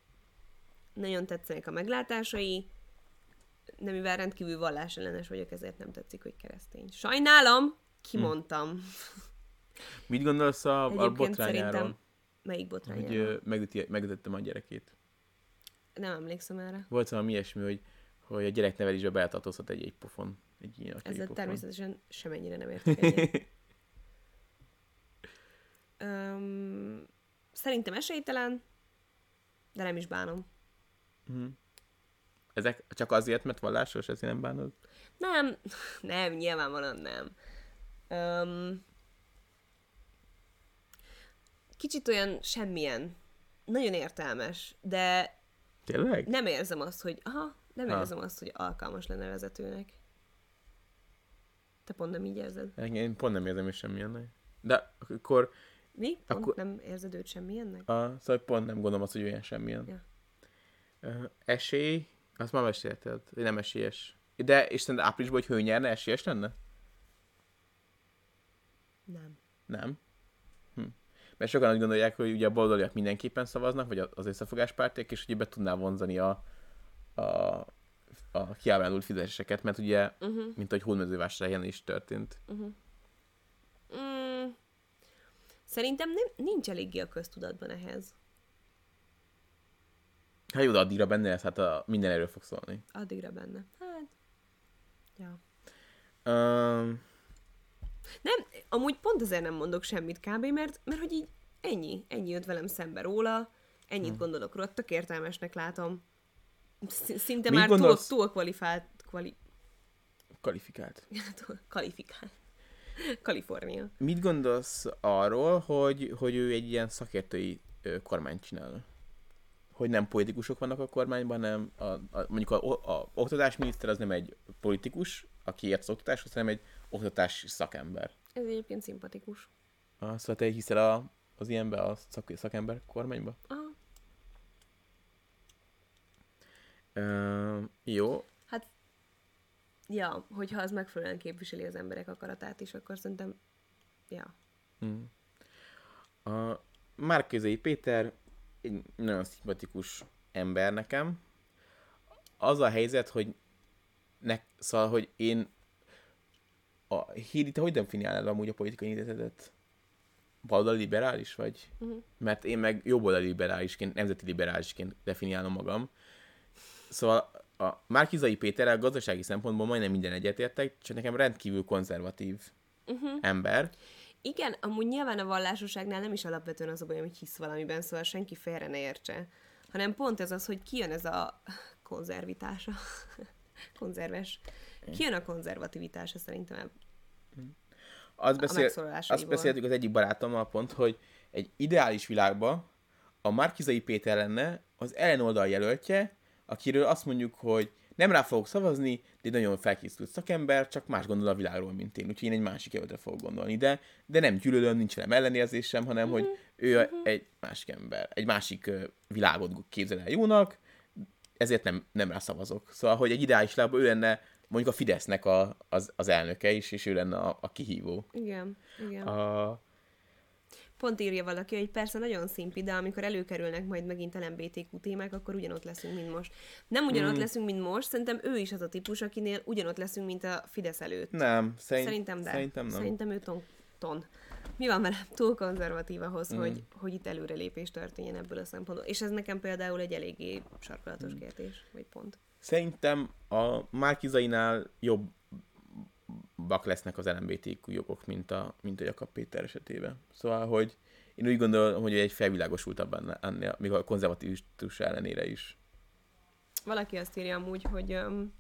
nagyon tetszenek a meglátásai, de mivel rendkívül vallásellenes vagyok, ezért nem tetszik, hogy keresztény. Sajnálom, kimondtam. Mit gondolsz a, a Egyébként botrányáról? szerintem... Melyik botrányáról? Hogy megüti, megütöttem a gyerekét. Nem emlékszem erre. Volt valami ilyesmi, hogy, hogy a gyereknevelésbe beletartozhat egy, egy pofon. Egy ilyen Ezzel pofon. természetesen semennyire nem értek egyet. Öm, szerintem esélytelen, de nem is bánom. Mhm. Ezek csak azért, mert vallásos, ezért nem bánod? Nem, nem, nyilvánvalóan nem. Um, kicsit olyan semmilyen. Nagyon értelmes, de Tényleg? nem érzem azt, hogy aha, nem Ha. érzem azt, hogy alkalmas lenne vezetőnek. Te pont nem így érzed. Én pont nem érzem is semmilyen. De akkor Mi? Pont Akkor- nem érzed őt semmilyennek? a, szóval pont nem gondolom azt, hogy olyan semmilyen. Ja. Ö, esély, azt már mesélted, hogy nem esélyes. De, és szerintem áprilisban, hogy ő nyerne, esélyes lenne? Nem. Nem. Hm. Mert sokan úgy gondolják, hogy ugye a baloldaliak mindenképpen szavaznak, vagy az összefogáspártiak, és hogy be tudná vonzani a, a, a kiábrándult fizetéseket, mert ugye, Uh-huh. mint ahogy Hódmezővásárhelyen is történt. Mm, szerintem nem, nincs eléggé a köztudatban ehhez. Hát jó, de addigra benne lesz, hát a, minden erről fog szólni. Addigra benne. Hát, ja. Um, Nem, amúgy pont ezért nem mondok semmit kb, mert, mert hogy így ennyi, ennyi jött velem szembe róla, ennyit hmm. gondolok róla, tök értelmesnek látom. Sz- Szinte Mit már túl, gondolsz? túl kvalifikált, kvali, kvalifikált. túl kvalifikált. Kalifornia. Mit gondolsz arról, hogy, hogy ő egy ilyen szakértői kormányt csinál? Hogy nem politikusok vannak a kormányban, hanem a, a, mondjuk a, a, a oktatásminiszter az nem egy politikus, aki ért az oktatáshoz, hanem egy oktatási szakember. Ez egyébként szimpatikus. Ah, szóval te hiszel a, az ilyenbe, a szak, szakember kormányba? Aha. Uh, jó. Hát, ja, hogyha az megfelelően képviseli az emberek akaratát is, akkor szerintem, ja. Mm. A Márkizai Péter egy nagyon szimpatikus ember nekem. Az a helyzet, hogy ne, szóval, hogy én a híri, te hogy definiálnád amúgy a politikai nézetedet? Baloldali liberális vagy? Uh-huh. Mert én meg jobboldali liberálisként, nemzeti liberálisként definiálom magam. Szóval a Márkizai Péterrel gazdasági szempontból majdnem minden egyetértek, csak nekem rendkívül konzervatív Uh-huh. ember. Igen, amúgy nyilván a vallásosságnál nem is alapvetően az a baj, hogy hisz valamiben, szóval senki félre ne értse, hanem pont ez az, hogy kijön ez a konzervitása, konzerves, kijön a konzervativitása szerintem. azt, beszél, azt beszéltük az egyik barátommal pont, hogy egy ideális világban a Márkizai Péter lenne az ellenoldal jelöltje, akiről azt mondjuk, hogy nem rá fogok szavazni, egy nagyon felkészült szakember, csak más gondol a világról, mint én, úgyhogy én egy másik jelöltre fogok gondolni. De, de nem gyűlölöm, nincs velem ellenérzésem, hanem mm-hmm. hogy mhm. ő mm-hmm. egy másik ember, egy másik világot képzel el jónak, ezért nem, nem rá szavazok. Szóval, hogy egy ideális lábban ő lenne mondjuk a Fidesznek a, az, az elnöke is, és ő lenne a, a kihívó. Igen, igen. A, Pont írja valaki, hogy persze nagyon szimpi, de amikor előkerülnek majd megint LMBTQ témák, akkor ugyanott leszünk, mint most. Nem ugyanott mm. leszünk, mint most, szerintem ő is az a típus, akinél ugyanott leszünk, mint a Fidesz előtt. Nem, szerint, szerintem de. Szerintem nem. Szerintem ő ton. ton. Mi van vele? Túl konzervatív ahhoz, mm. hogy, hogy itt előrelépés történjen ebből a szempontból. És ez nekem például egy eléggé sarkalatos mm. kérdés, vagy pont. Szerintem a Márkizainál jobb bak lesznek az LMBTQ jogok, mint a, mint a Jakab Péter esetében. Szóval, hogy én úgy gondolom, hogy egy felvilágosultabb ennél, még a konzervatívus ellenére is. Valaki azt írja amúgy, hogy um,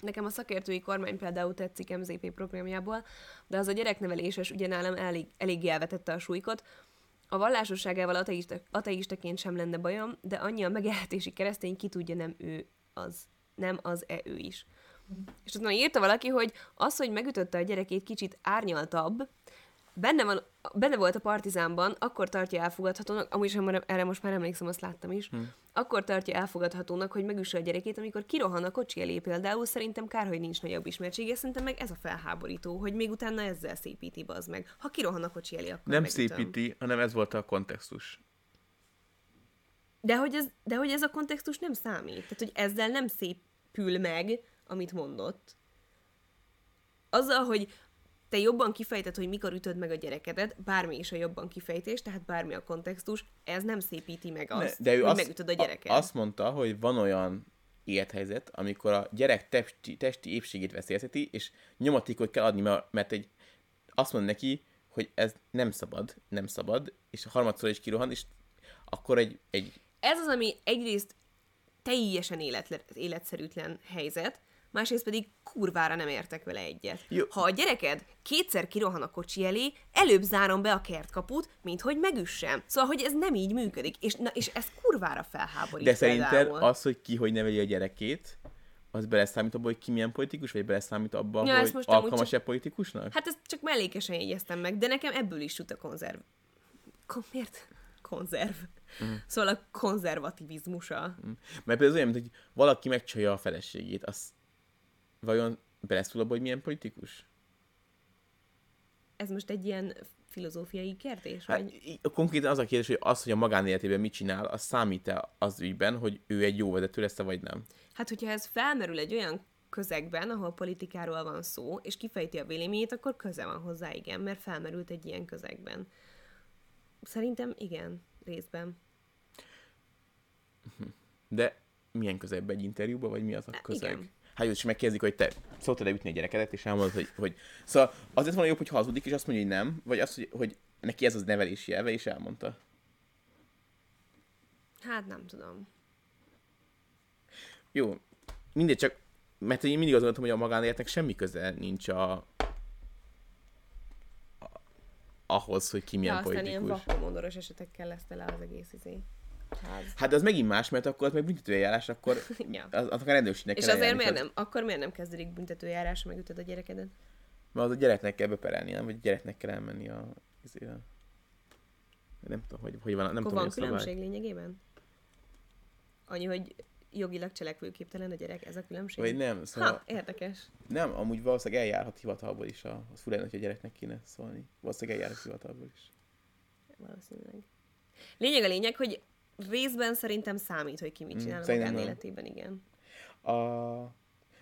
nekem a szakértői kormány például tetszik MZP programjából, de az a gyerekneveléses ugye nálam elég, elég elvetette a súlykot. A vallásosságával ateista, ateistaként sem lenne bajom, de annyi a megélhetési keresztény, ki tudja, nem ő az. Nem az-e ő is. És utána írta valaki, hogy az, hogy megütötte a gyerekét kicsit árnyaltabb, benne, van, benne volt a partizánban, akkor tartja elfogadhatónak, amúgy sem erre most már emlékszem, azt láttam is, hmm. akkor tartja elfogadhatónak, hogy megüsse a gyerekét, amikor kirohan a kocsi elé például, szerintem kár, hogy nincs nagyobb ismertsége, szerintem meg ez a felháborító, hogy még utána ezzel szépíti az meg. Ha kirohan a kocsi elé, akkor Nem megütöm. szépíti, hanem ez volt a kontextus. De hogy, ez, de hogy ez a kontextus nem számít. Tehát, hogy ezzel nem szépül meg amit mondott. Azzal, hogy te jobban kifejted, hogy mikor ütöd meg a gyerekedet, bármi is a jobban kifejtés, tehát bármi a kontextus, ez nem szépíti meg azt, ne, de ő hogy azt, megütöd a gyereket. Azt mondta, hogy van olyan élethelyzet, amikor a gyerek testi, testi épségét veszélyezteti, és nyomatékot kell adni, mert egy, azt mond neki, hogy ez nem szabad, nem szabad, és a harmadszor is kirohan, és akkor egy, egy... Ez az, ami egyrészt teljesen életle, életszerűtlen helyzet, másrészt pedig kurvára nem értek vele egyet. Jó. Ha a gyereked kétszer kirohan a kocsi elé, előbb zárom be a kertkaput, mint hogy megüssem. Szóval, hogy ez nem így működik, és, na, és ez kurvára felháborít. De szerinted az, hogy ki hogy neveli a gyerekét, az beleszámít abba, hogy ki milyen politikus, vagy beleszámít abba, ja, hogy alkalmas-e csak... politikusnak? Hát ezt csak mellékesen jegyeztem meg, de nekem ebből is jut a konzerv. Kon- miért? Konzerv. Mm. Szóval a konzervativizmusa. Mm. Mert például olyan, mint hogy valaki megcsalja a feleségét, az vajon beleszól abba, hogy milyen politikus? Ez most egy ilyen filozófiai kérdés? Hát, vagy? Konkrétan az a kérdés, hogy az, hogy a magánéletében mit csinál, az számít-e az ügyben, hogy ő egy jó vezető lesz vagy nem? Hát, hogyha ez felmerül egy olyan közegben, ahol politikáról van szó, és kifejti a véleményét, akkor köze van hozzá, igen, mert felmerült egy ilyen közegben. Szerintem igen, részben. De milyen közegben egy interjúba, vagy mi az a közeg? Igen hát és megkérdezik, hogy te szoktad-e ütni a gyerekedet, és elmondod, hogy, hogy... Szóval azért van jobb, hogy hazudik, és azt mondja, hogy nem, vagy azt, hogy, hogy neki ez az nevelési elve, és elmondta. Hát nem tudom. Jó, mindegy, csak mert én mindig azt gondoltam, hogy a magánéletnek semmi köze nincs a, a ahhoz, hogy ki milyen ja, politikus. aztán ilyen vakkomondoros esetekkel lesz tele az egész izé ház. Hát az megint más, mert akkor az meg büntetőjárás, akkor ja. az, az a rendőrségnek És azért miért nem, akkor miért nem kezdődik büntetőjárás, megütöd a gyerekedet? Mert az a gyereknek kell beperelni, nem? Vagy a gyereknek kell elmenni a... Azért, nem tudom, hogy, hogy van, nem akkor tudom, van különbség lényegében? Annyi, hogy jogilag cselekvőképtelen a gyerek, ez a különbség? Vagy nem, szóval... Ha, érdekes. Nem, amúgy valószínűleg eljárhat hivatalból is, a, az fura hogy a gyereknek kéne szólni. Valószínűleg eljárhat hivatalból is. Valószínűleg. Lényeg a lényeg, hogy részben szerintem számít, hogy ki mit mm, csinál mm, a magánéletében, igen. A...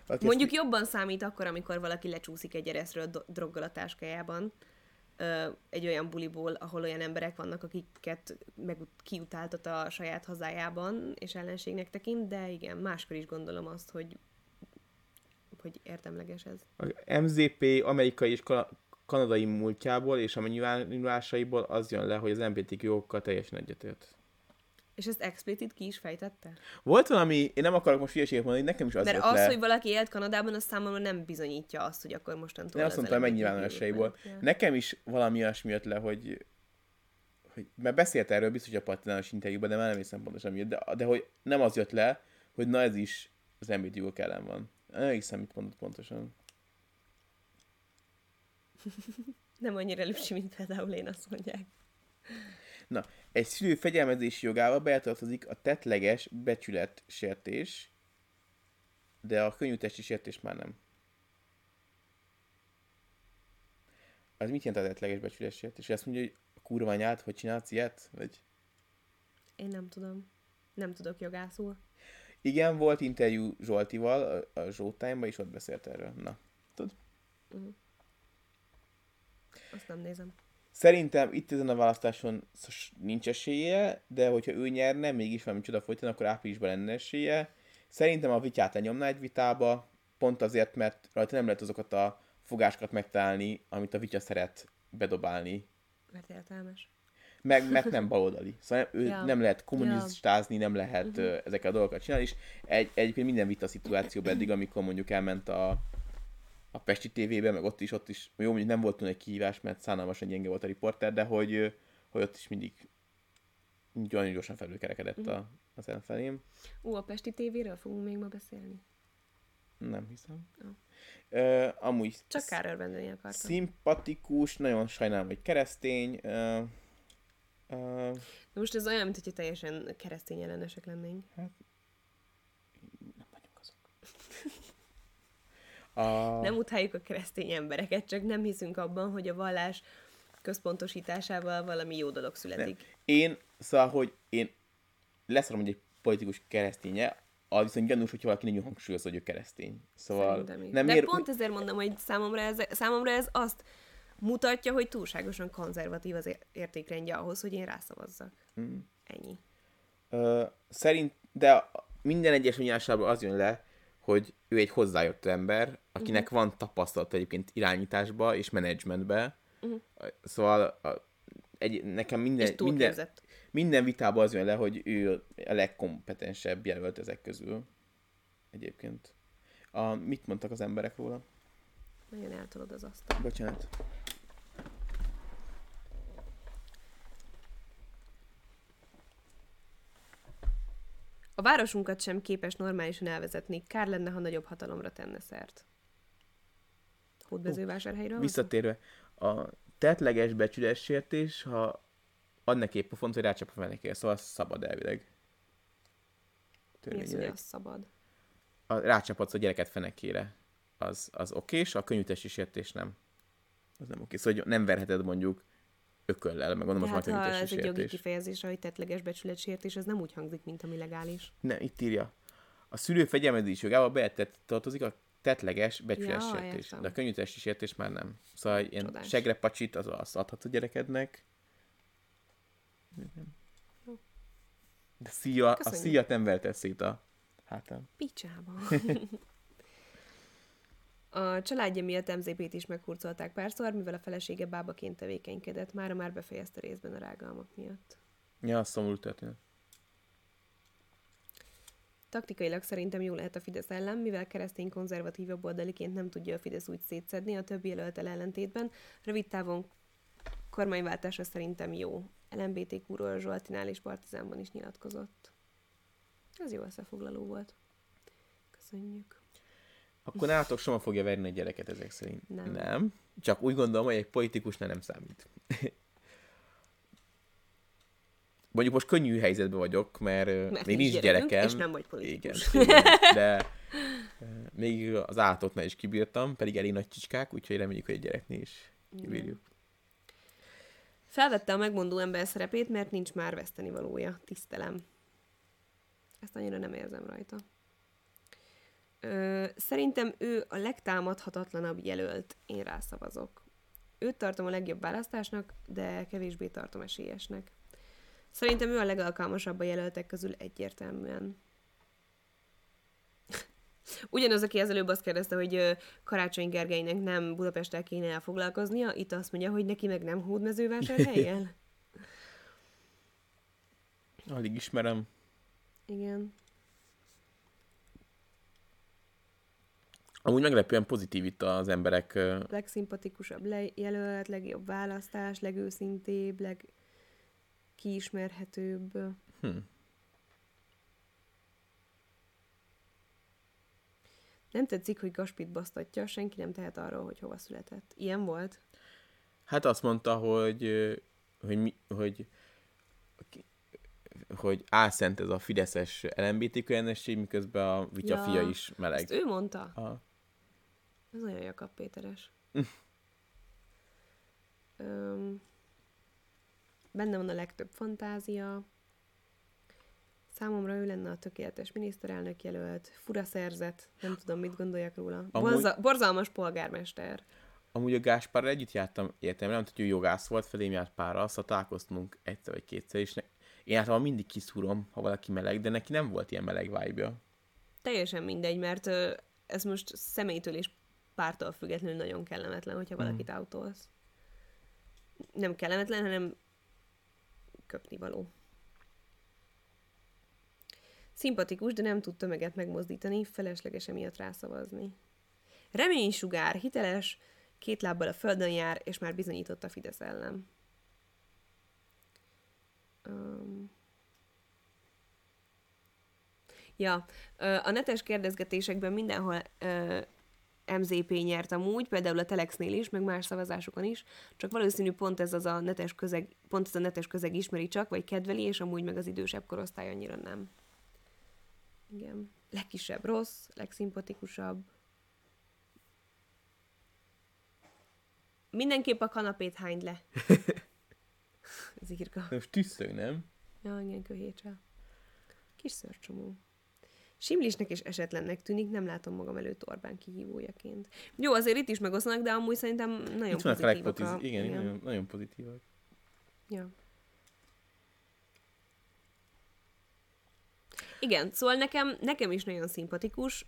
Valaki Mondjuk ezt... jobban számít akkor, amikor valaki lecsúszik egy ereszről do- droggal a táskájában, ö, egy olyan buliból, ahol olyan emberek vannak, akiket meg kiutáltat a saját hazájában, és ellenségnek tekint, de igen, máskor is gondolom azt, hogy hogy érdemleges ez. A MZP amerikai és kanadai múltjából és a nyilvánulásaiból az jön le, hogy az MBTQ jogokkal teljesen egyetért. És ezt explicit ki is fejtette? Volt valami, én nem akarok most hülyeséget mondani, nekem is az Mert az, le. hogy valaki élt Kanadában, az számomra nem bizonyítja azt, hogy akkor mostantól Nem azt az mondtam, LMBTQ megnyilvánulásaiból. Ja. Nekem is valami olyasmi jött le, hogy, hogy mert beszélt erről biztos a patinános interjúban, de már nem hiszem pontosan miért, de, de hogy nem az jött le, hogy na ez is az MBTQ ellen van. Nem hiszem, mit mondott pontosan. Nem annyira lüpsi, mint például én azt mondják. Na, egy szülő fegyelmezési jogával beletartozik a tettleges becsületsértés, de a könnyű testi sértés már nem. Az mit jelent a tettleges becsületsértés? Azt mondja, hogy a kurva anyád, hogy csinálsz ilyet? Vagy... Én nem tudom. Nem tudok jogászul. Igen, volt interjú Zsoltival a, a Showtime-ba, és ott beszélt erről. Na, tudod? Azt nem nézem. Szerintem itt ezen a választáson nincs esélye, de hogyha ő nyerne, mégis valami csoda folyton, akkor áprilisban lenne esélye. Szerintem a vityát lenyomná egy vitába, pont azért, mert rajta nem lehet azokat a fogásokat megtalálni, amit a vitya szeret bedobálni. Mert értelmes. Meg, mert nem baloldali. Szóval ő Ja. nem lehet kommunistázni, nem lehet uh-huh. ezeket a dolgokat csinálni, és egy, egyébként minden vita szituációban eddig, amikor mondjuk elment a, a Pesti TV-be, meg ott is, ott is, jó, mondjuk nem volt túl egy kihívás, mert szánalmasan gyenge volt a riporter, de hogy, ö, hogy ott is mindig nagyon gyorsan felülkerekedett Mhm. a, az ellenfelém. Ú, a Pesti tévéről fogunk még ma beszélni. Nem hiszem. Jó. Ö, amúgy Csak kár örvendeni akartam. szimpatikus, nagyon sajnálom, hogy keresztény. Ö, ö, De most ez olyan, mint hogyha teljesen keresztény ellenesek lennénk. nem vagyunk azok. A... Nem utáljuk a keresztény embereket, csak nem hiszünk abban, hogy a vallás központosításával valami jó dolog születik. Én, szóval, hogy én leszarom, hogy egy politikus kereszténye, az viszont gyanús, hogyha valaki nagyon hangsúlyozza, hogy ő keresztény. Szóval nem De ér... pont ezért mondom, hogy számomra ez, számomra ez azt mutatja, hogy túlságosan konzervatív az ér- értékrendje ahhoz, hogy én rászavazzak. Mm. Ennyi. Ö, szerint, de minden egyes nyilásában az jön le, hogy ő egy hozzájött ember, akinek Mhm. van tapasztalat egyébként irányításba és menedzsmentbe. Uh-huh. Szóval a, egy, nekem minden, minden, minden vitában az jön le, hogy ő a legkompetensebb jelölt ezek közül. Egyébként. A, mit mondtak az emberek róla? Nagyon eltolod az asztal. Bocsánat. A városunkat sem képes normálisan elvezetni. Kár lenne, ha nagyobb hatalomra tenne szert. Hódmezővásárhelyről? szó? Visszatérve, a tettleges becsületsértés, ha adnak épp a font, hogy rácsap a fenekére, szóval szabad elvileg. Mi az, hogy az szabad? A, rácsapodsz a gyereket fenekére, az, az okés, a könnyű testi sértés nem. Az nem oké. Szóval nem verheted mondjuk ököllel, meg gondolom, az már ez egy jogi sértés. kifejezésre, hogy tettleges becsületsértés, az nem úgy hangzik, mint ami legális. Ne, itt írja. A szülő fegyelmezés jogába beetett tartozik a tettleges becsületsértés. értem. de a könnyű testi sértés már nem. Szóval ilyen Csodás. segrepacsit az azt adhat a gyerekednek. De szíja, a Köszönjük. szíjat nem verte szét a hátán. Picsába. A családja miatt MZP-t is meghurcolták párszor, mivel a felesége bábaként tevékenykedett. Mára már befejezte részben a rágalmak miatt. Ja, szomorú történet. Taktikailag szerintem jó lehet a Fidesz ellen, mivel keresztény konzervatív jobboldaliként nem tudja a Fidesz úgy szétszedni a többi jelöltel ellentétben. Rövid távon kormányváltása szerintem jó. LMBTQ-ról Zsoltinál és Partizánban is nyilatkozott. Ez jó összefoglaló volt. Köszönjük. Akkor nálatok Soma fogja verni a gyereket ezek szerint. Nem. nem. Csak úgy gondolom, hogy egy politikusnál nem számít. Mondjuk most könnyű helyzetben vagyok, mert, Mert még nincs gyerekem. és nem vagy politikus. Igen, igen, de még az állatoknál is kibírtam, pedig elég nagy csicskák, úgyhogy reméljük, hogy egy gyereknél is kibírjuk. Felvette a megmondó ember szerepét, mert nincs már veszteni valója. Tisztelem. Ezt annyira nem érzem rajta. Ö, szerintem ő a legtámadhatatlanabb jelölt. Én rászavazok. Őt tartom a legjobb választásnak, de kevésbé tartom esélyesnek. Szerintem ő a legalkalmasabb a jelöltek közül egyértelműen. Ugyanaz, aki ezelőbb azt kérdezte, hogy Karácsony Gergelynek nem Budapesttel kéne elfoglalkoznia, itt azt mondja, hogy neki meg nem hódmezővásárhelyen. Alig ismerem. Igen. Amúgy meglepően pozitív itt az emberek. Legszimpatikusabb le- jelölt, legjobb választás, legőszintébb, legkiismerhetőbb. Hm. Nem tetszik, hogy Gaspit basztatja, senki nem tehet arról, hogy hova született. Ilyen volt? Hát azt mondta, hogy, hogy, mi, hogy, hogy álszent ez a fideszes LMBTQ ellenesség, miközben a Vitya Ja, fia is meleg. Ezt ő mondta? Aha. Ez olyan Jakab Péteres. Öm, benne van a legtöbb fantázia. Számomra ő lenne a tökéletes miniszterelnök jelölt. Fura szerzet, nem tudom, mit gondoljak róla. Amúgy- Borza, borzalmas polgármester. Amúgy a Gáspárral együtt jártam egyetemre, nem tudjuk, hogy jogász volt, felém járt párral, szóval találkoztunk egyszer vagy kétszer, és ne... én általában mindig kiszúrom, ha valaki meleg, de neki nem volt ilyen meleg vibe Teljesen mindegy, mert ez most személytől és pártól függetlenül nagyon kellemetlen, hogyha valakit autóz. Nem kellemetlen, hanem köpni való. Szimpatikus, de nem tud tömeget megmozdítani, felesleges emiatt rászavazni. Reménysugár, hiteles, két lábbal a földön jár, és már bizonyított a Fidesz ellen. Um, Ja, a netes kérdezgetésekben mindenhol MZP nyert amúgy, például a Telexnél is, meg más szavazásokon is, csak valószínű pont ez az a netes közeg, pont ez a netes közeg ismeri csak, vagy kedveli, és amúgy meg az idősebb korosztály annyira nem. Igen. Legkisebb rossz, legszimpatikusabb. Mindenképp a kanapét hányd le. Zirka. Most tüsszög, nem? Ja, igen, köhécsel. Kis szörcsomó. Simlisnek és esetlennek tűnik, nem látom magam előtt Orbán kihívójaként. Jó, azért itt is megosztanak, de amúgy szerintem nagyon Itt pozitívak a... igen, igen. Nagyon, nagyon pozitívak. Ja. Igen, szóval nekem, nekem is nagyon szimpatikus,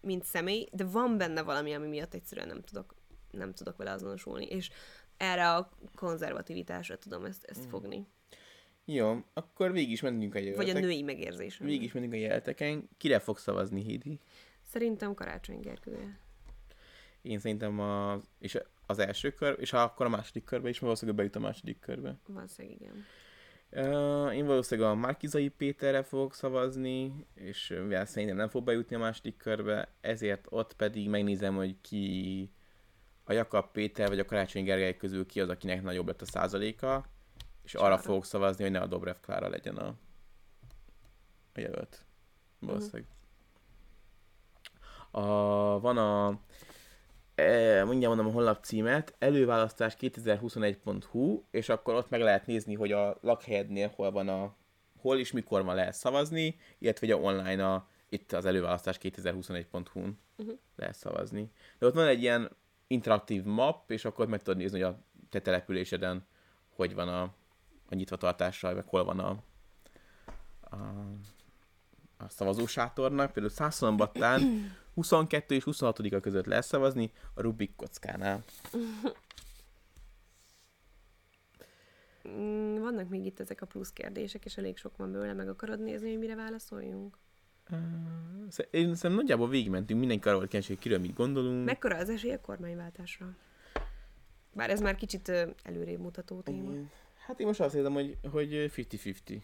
mint személy, de van benne valami, ami miatt egyszerűen nem tudok, nem tudok vele azonosulni, és erre a konzervativitásra tudom ezt, ezt fogni. Jó, akkor végig is mentünk a Vagy a női megérzésem. Végig is mentünk a jelölteken. Kire fog szavazni, Hédi? Szerintem Karácsony Gergője. Én szerintem a, és az első kör, és ha akkor a második körbe is, valószínűleg bejut a második körbe. Valószínűleg igen. Uh, én valószínűleg a Márkizai Péterre fogok szavazni, és mivel szerintem nem fog bejutni a második körbe, ezért ott pedig megnézem, hogy ki a Jakab Péter vagy a Karácsony Gergely közül ki az, akinek nagyobb lett a százaléka, és arra Klára. fogok szavazni, hogy ne a Dobrev Klára legyen a, a jelölt. Valószínűleg. A, van a e, mindjárt mondom a honlap címet, előválasztás 2021.hu, és akkor ott meg lehet nézni, hogy a lakhelyednél hol van a, hol és mikor van lehet szavazni, illetve a online a, itt az előválasztás 2021.hu-n Uh-huh. lehet szavazni. De ott van egy ilyen interaktív map, és akkor meg tudod nézni, hogy a te településeden hogy van a, a nyitvatartással, meg hol van a, a, a szavazósátornak. Például Szászonbattán 22 és 26 között lehet szavazni a Rubik kockánál. Mm, Vannak még itt ezek a plusz kérdések, és elég sok van belőle, meg akarod nézni, hogy mire válaszoljunk? Én szerintem nagyjából végigmentünk, mindenki arról volt kíváncsi, hogy kiről mit gondolunk. Mekkora az esély a kormányváltásra? Bár ez már kicsit előrébb mutató téma. Igen. Hát én most azt hiszem, hogy, hogy 50-50.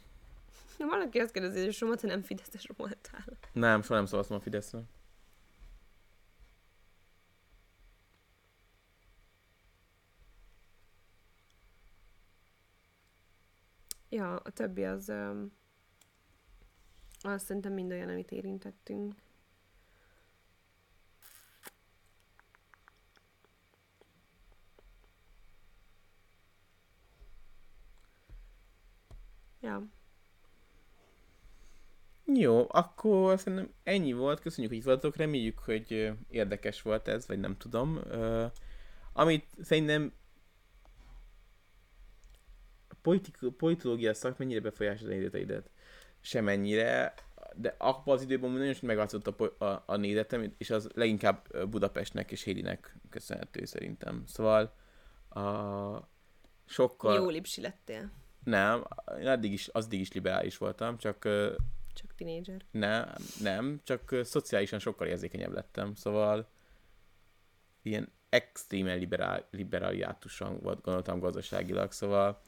Na, valaki azt kérdezi, hogy Soma, te nem Fideszes voltál. Nem, soha nem szavaztam a Fideszre. Ja, a többi az... Um, azt szerintem mind olyan, amit érintettünk. Ja, Jó, akkor szerintem ennyi volt. Köszönjük, hogy itt voltatok. Reméljük, hogy érdekes volt ez, vagy nem tudom. Uh, amit szerintem politik, politológia szak mennyire befolyásolja a nézeteidet? Semennyire, de abban az időben nagyon is megváltozott a, a, a nézetem, és az leginkább Budapestnek és Hélinek köszönhető szerintem. Szóval a sokkal... jó lipsi lettél. Nem, én addig is, addig is liberális voltam, csak Csak tinédzser. nem, nem, csak szociálisan sokkal érzékenyebb lettem, szóval ilyen extrémen liberál, liberáliátusan volt, gondoltam gazdaságilag, szóval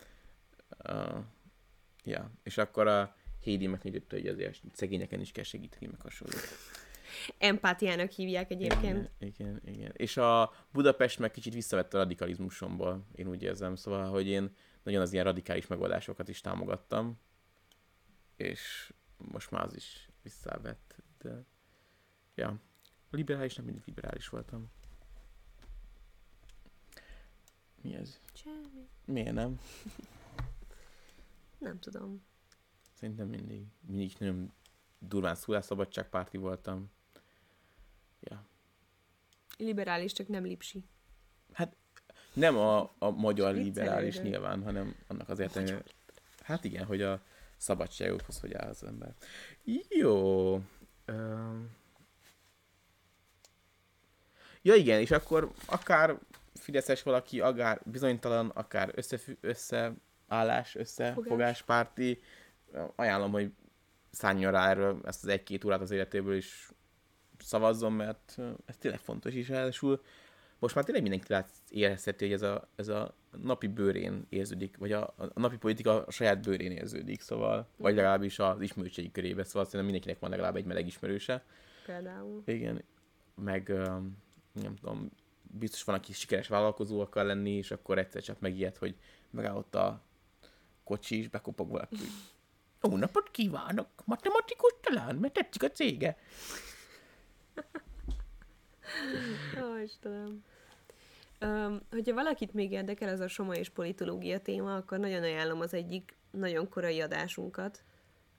uh, ja, és akkor a Hédi megnyitotta, hogy azért szegényeken is kell segíteni, meg hasonló. Empátiának hívják egyébként. Igen, igen, igen. És a Budapest meg kicsit visszavett a radikalizmusomból, én úgy érzem, szóval, hogy én nagyon az ilyen radikális megoldásokat is támogattam, és most már az is visszavett, de ja, liberális nem mindig liberális voltam. Mi ez? Semmi. Miért nem? Nem tudom. Szerintem mindig, mindig nagyon durván szólásszabadságpárti voltam. Ja. Liberális, csak nem lipsi. Nem a, a magyar liberális nyilván, hanem annak az értelme, hát igen, hogy a szabadságokhoz hogy áll az ember. Jó. Öm. Ja igen, és akkor akár Fideszes valaki, akár bizonytalan, akár összefü- összeállás, összefogáspárti, ajánlom, hogy szálljon rá erről ezt az egy-két órát az életéből is szavazzon, mert ez tényleg fontos is, ráadásul most már tényleg mindenki lát, érezheti, hogy ez a, ez a napi bőrén érződik, vagy a, a napi politika a saját bőrén érződik, szóval, vagy legalábbis az ismerőségi körébe, szóval szerintem mindenkinek van legalább egy meleg ismerőse. Például. Igen, meg nem tudom, biztos van, aki sikeres vállalkozó akar lenni, és akkor egyszer csak megijed, hogy megállott a kocsi, és bekopog valaki. Jó napot kívánok! Matematikus talán, mert tetszik a cége. Ó, Istenem. Um, hogyha valakit még érdekel ez a soma és politológia téma, akkor nagyon ajánlom az egyik nagyon korai adásunkat.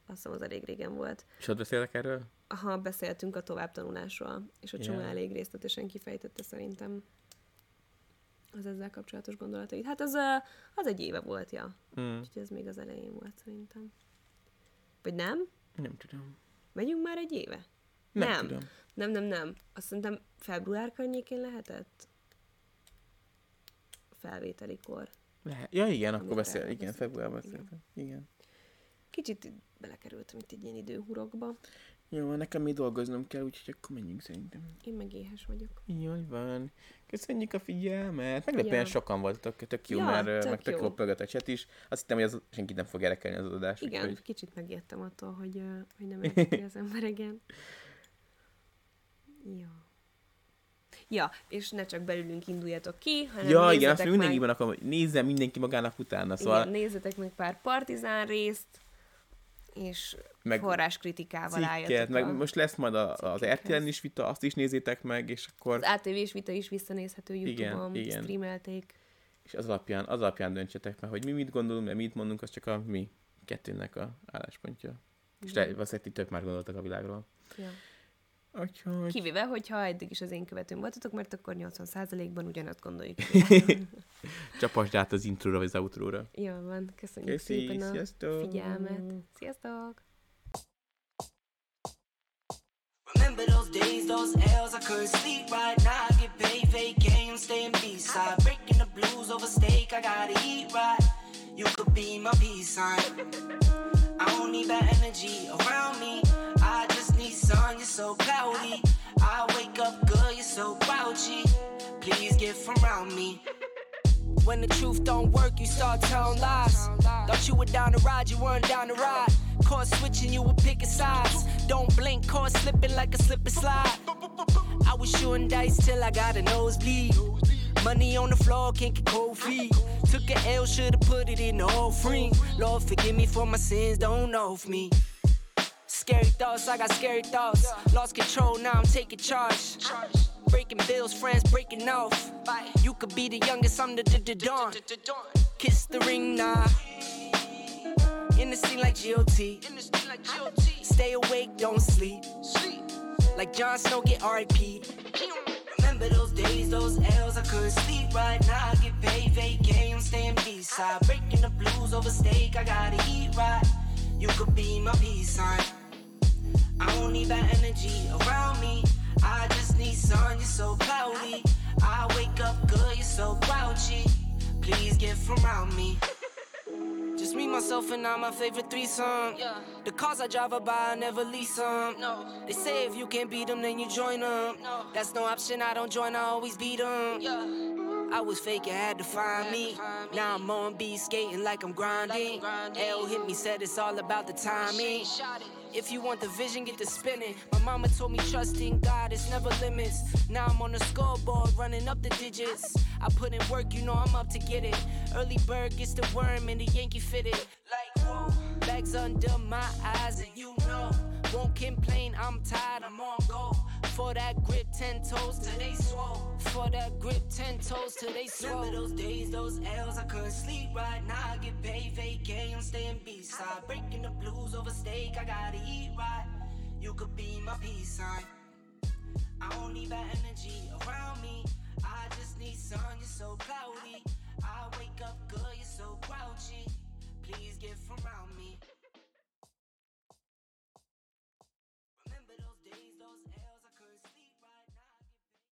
Azt hiszem, az elég régen volt. És ott beszélek erről? Ha beszéltünk a továbbtanulásról, és a Csoma Ja. elég részletesen kifejtette szerintem az ezzel kapcsolatos gondolatait. Hát az, az egy éve volt, ja. Mm, Úgyhogy ez még az elején volt szerintem. Vagy nem? nem tudom. Megyünk már egy éve? Nem, Nem. tudom. Nem, nem, nem. Azt szerintem február környékén lehetett felvételikor. Lehet. Ja, igen, akkor beszél. Igen, februárban beszéltem. Igen. Kicsit belekerültem itt egy ilyen időhurokba. Jó, nekem még dolgoznom kell, úgyhogy akkor menjünk szerintem. Én meg éhes vagyok. Jól van. Köszönjük a figyelmet. Meglepően Ja. sokan voltatok, tök jó, Ja, mert tök meg tök jó. pörgött a chat is. Azt hittem, hogy az senkit nem fog érdekelni az adás. Igen, Úgyhogy... kicsit megijedtem attól, hogy, hogy nem érdekli az ember, igen. Ja. Ja, és ne csak belülünk induljatok ki, hanem Ja, igen, azt még meg, mindenkiben akarom, hogy nézzen mindenki magának utána, szóval igen, nézzetek meg pár partizán részt, és meg forráskritikával cikket, álljatok meg a... most lesz majd a, az. RTL-en is vita, azt is nézzétek meg, és akkor Az ATV-s vita is visszanézhető Igen, YouTube-on, igen. streamelték. és az alapján, az alapján döntsetek meg, hogy mi mit gondolunk, mert mit mondunk, az csak a mi kettőnek a álláspontja. És le, valószínűleg ti tök már gondoltak a világról. Ja. Úgyhogy... Kivéve, hogyha eddig is az én követőm voltatok, mert akkor 80%-ban ugyanazt gondoljuk. Csapasd át az intróra vagy az outróra. Jó van, köszönjük Köszi, szépen a sziasztok! figyelmet. Sziasztok! Remember those days, those L's, I couldn't sleep right now. I get paid, vacay, I'm staying B-side. Breaking the blues over steak, I gotta eat right. You could be my peace sign. I don't need bad energy around me. I sun, you're so cloudy. I wake up good, you're so grouchy. Please get from around me. When the truth don't work, you start telling lies. Thought you were down to ride, you weren't down to ride. Caught switching, you were picking sides. Don't blink, caught slipping like a slip and slide. I was shooting dice till I got a nosebleed. Money on the floor, can't get cold feet. Took a L, should've put it in the offering. Lord, forgive me for my sins, don't know of me. Scary thoughts, I got scary thoughts. Lost control, now I'm taking charge. Breaking bills, friends breaking off. You could be the youngest, I'm the, the, dawn. Kiss the ring, nah. In the scene like GOT. Stay awake, don't sleep. Like Jon Snow, get RIP. Remember those days, those L's, I couldn't sleep right now. I get paid, vacay, I'm staying B-side. Breaking the blues over steak, I gotta eat right. You could be my peace sign. I don't need bad energy around me. I just need sun, you're so cloudy. I wake up good, you're so grouchy. Please get from around me. Just me, myself, and I, my favorite threesome. Yeah. The cars I drive are by, I never lease them. No. They say if you can't beat them, then you join them. No. That's no option, I don't join, I always beat them. Yeah. I was fake, I had to find Had to me. find me. Now I'm on B skating like I'm grinding. grinding. L hit me, said it's all about the timing. If you want the vision, get the spinning. My mama told me trust in God, it's never limits. Now I'm on the scoreboard, running up the digits. I put in work, you know I'm up to get it. Early bird gets the worm and the Yankee fitted. Like whoa, bags under my eyes, and you know won't complain. I'm tired, I'm on go. For that grip, ten toes till they swole. For that grip, ten toes till they swole. Remember those days, those L's, I couldn't sleep right. Now I get paid, vacay, I'm staying B-side. Breaking the blues over steak, I gotta eat right. You could be my peace sign. I don't need that energy around me. I just need sun, you're so cloudy.